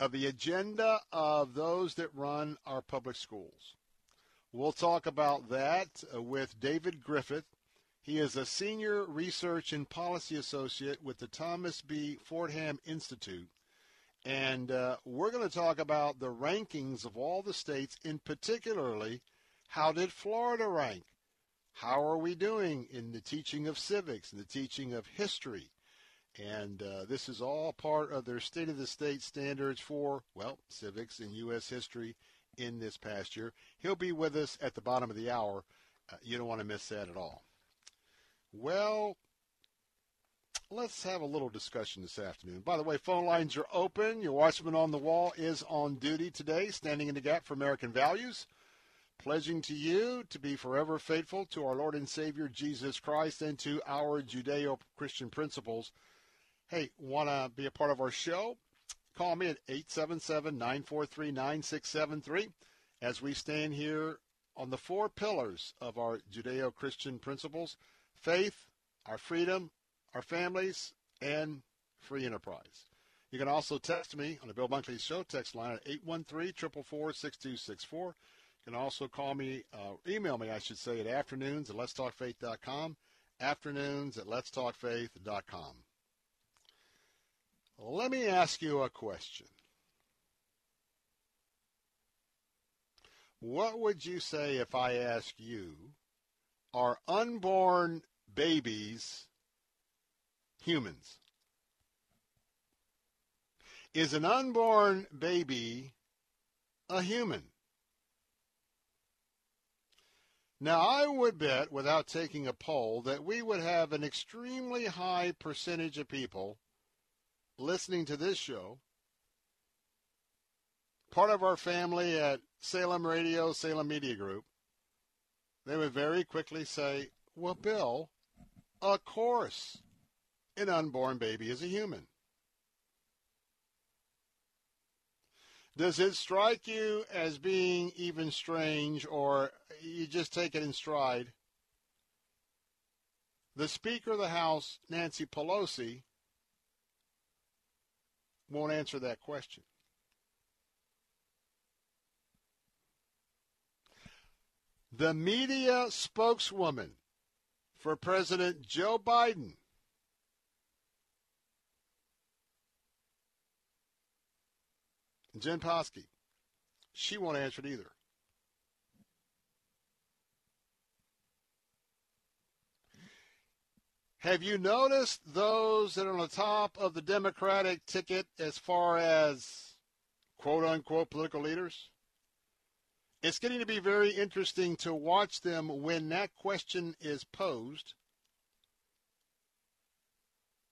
of the agenda of those that run our public schools. We'll talk about that with David Griffith. He is a senior research and policy associate with the Thomas B. Fordham Institute. And uh, we're going to talk about the rankings of all the states, in particularly how did Florida rank? How are we doing in the teaching of civics and the teaching of history? And uh, this is all part of their state of the state standards for, well, civics and U.S. history in this past year. He'll be with us at the bottom of the hour. Uh, you don't want to miss that at all. Well, let's have a little discussion this afternoon. By the way, phone lines are open. Your watchman on the wall is on duty today, standing in the gap for American values. Pledging to you to be forever faithful to our Lord and Savior Jesus Christ and to our Judeo Christian principles. Hey, want to be a part of our show? Call me at 877 943 9673 as we stand here on the four pillars of our Judeo Christian principles faith, our freedom, our families, and free enterprise. You can also text me on the Bill Bunkley Show text line at 813-444-6264. You can also call me, uh, email me, I should say, at afternoons at letstalkfaith.com, afternoons at letstalkfaith.com. Let me ask you a question. What would you say if I ask you, are unborn babies humans? Is an unborn baby a human? Now, I would bet, without taking a poll, that we would have an extremely high percentage of people listening to this show, part of our family at Salem Radio, Salem Media Group, they would very quickly say, Well, Bill, of course, an unborn baby is a human. Does it strike you as being even strange, or you just take it in stride? The Speaker of the House, Nancy Pelosi, won't answer that question. The media spokeswoman for President Joe Biden Jen Psaki. She won't answer it either. Have you noticed those that are on the top of the Democratic ticket as far as quote unquote political leaders? It's getting to be very interesting to watch them when that question is posed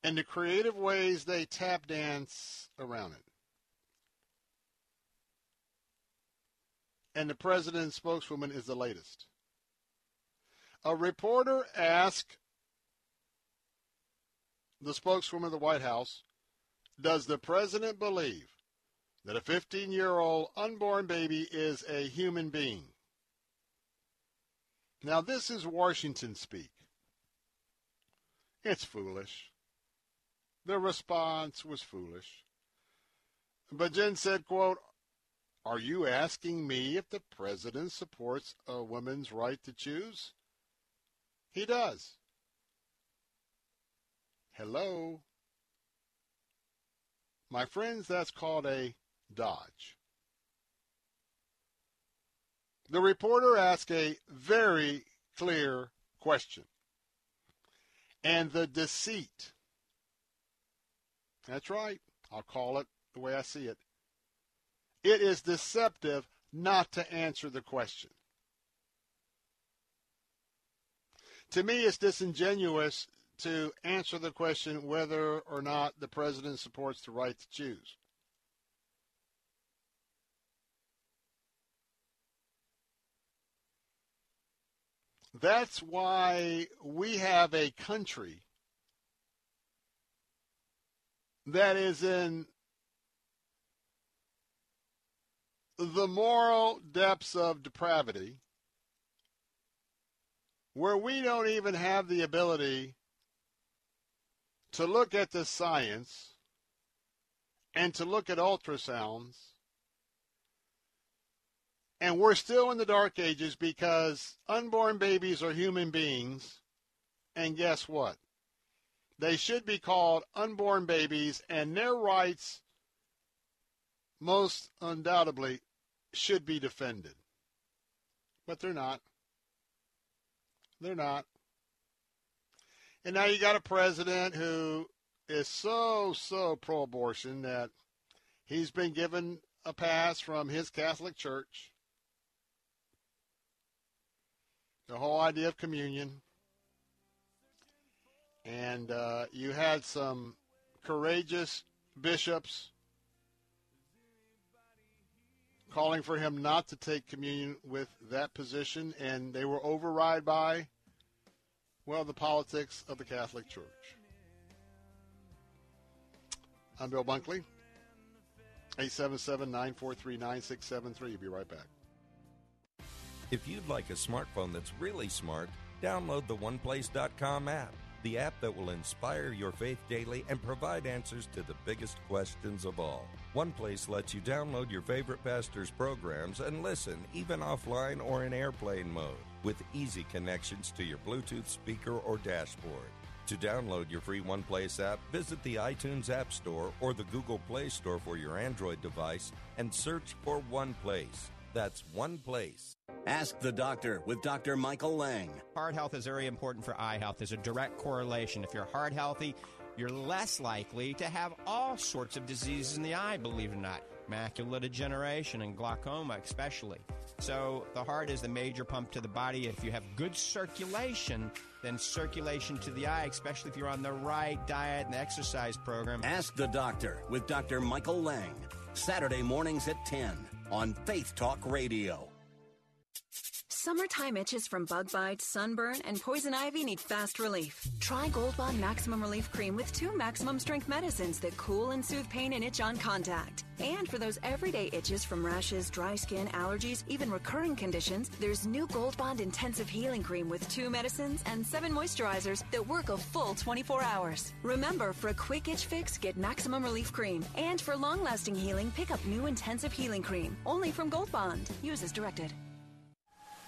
and the creative ways they tap dance around it. and the president's spokeswoman is the latest. A reporter asked the spokeswoman of the White House, Does the president believe that a 15 year old unborn baby is a human being? Now, this is Washington speak. It's foolish. The response was foolish. But Jen said, quote, are you asking me if the president supports a woman's right to choose? He does. Hello? My friends, that's called a dodge. The reporter asked a very clear question. And the deceit, that's right, I'll call it the way I see it, it is deceptive not to answer the question. To me, it's disingenuous to answer the question whether or not the president supports the right to choose. That's why we have a country that is in the moral depths of depravity where we don't even have the ability to look at the science and to look at ultrasounds. And we're still in the dark ages because unborn babies are human beings. And guess what? They should be called unborn babies, and their rights, most undoubtedly, should be defended. But they're not. They're not. And now you got a president who is so, so pro abortion that he's been given a pass from his Catholic Church. The whole idea of communion. And uh, you had some courageous bishops calling for him not to take communion with that position, and they were override by, well, the politics of the Catholic Church. I'm Bill Bunkley. 877-943-9673. You'll be right back. If you'd like a smartphone that's really smart, download the OnePlace.com app, the app that will inspire your faith daily and provide answers to the biggest questions of all. OnePlace lets you download your favorite pastor's programs and listen, even offline or in airplane mode, with easy connections to your Bluetooth speaker or dashboard. To download your free OnePlace app, visit the iTunes App Store or the Google Play Store for your Android device and search for OnePlace. That's OnePlace. Ask the doctor with Dr. Michael Lang. Heart health is very important for eye health. There's a direct correlation. If you're heart healthy, you're less likely to have all sorts of diseases in the eye, believe it or not. Macular degeneration and glaucoma, especially. So, the heart is the major pump to the body. If you have good circulation, then circulation to the eye, especially if you're on the right diet and exercise program. Ask the doctor with Dr. Michael Lang. Saturday mornings at 10 on Faith Talk Radio. Summertime itches from bug bites, sunburn, and poison ivy need fast relief. Try Gold Bond Maximum Relief Cream with two maximum strength medicines that cool and soothe pain and itch on contact. And for those everyday itches from rashes, dry skin, allergies, even recurring conditions, there's new Gold Bond Intensive Healing Cream with two medicines and seven moisturizers that work a full 24 hours. Remember, for a quick itch fix, get Maximum Relief Cream. And for long lasting healing, pick up new Intensive Healing Cream. Only from Gold Bond. Use as directed.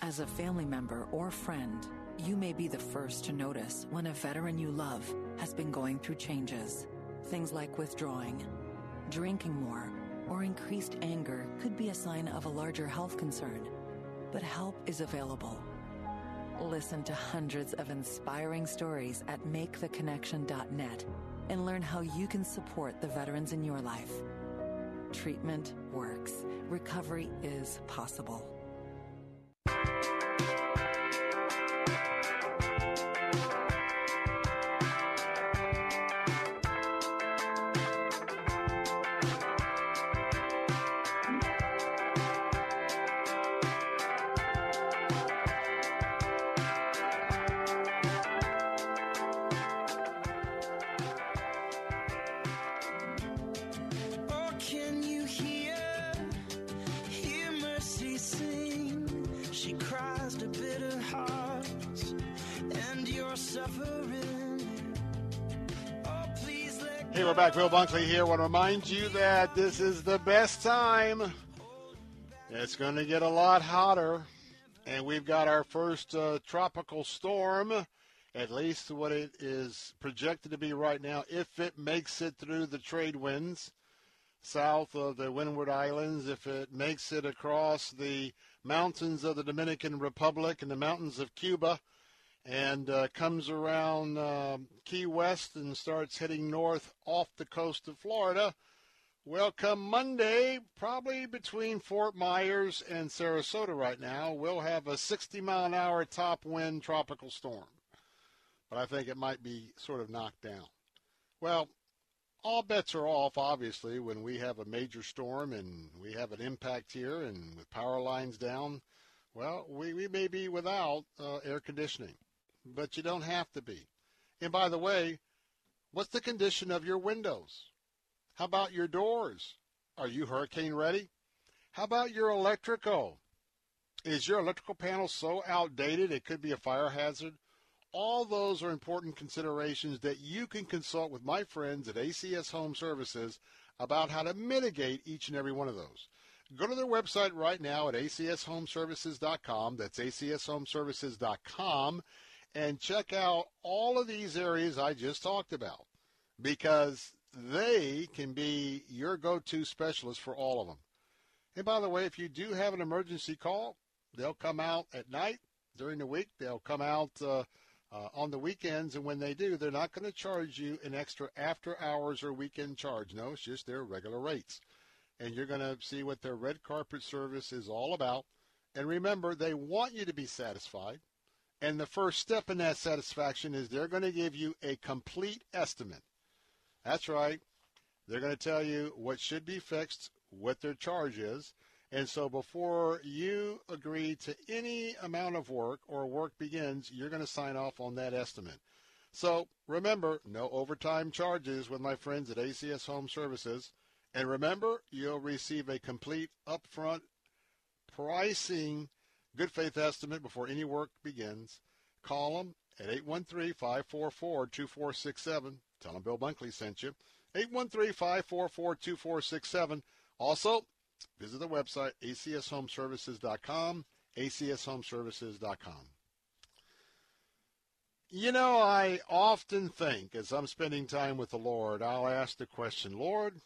As a family member or friend, you may be the first to notice when a veteran you love has been going through changes. Things like withdrawing, drinking more, or increased anger could be a sign of a larger health concern. But help is available. Listen to hundreds of inspiring stories at maketheconnection.net and learn how you can support the veterans in your life. Treatment works. Recovery is possible. Bunkley here. want to remind you that this is the best time. It's going to get a lot hotter, and we've got our first uh, tropical storm, at least what it is projected to be right now, if it makes it through the trade winds south of the Windward Islands, if it makes it across the mountains of the Dominican Republic and the mountains of Cuba, and uh, comes around uh, Key West and starts heading north off the coast of Florida. Well, come Monday, probably between Fort Myers and Sarasota right now, we'll have a 60 mile an hour top wind tropical storm. But I think it might be sort of knocked down. Well, all bets are off, obviously, when we have a major storm and we have an impact here and with power lines down. Well, we, we may be without uh, air conditioning, but you don't have to be. And by the way, what's the condition of your windows? How about your doors? Are you hurricane ready? How about your electrical? Is your electrical panel so outdated it could be a fire hazard? All those are important considerations that you can consult with my friends at ACS Home Services about how to mitigate each and every one of those. Go to their website right now at acshomeservices.com. That's acshomeservices.com and check out all of these areas I just talked about because they can be your go-to specialist for all of them. And by the way, if you do have an emergency call, they'll come out at night during the week. They'll come out uh, uh, on the weekends, and when they do, they're not going to charge you an extra after hours or weekend charge. No, it's just their regular rates. And you're going to see what their red carpet service is all about. And remember, they want you to be satisfied. And the first step in that satisfaction is they're going to give you a complete estimate. That's right. They're going to tell you what should be fixed, what their charge is, And so before you agree to any amount of work or work begins, you're going to sign off on that estimate. So remember, no overtime charges with my friends at ACS Home Services. And remember, you'll receive a complete upfront pricing good faith estimate before any work begins. Call them at 813-544-2467. Tell them Bill Bunkley sent you. 813-544-2467. Also, visit the website acshomeservices.com, acshomeservices.com. You know, I often think as I'm spending time with the Lord, I'll ask the question, Lord,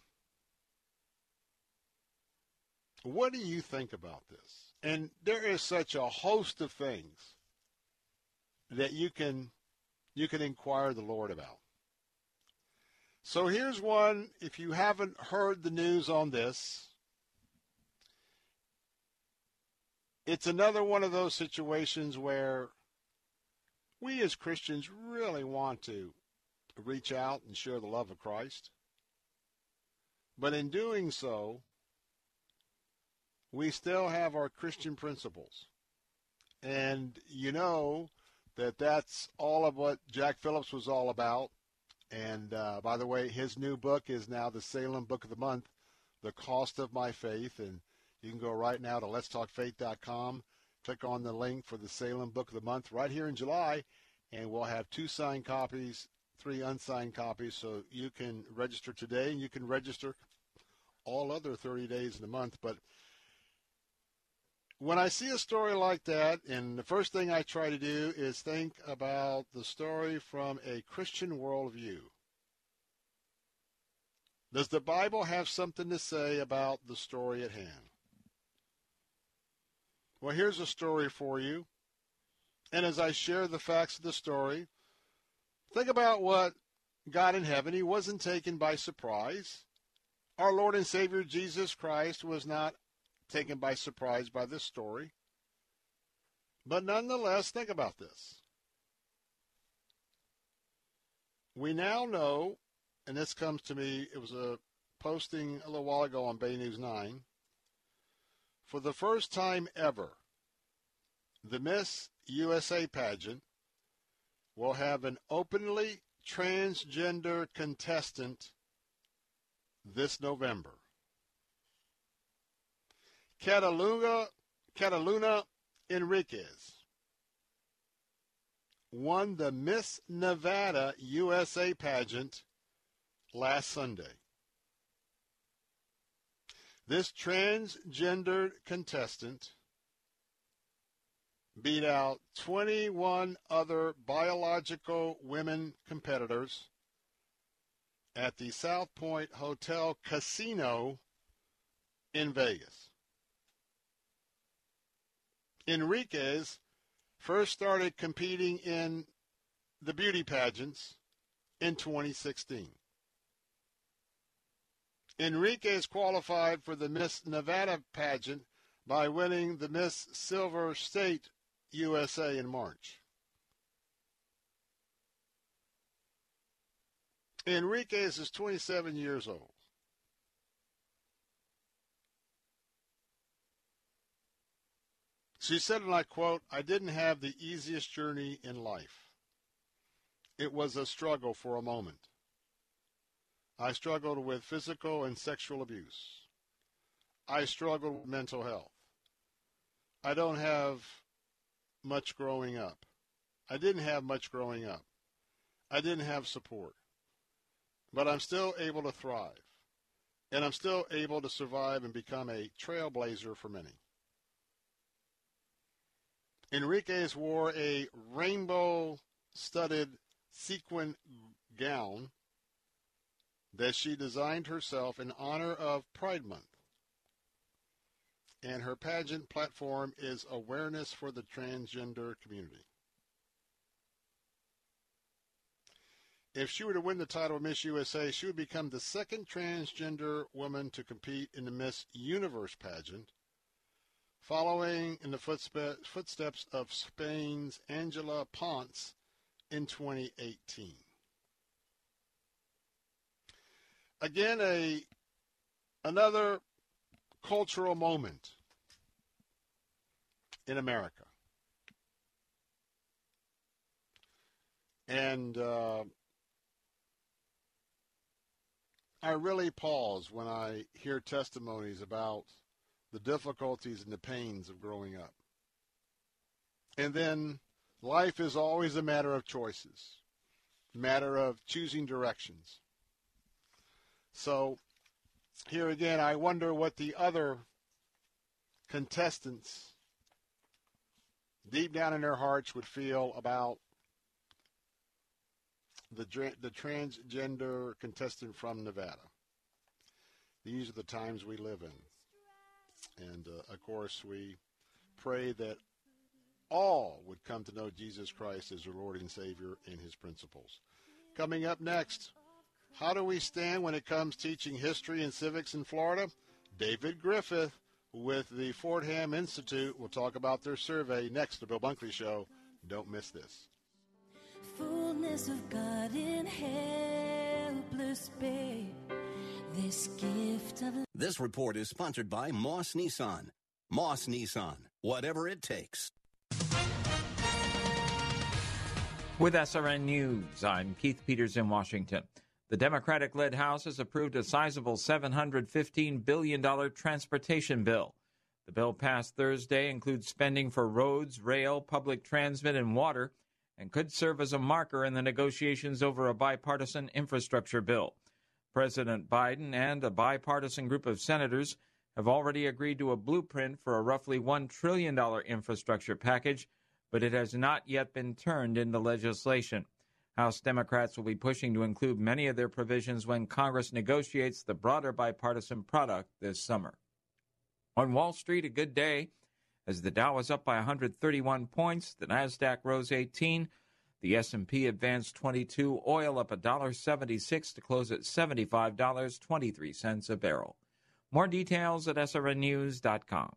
what do you think about this? And there is such a host of things that you can you can inquire the Lord about. So here's one if you haven't heard the news on this, it's another one of those situations where we as Christians really want to reach out and share the love of Christ. But in doing so, we still have our Christian principles. And you know that that's all of what Jack Phillips was all about. And uh, by the way, his new book is now the Salem Book of the Month, The Cost of My Faith. And you can go right now to letstalkfaith.com, click on the link for the Salem Book of the Month right here in July, and we'll have two signed copies, three unsigned copies. So you can register today, and you can register all other 30 days in the month. But when I see a story like that, and the first thing I try to do is think about the story from a Christian worldview. Does the Bible have something to say about the story at hand? Well, here's a story for you. And as I share the facts of the story, think about what God in heaven, he wasn't taken by surprise. Our Lord and Savior Jesus Christ was not taken by surprise by this story. But nonetheless, think about this. We now know, and this comes to me, it was a posting a little while ago on Bay News 9. For the first time ever, the Miss USA pageant will have an openly transgender contestant this November. Kataluna, Kataluna Enriquez won the Miss Nevada USA pageant last Sunday. This transgendered contestant beat out 21 other biological women competitors at the South Point Hotel Casino in Vegas. Enriquez first started competing in the beauty pageants in 2016. Enriquez qualified for the Miss Nevada pageant by winning the Miss Silver State USA in March. Enriquez is 27 years old. She said, and I quote, I didn't have the easiest journey in life. It was a struggle for a moment. I struggled with physical and sexual abuse. I struggled with mental health. I don't have much growing up. I didn't have much growing up. I didn't have support. But I'm still able to thrive. And I'm still able to survive and become a trailblazer for many. Enriquez wore a rainbow studded sequin gown that she designed herself in honor of Pride Month. And her pageant platform is awareness for the transgender community. If she were to win the title of Miss USA, she would become the second transgender woman to compete in the Miss Universe pageant following in the footsteps of Spain's Angela Ponce in 2018. Again, a another cultural moment in America. And uh, I really pause when I hear testimonies about the difficulties and the pains of growing up. And then life is always a matter of choices, matter of choosing directions. So here again, I wonder what the other contestants deep down in their hearts would feel about the the transgender contestant from Nevada. These are the times we live in, and uh, of course we pray that all would come to know Jesus Christ as their Lord and Savior and His principles. Coming up next, how do we stand when it comes teaching history and civics in Florida? David Griffith with the Fordham Institute will talk about their survey next to Bill Bunkley Show. Don't miss this. Fullness of God in helpless babe. This gift of This report is sponsored by Moss Nissan. Moss Nissan, whatever it takes. With SRN News, I'm Keith Peters in Washington. The Democratic led House has approved a sizable $715 billion transportation bill. The bill passed Thursday includes spending for roads, rail, public transit, and water, and could serve as a marker in the negotiations over a bipartisan infrastructure bill. President Biden and a bipartisan group of senators have already agreed to a blueprint for a roughly $1 trillion infrastructure package, but it has not yet been turned into legislation. House Democrats will be pushing to include many of their provisions when Congress negotiates the broader bipartisan product this summer. On Wall Street, a good day as the Dow was up by 131 points, the Nasdaq rose 18, the S&P advanced 22, oil up $1.76 to close at $75.23 a barrel. More details at srnnews.com.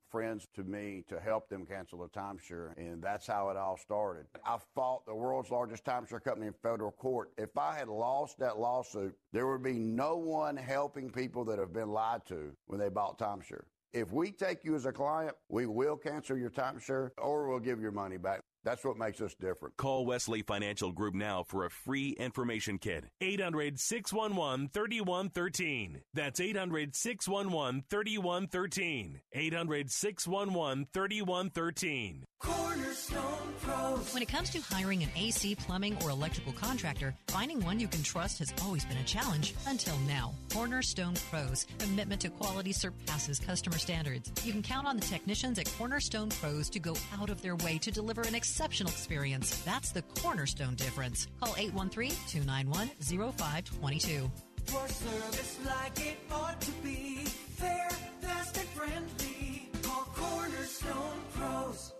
friends to me to help them cancel a timeshare, and that's how it all started. I fought the world's largest timeshare company in federal court. If I had lost that lawsuit, there would be no one helping people that have been lied to when they bought timeshare. If we take you as a client, we will cancel your timeshare or we'll give your money back. That's what makes us different. Call Wesley Financial Group now for a free information kit. 800 611 3113. That's 800 611 3113. 800 611 3113. Cornerstone Pros. When it comes to hiring an AC, plumbing, or electrical contractor, finding one you can trust has always been a challenge until now. Cornerstone Pros. Commitment to quality surpasses customer standards. You can count on the technicians at Cornerstone Pros to go out of their way to deliver an exceptional experience. That's the cornerstone difference. Call 813 291 0522. For service like it ought to be. Fair, fast, and friendly. Call Cornerstone Pros.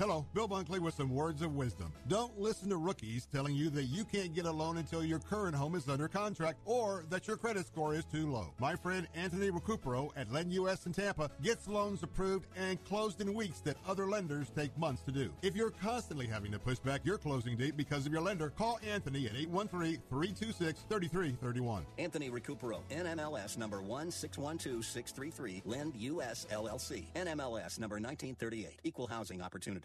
Hello, Bill Bunkley with some words of wisdom. Don't listen to rookies telling you that you can't get a loan until your current home is under contract or that your credit score is too low. My friend Anthony Recupero at Lend US in Tampa gets loans approved and closed in weeks that other lenders take months to do. If you're constantly having to push back your closing date because of your lender, call Anthony at 813-326-3331. Anthony Recupero, NMLS number 1612633, Lend US LLC, NMLS number 1938, Equal Housing Opportunity.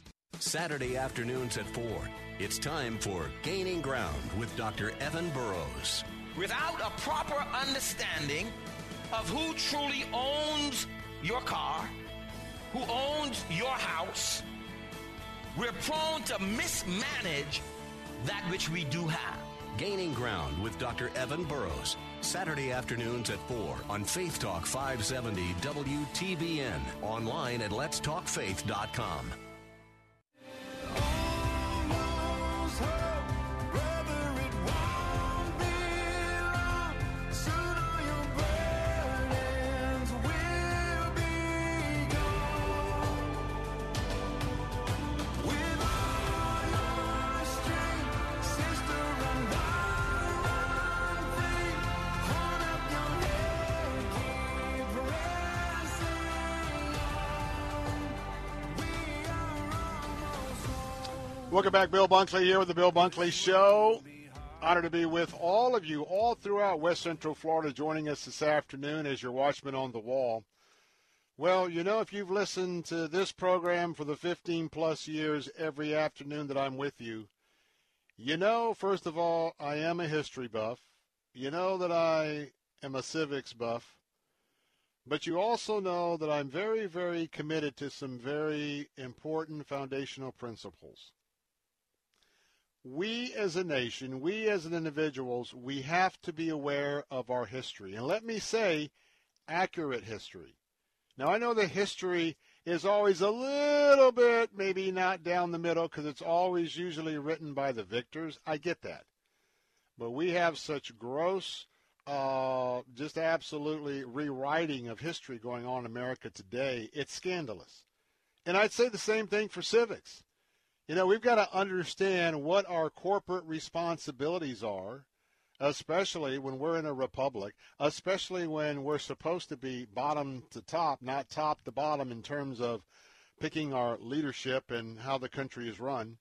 Saturday afternoons at 4. It's time for Gaining Ground with Dr. Evan Burrows. Without a proper understanding of who truly owns your car, who owns your house, we're prone to mismanage that which we do have. Gaining Ground with Dr. Evan Burrows. Saturday afternoons at 4 on Faith Talk 570 WTBN. Online at letstalkfaith.com. Oh. Welcome back, Bill Bunkley here with the Bill Bunkley Show. Honored to be with all of you all throughout West Central Florida joining us this afternoon as your watchman on the wall. Well, you know, if you've listened to this program for the 15 plus years every afternoon that I'm with you, you know, first of all, I am a history buff. You know that I am a civics buff. But you also know that I'm very, very committed to some very important foundational principles we as a nation, we as individuals, we have to be aware of our history. And let me say, accurate history. Now, I know the history is always a little bit maybe not down the middle because it's always usually written by the victors. I get that. But we have such gross, uh, just absolutely rewriting of history going on in America today. It's scandalous. And I'd say the same thing for civics. You know, we've got to understand what our corporate responsibilities are, especially when we're in a republic, especially when we're supposed to be bottom to top, not top to bottom in terms of picking our leadership and how the country is run.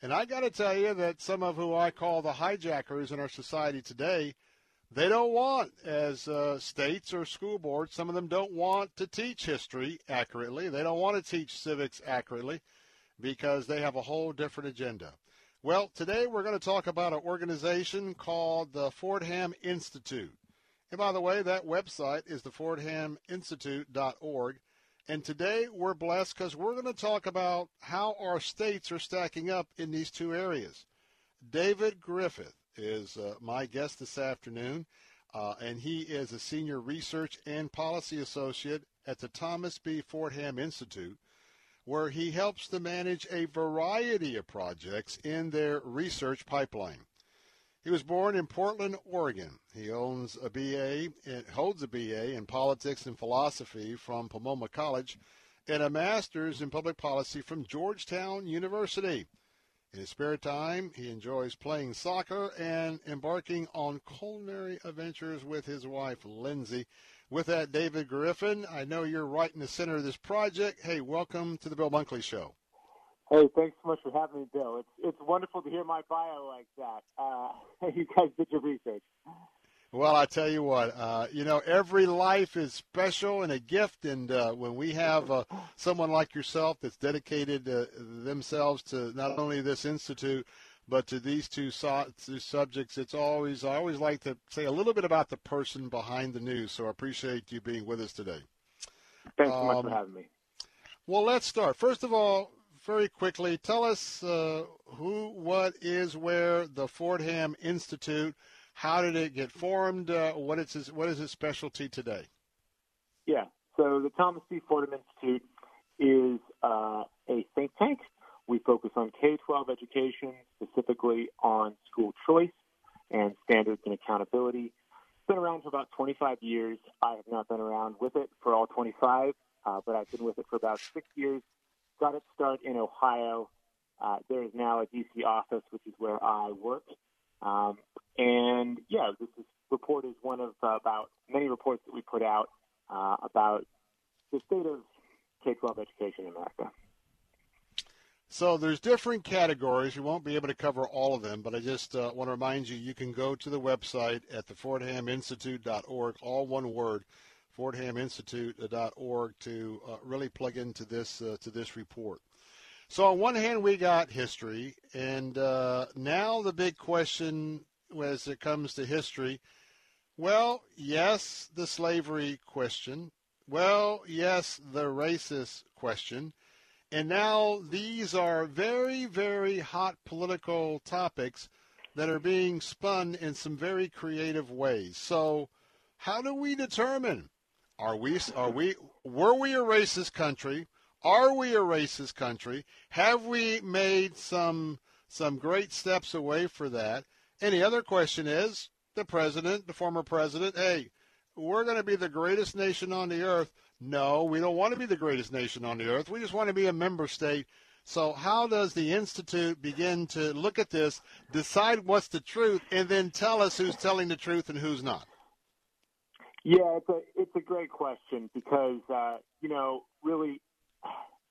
And I got to tell you that some of who I call the hijackers in our society today, they don't want, as uh, states or school boards, some of them don't want to teach history accurately. They don't want to teach civics accurately because they have a whole different agenda. Well, today we're going to talk about an organization called the Fordham Institute. And by the way, that website is the fordhaminstitute.org. And today we're blessed because we're going to talk about how our states are stacking up in these two areas. David Griffith is uh, my guest this afternoon, uh, and he is a senior research and policy associate at the Thomas B. Fordham Institute where he helps to manage a variety of projects in their research pipeline. He was born in Portland, Oregon. He owns a BA, holds a BA in politics and philosophy from Pomona College and a master's in public policy from Georgetown University. In his spare time, he enjoys playing soccer and embarking on culinary adventures with his wife, Lindsay. With that, David Griffith, I know you're right in the center of this project. Hey, welcome to the Bill Bunkley Show. Hey, thanks so much for having me, Bill. It's it's wonderful to hear my bio like that. Uh, you guys did your research. Well, I tell you what, uh, you know, every life is special and a gift, and uh, when we have uh, someone like yourself that's dedicated uh, themselves to not only this institute but to these two, so- two subjects, it's always I always like to say a little bit about the person behind the news. So I appreciate you being with us today. Thanks so much for having me. Well, let's start. First of all, very quickly, tell us uh, who, what is, where the Fordham Institute. How did it get formed? Uh, what is its, what is its specialty today? Yeah. So the Thomas B. Fordham Institute is uh, a think tank we focus on K 12 education, specifically on school choice and standards and accountability. It's been around for about 25 years. I have not been around with it for all 25, uh, but I've been with it for about six years. Got its start in Ohio. Uh, there is now a DC office, which is where I work. Um, and yeah, this is, report is one of uh, about many reports that we put out uh, about the state of K 12 education in America. So there's different categories. We won't be able to cover all of them, but I just uh, want to remind you you can go to the website at the fordhaminstitute.org, all one word, fordhaminstitute.org to uh, really plug into this uh, to this report. So on one hand, we got history, and uh, now the big question as it comes to history, well, yes, the slavery question, Well, yes, the racist question. And now these are very, very hot political topics that are being spun in some very creative ways. So, how do we determine are we are we were we a racist country? Are we a racist country? Have we made some some great steps away for that? And the other question is the president, the former president, hey, we're going to be the greatest nation on the earth. No, we don't want to be the greatest nation on the earth. We just want to be a member state. So, how does the Institute begin to look at this, decide what's the truth, and then tell us who's telling the truth and who's not? Yeah, it's a it's a great question because uh, you know really,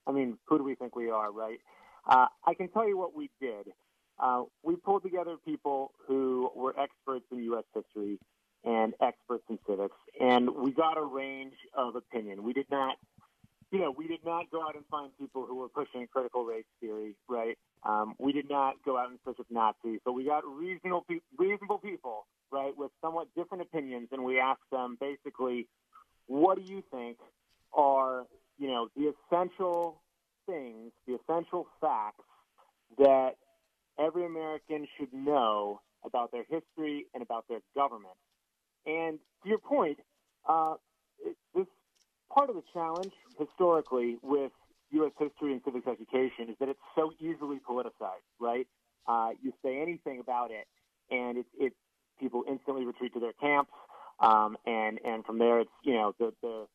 I mean, who do we think we are, right? Uh, I can tell you what we did. Uh, we pulled together people who were experts in U.S. history and experts in civics, and we got a range of opinion. We did not, you know, we did not go out and find people who were pushing critical race theory, right? Um, we did not go out and search with Nazis, but we got reasonable, pe- reasonable people, right, with somewhat different opinions, and we asked them basically, what do you think are, you know, the essential things, the essential facts that every American should know about their history and about their government. And to your point, uh, it, this part of the challenge historically with U.S. history and civics education is that it's so easily politicized, right? Uh, you say anything about it, and it, it people instantly retreat to their camps, um, and and from there it's you know the the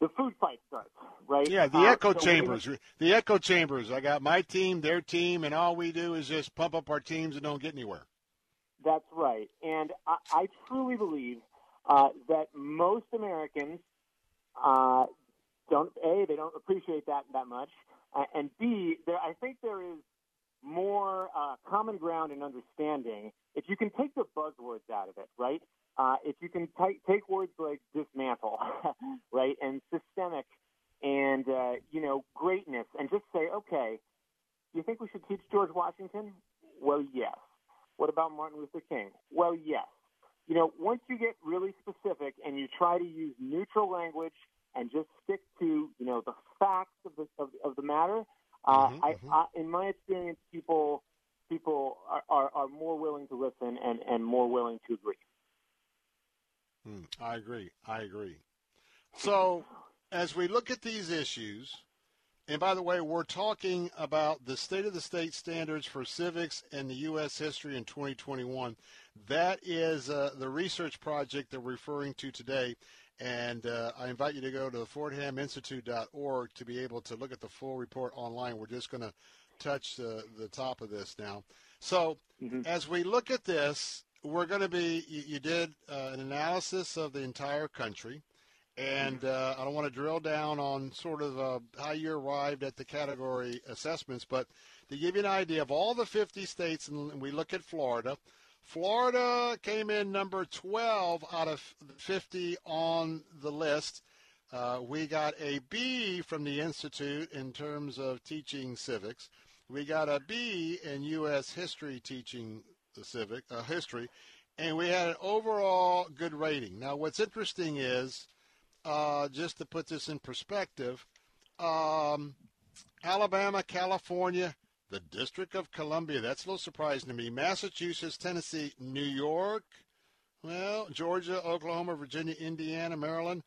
the food fight starts, right? Yeah, the Uh, echo so chambers. The echo chambers. I got my team, their team, and all we do is just pump up our teams and don't get anywhere. That's right. And I, I truly believe uh, that most Americans uh, don't a they don't appreciate that that much, uh, and b there I think there is more uh, common ground and understanding if you can take the buzzwords out of it, right? Uh, if you can t- take words like dismantle, right, and systemic, and uh, you know greatness, and just say, okay, you think we should teach George Washington? Well, yes. What about Martin Luther King? Well, yes. You know, once you get really specific and you try to use neutral language and just stick to, you know, the facts of the of, of the matter, uh, I, I, in my experience, people people are, are, are more willing to listen and, and more willing to agree. Hmm, I agree. I agree. So, as we look at these issues, and by the way, we're talking about the state of the state standards for civics and the U.S. history in 2021. That is uh, the research project that we're referring to today. And uh, I invite you to go to FordhamInstitute.org to be able to look at the full report online. We're just going to touch the, the top of this now. So, as we look at this, we're going to be, you, you did uh, an analysis of the entire country. And uh, I don't want to drill down on sort of uh, how you arrived at the category assessments, but to give you an idea of all the 50 states, and we look at Florida, Florida came in number 12 out of 50 on the list. Uh, we got a B from the Institute in terms of teaching civics. We got a B in U.S. history teaching the civic uh, history, and we had an overall good rating. Now, what's interesting is, uh, just to put this in perspective, um, Alabama, California, the District of Columbia. That's a little surprising to me. Massachusetts, Tennessee, New York, well, Georgia, Oklahoma, Virginia, Indiana, Maryland.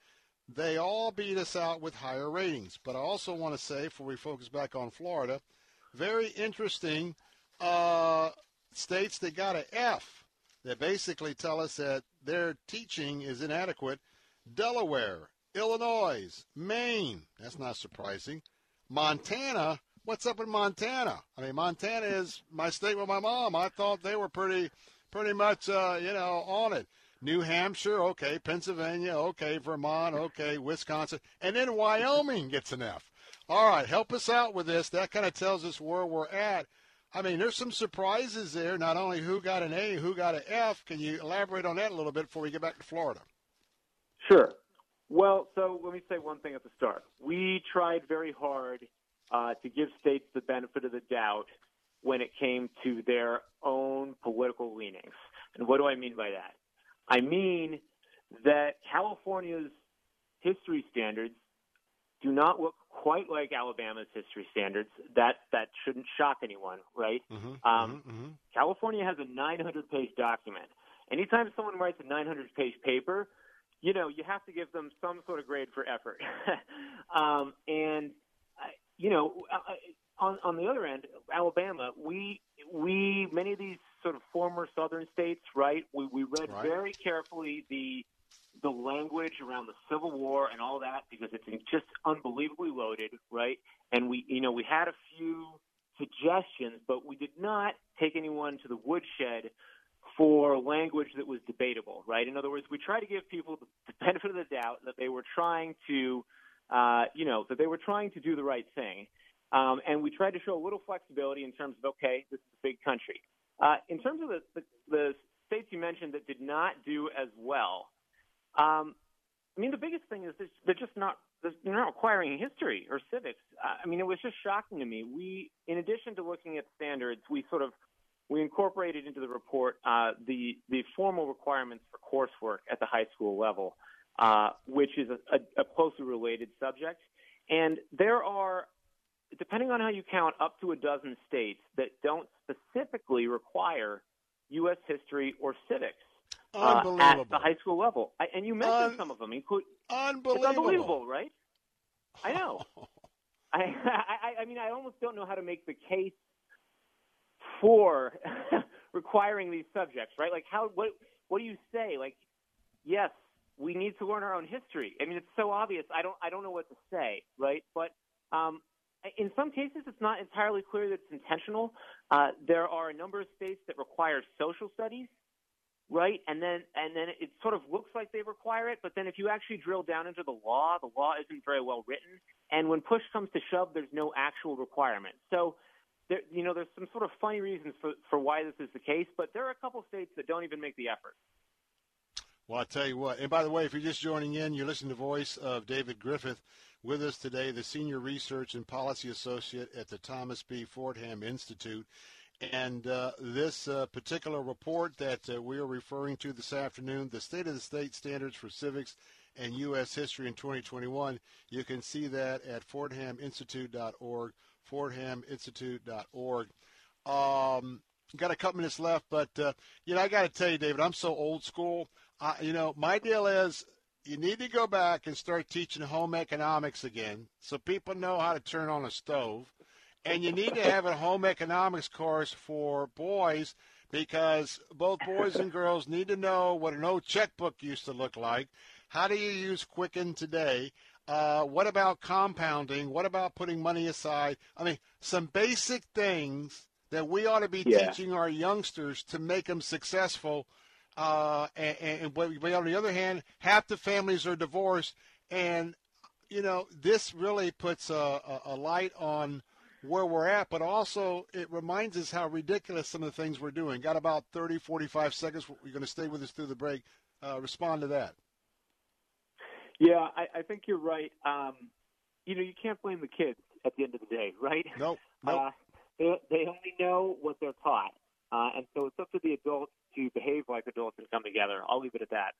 They all beat us out with higher ratings. But I also want to say, before we focus back on Florida, very interesting uh, states that got an F that basically tell us that their teaching is inadequate. Delaware, Illinois, Maine. That's not surprising. Montana. What's up in Montana? I mean, Montana is my state with my mom. I thought they were pretty, pretty much, uh, you know, on it. New Hampshire, okay. Pennsylvania, okay. Vermont, okay. Wisconsin, and then Wyoming gets an F. All right, help us out with this. That kind of tells us where we're at. I mean, there's some surprises there. Not only who got an A, who got an F. Can you elaborate on that a little bit before we get back to Florida? Sure. Well, so let me say one thing at the start. We tried very hard uh, to give states the benefit of the doubt when it came to their own political leanings. And what do I mean by that? I mean that California's history standards do not look quite like Alabama's history standards. That that shouldn't shock anyone, right? Mm-hmm, Um, California has a 900 page document. Anytime someone writes a 900 page paper, you know, you have to give them some sort of grade for effort. um, and, uh, you know, uh, on, on the other end, Alabama, we, we, many of these sort of former southern states, right, we, we read Right. very carefully the, the language around the Civil War and all that because it's just unbelievably loaded, right? And we, you know, we had a few suggestions, but we did not take anyone to the woodshed for language that was debatable, right? In other words, we try to give people the benefit of the doubt that they were trying to, uh, you know, that they were trying to do the right thing. Um, and we tried to show a little flexibility in terms of, okay, this is a big country. Uh, in terms of the, the, the states you mentioned that did not do as well, um, I mean, the biggest thing is they're just not they're not requiring history or civics. Uh, I mean, it was just shocking to me. We, in addition to looking at standards, we sort of we incorporated into the report uh, the the formal requirements for coursework at the high school level, uh, which is a, a, a closely related subject. And there are, depending on how you count, up to a dozen states that don't specifically require U.S. history or civics uh, at the high school level. I, and you mentioned Un- some of them. Include, unbelievable. It's unbelievable, right? I know. I, I I mean, I almost don't know how to make the case for requiring these subjects, right? Like, how what what do you say? Like, yes, we need to learn our own history. I mean, it's so obvious. I don't I don't know what to say, right? But um, in some cases, it's not entirely clear that it's intentional. Uh, there are a number of states that require social studies, right? And then and then it sort of looks like they require it, but then if you actually drill down into the law, the law isn't very well written. And when push comes to shove, there's no actual requirement. So there, you know, there's some sort of funny reasons for for why this is the case, but there are a couple states that don't even make the effort. Well, I tell you what. And by the way, if you're just joining in, you're listening to the voice of David Griffith with us today, the Senior Research and Policy Associate at the Thomas B. Fordham Institute. And uh, this uh, particular report that uh, we are referring to this afternoon, the State of the State Standards for Civics and U.S. History in 2021, you can see that at fordhaminstitute.org, fordhaminstitute.org. Um, got a couple minutes left, but uh, you know I got to tell you, David, I'm so old school. You know, my deal is you need to go back and start teaching home economics again, so people know how to turn on a stove, and you need to have a home economics course for boys because both boys and girls need to know what an old checkbook used to look like. How do you use Quicken today? Uh, what about compounding? What about putting money aside? I mean, some basic things that we ought to be Yeah. teaching our youngsters to make them successful. Uh, and, and but on the other hand, half the families are divorced, and you know this really puts a, a, a light on where we're at, but also it reminds us how ridiculous some of the things we're doing. Got about 30, 45 seconds. You're going to stay with us through the break. Uh, respond to that. Yeah, I, I think you're right. Um, you know, you can't blame the kids at the end of the day, right? Nope. nope. Uh, they, they only know what they're taught, uh, and so it's up to the adults to behave like adults and come together. I'll leave it at that.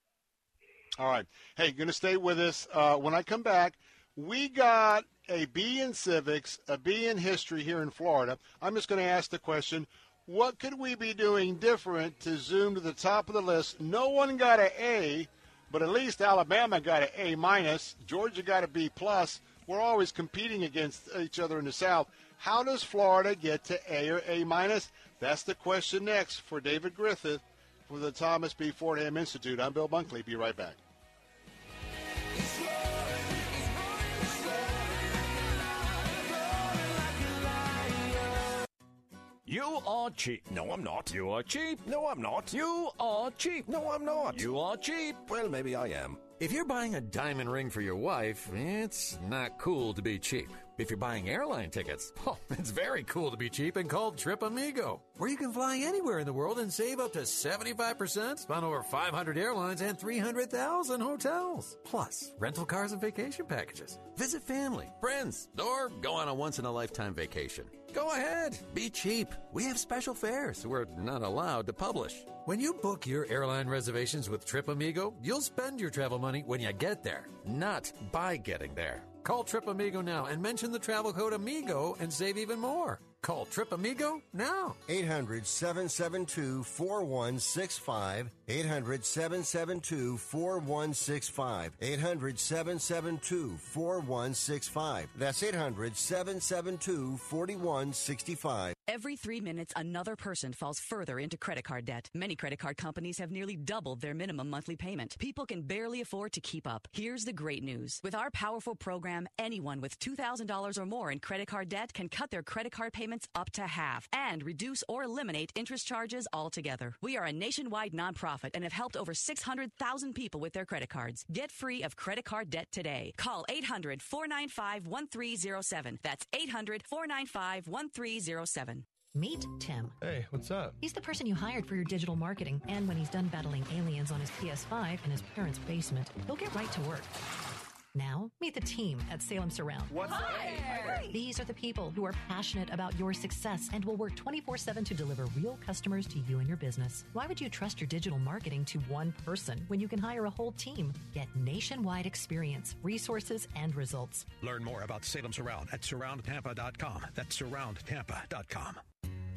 All right. Hey, going to stay with us. Uh, when I come back, we got a B in civics, a B in history here in Florida. I'm just going to ask the question what could we be doing different to zoom to the top of the list? No one got an A, but at least Alabama got an A minus. Georgia got a B plus. We're always competing against each other in the South. How does Florida get to A or A minus? That's the question next for David Griffith for the Thomas B. Fordham Institute. I'm Bill Bunkley. Be right back. You are cheap. No, I'm not. You are cheap. No, I'm not. You are cheap. No, I'm not. You are cheap. Well, maybe I am. If you're buying a diamond ring for your wife, it's not cool to be cheap. If you're buying airline tickets, oh, it's very cool to be cheap and called Trip Amigo, where you can fly anywhere in the world and save up to 75% on over 500 airlines and 300,000 hotels. Plus, rental cars and vacation packages. Visit family, friends, or go on a once in a lifetime vacation. Go ahead, be cheap. We have special fares we're not allowed to publish. When you book your airline reservations with Trip Amigo, you'll spend your travel money when you get there, not by getting there. Call Trip Amigo now and mention the travel code AMIGO and save even more. Call Trip Amigo now. 800 772 4165. 800 772 4165. 800 772 4165. That's 800 772 4165. Every three minutes, another person falls further into credit card debt. Many credit card companies have nearly doubled their minimum monthly payment. People can barely afford to keep up. Here's the great news. With our powerful program, anyone with $2,000 or more in credit card debt can cut their credit card payments up to half and reduce or eliminate interest charges altogether. We are a nationwide nonprofit and have helped over 600,000 people with their credit cards. Get free of credit card debt today. Call 800 495 1307. That's 800 495 1307. Meet Tim. Hey, what's up? He's the person you hired for your digital marketing, and when he's done battling aliens on his PS5 in his parents' basement, he'll get right to work. Now, meet the team at Salem Surround. What's Hi. These are the people who are passionate about your success and will work 24 7 to deliver real customers to you and your business. Why would you trust your digital marketing to one person when you can hire a whole team? Get nationwide experience, resources, and results. Learn more about Salem Surround at surroundtampa.com. That's surroundtampa.com.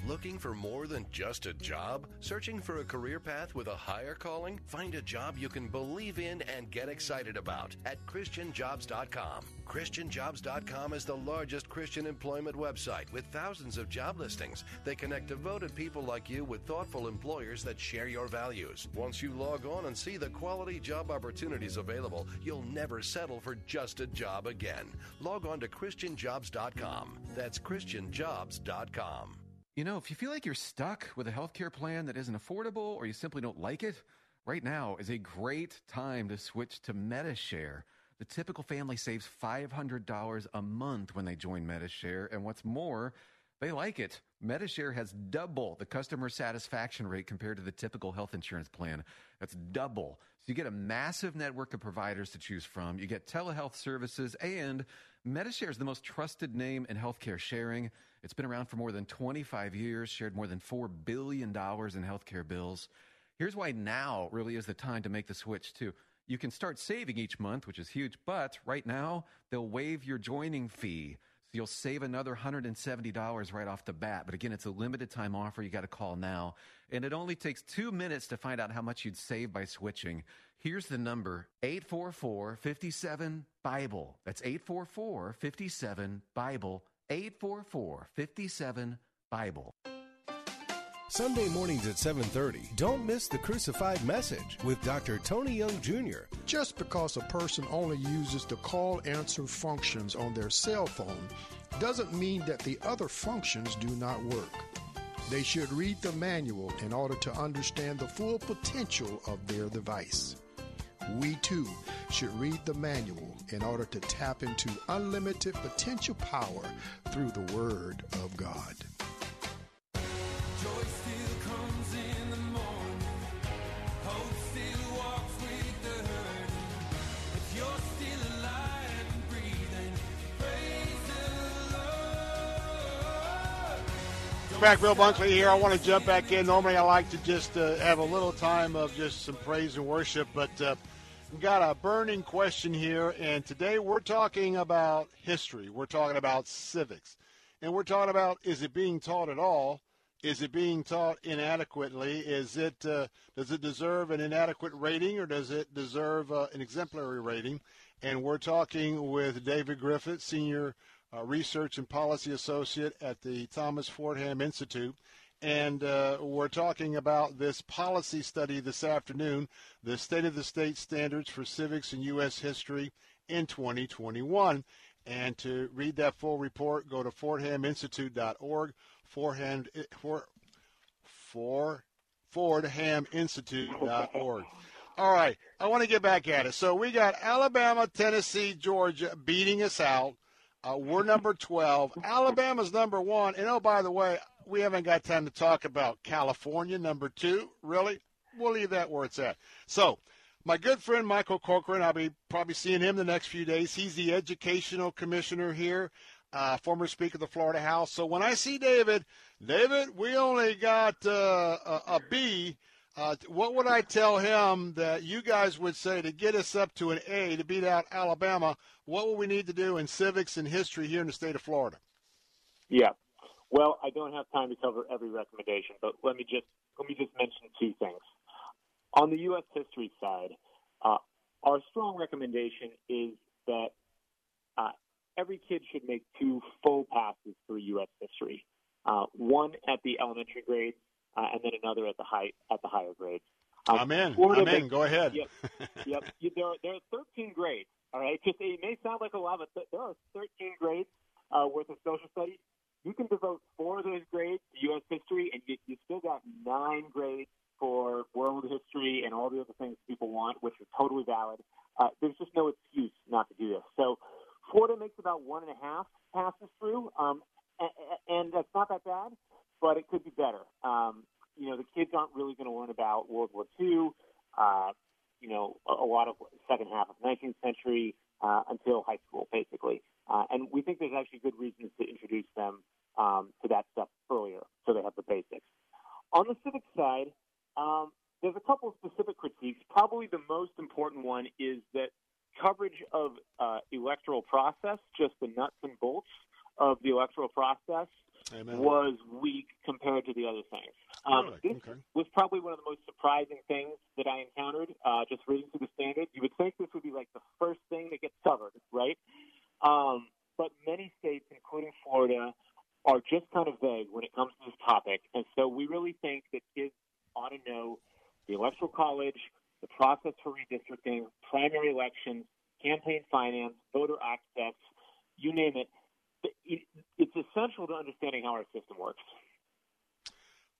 Looking for more than just a job? Searching for a career path with a higher calling? Find a job you can believe in and get excited about at ChristianJobs.com. ChristianJobs.com is the largest Christian employment website with thousands of job listings. They connect devoted people like you with thoughtful employers that share your values. Once you log on and see the quality job opportunities available, you'll never settle for just a job again. Log on to ChristianJobs.com. That's ChristianJobs.com. You know, if you feel like you're stuck with a healthcare plan that isn't affordable or you simply don't like it, right now is a great time to switch to Medi-Share. The typical family saves $500 a month when they join Medi-Share, and what's more, they like it. Medi-Share has double the customer satisfaction rate compared to the typical health insurance plan. That's double. So you get a massive network of providers to choose from. You get telehealth services, and Medi-Share is the most trusted name in healthcare sharing. It's been around for more than 25 years, shared more than $4 billion in healthcare bills. Here's why now really is the time to make the switch, too. You can start saving each month, which is huge, but right now they'll waive your joining fee. So you'll save another $170 right off the bat. But again, it's a limited time offer. You got to call now. And it only takes two minutes to find out how much you'd save by switching. Here's the number 844 57 Bible. That's 844 57 Bible. 844 57 Bible. Sunday mornings at 7:30. Don't miss the crucified message with Dr. Tony Young Jr. Just because a person only uses the call answer functions on their cell phone doesn't mean that the other functions do not work. They should read the manual in order to understand the full potential of their device. We too should read the manual in order to tap into unlimited potential power through the Word of God. Back, Bill Bunkley here. I want to jump back in. Normally, I like to just uh, have a little time of just some praise and worship, but uh, we've got a burning question here, and today we're talking about history. We're talking about civics, and we're talking about is it being taught at all? Is it being taught inadequately? Is it uh, does it deserve an inadequate rating, or does it deserve uh, an exemplary rating? And we're talking with David Griffith, senior uh, research and policy associate at the Thomas Fordham Institute. And uh, we're talking about this policy study this afternoon, the State of the State Standards for Civics and U.S. History in 2021. And to read that full report, go to fordhaminstitute.org, Fordham, for, for, fordhaminstitute.org. All right, I want to get back at it. So we got Alabama, Tennessee, Georgia beating us out. Uh, we're number 12. Alabama's number one. And oh, by the way, we haven't got time to talk about California, number two. Really? We'll leave that where it's at. So, my good friend Michael Corcoran, I'll be probably seeing him the next few days. He's the educational commissioner here, uh, former Speaker of the Florida House. So when I see David, David, we only got uh, a, a B. Uh, what would I tell him that you guys would say to get us up to an A to beat out Alabama? What will we need to do in civics and history here in the state of Florida? Yeah. Well, I don't have time to cover every recommendation, but let me just let me just mention two things. On the U.S. history side, uh, our strong recommendation is that uh, every kid should make two full passes for U.S. history, uh, one at the elementary grades uh, and then another at the high at the higher grades. Um, I'm in. Florida I'm in. makes- Go ahead. Yep. yep. You- There are, there are 13 grades. All right. Just it may sound like a lot, but th- there are 13 grades uh, worth of social studies. You can devote four of those grades to U.S. history, and you, you still got nine grades for world history and all the other things people want, which are totally valid. Uh, there's just no excuse not to do this. So Florida makes about one and a half passes through, um, and, and that's not that bad, but it could be better. Um, you know, the kids aren't really going to learn about World War II, uh, you know, a, a lot of second half of 19th century uh, until high school, basically. Uh, and we think there's actually good reasons to introduce them um, to that stuff earlier, so they have the basics. On the civic side, um, there's a couple of specific critiques. Probably the most important one is that coverage of uh, electoral process, just the nuts and bolts of the electoral process, Amen. was weak compared to the other things. Um? This Okay. was probably one of the most surprising things that I encountered uh, just reading through the standard. You would think this would be like the first thing that gets covered, right? Um, but many states, including Florida, are just kind of vague when it comes to this topic. And so we really think that kids ought to know the Electoral College, the process for redistricting, primary elections, campaign finance, voter access, you name it. It- It's essential to understanding how our system works.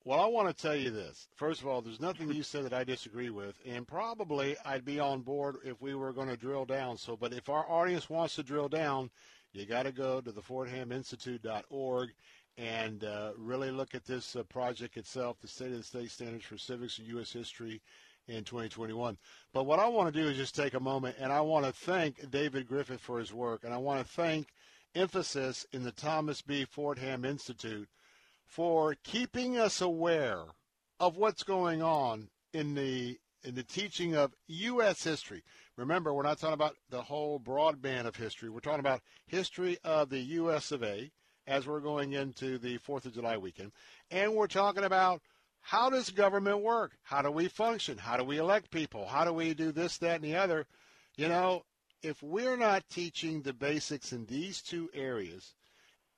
Well, I want to tell you this. First of all, there's nothing you said that I disagree with, and probably I'd be on board if we were going to drill down. So, but if our audience wants to drill down, you got to go to the FordhamInstitute.org and uh, really look at this uh, project itself, the State of the State Standards for Civics and U.S. History in 2021. But what I want to do is just take a moment, and I want to thank David Griffith for his work, and I want to thank Emphasis in the Thomas B. Fordham Institute for keeping us aware of what's going on in the in the teaching of U.S. history. Remember, we're not talking about the whole broadband of history. We're talking about history of the U.S. of A. As we're going into the Fourth of July weekend, and we're talking about how does government work? How do we function? How do we elect people? How do we do this, that, and the other? You know, if we're not teaching the basics in these two areas,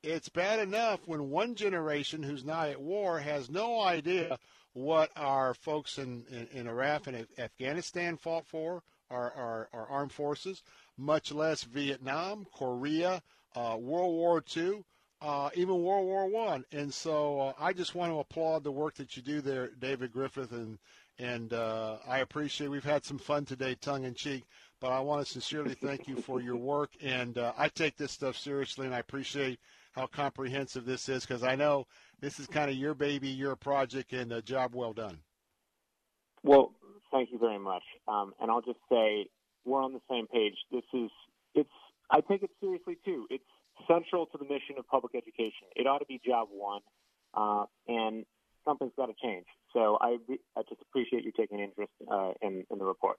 it's bad enough when one generation who's now at war has no idea what our folks in, in, in Iraq and Afghanistan fought for, our, our, our armed forces, much less Vietnam, Korea, uh, World War II, uh, even World War One. And so uh, I just want to applaud the work that you do there, David Griffith, and and uh, I appreciate. We've had some fun today, tongue in cheek, but I want to sincerely thank you for your work. And uh, I take this stuff seriously, and I appreciate how comprehensive this is because I know this is kind of your baby, your project, and a job well done. Well, thank you very much. Um, and I'll just say we're on the same page. This is it's. I take it seriously too. It's central to the mission of public education. It ought to be job one, uh, and something's got to change. So I, I just appreciate you taking interest uh, in, in the report.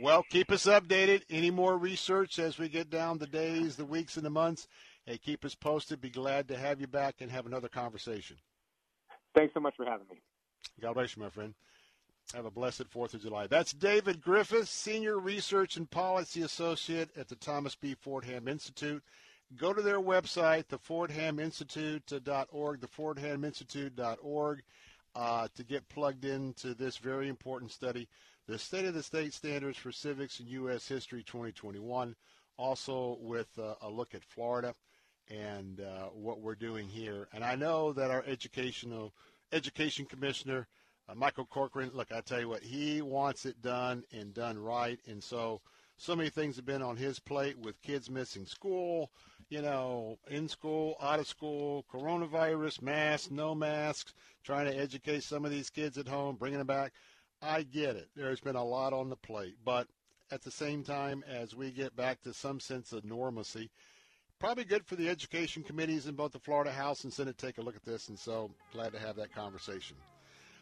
Well, keep us updated. Any more research as we get down the days, the weeks, and the months? Hey, keep us posted. Be glad to have you back and have another conversation. Thanks so much for having me. God bless you, my friend. Have a blessed 4th of July. That's David Griffith, Senior Research and Policy Associate at the Thomas B. Fordham Institute. Go to their website, thefordhaminstitute.org, thefordhaminstitute.org, uh, to get plugged into this very important study, the State of the State Standards for Civics and U.S. History 2021, also with uh, a look at Florida and uh, what we're doing here. And I know that our educational education commissioner, uh, Michael Corcoran, look, I tell you what, he wants it done and done right. And so So many things have been on his plate with kids missing school, you know, in school, out of school, coronavirus, masks, no masks, trying to educate some of these kids at home, bringing them back. I get it. There's been a lot on the plate, but at the same time, as we get back to some sense of normalcy, probably good for the education committees in both the Florida House and Senate to take a look at this. And so glad to have that conversation.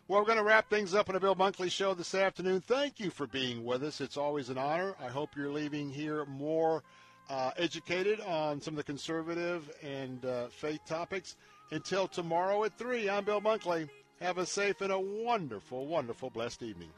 Well, we're going to wrap things up on a Bill Bunkley show this afternoon. Thank you for being with us. It's always an honor. I hope you're leaving here more uh, educated on some of the conservative and uh, faith topics. Until tomorrow at 3, I'm Bill Bunkley. Have a safe and a wonderful, wonderful, blessed evening.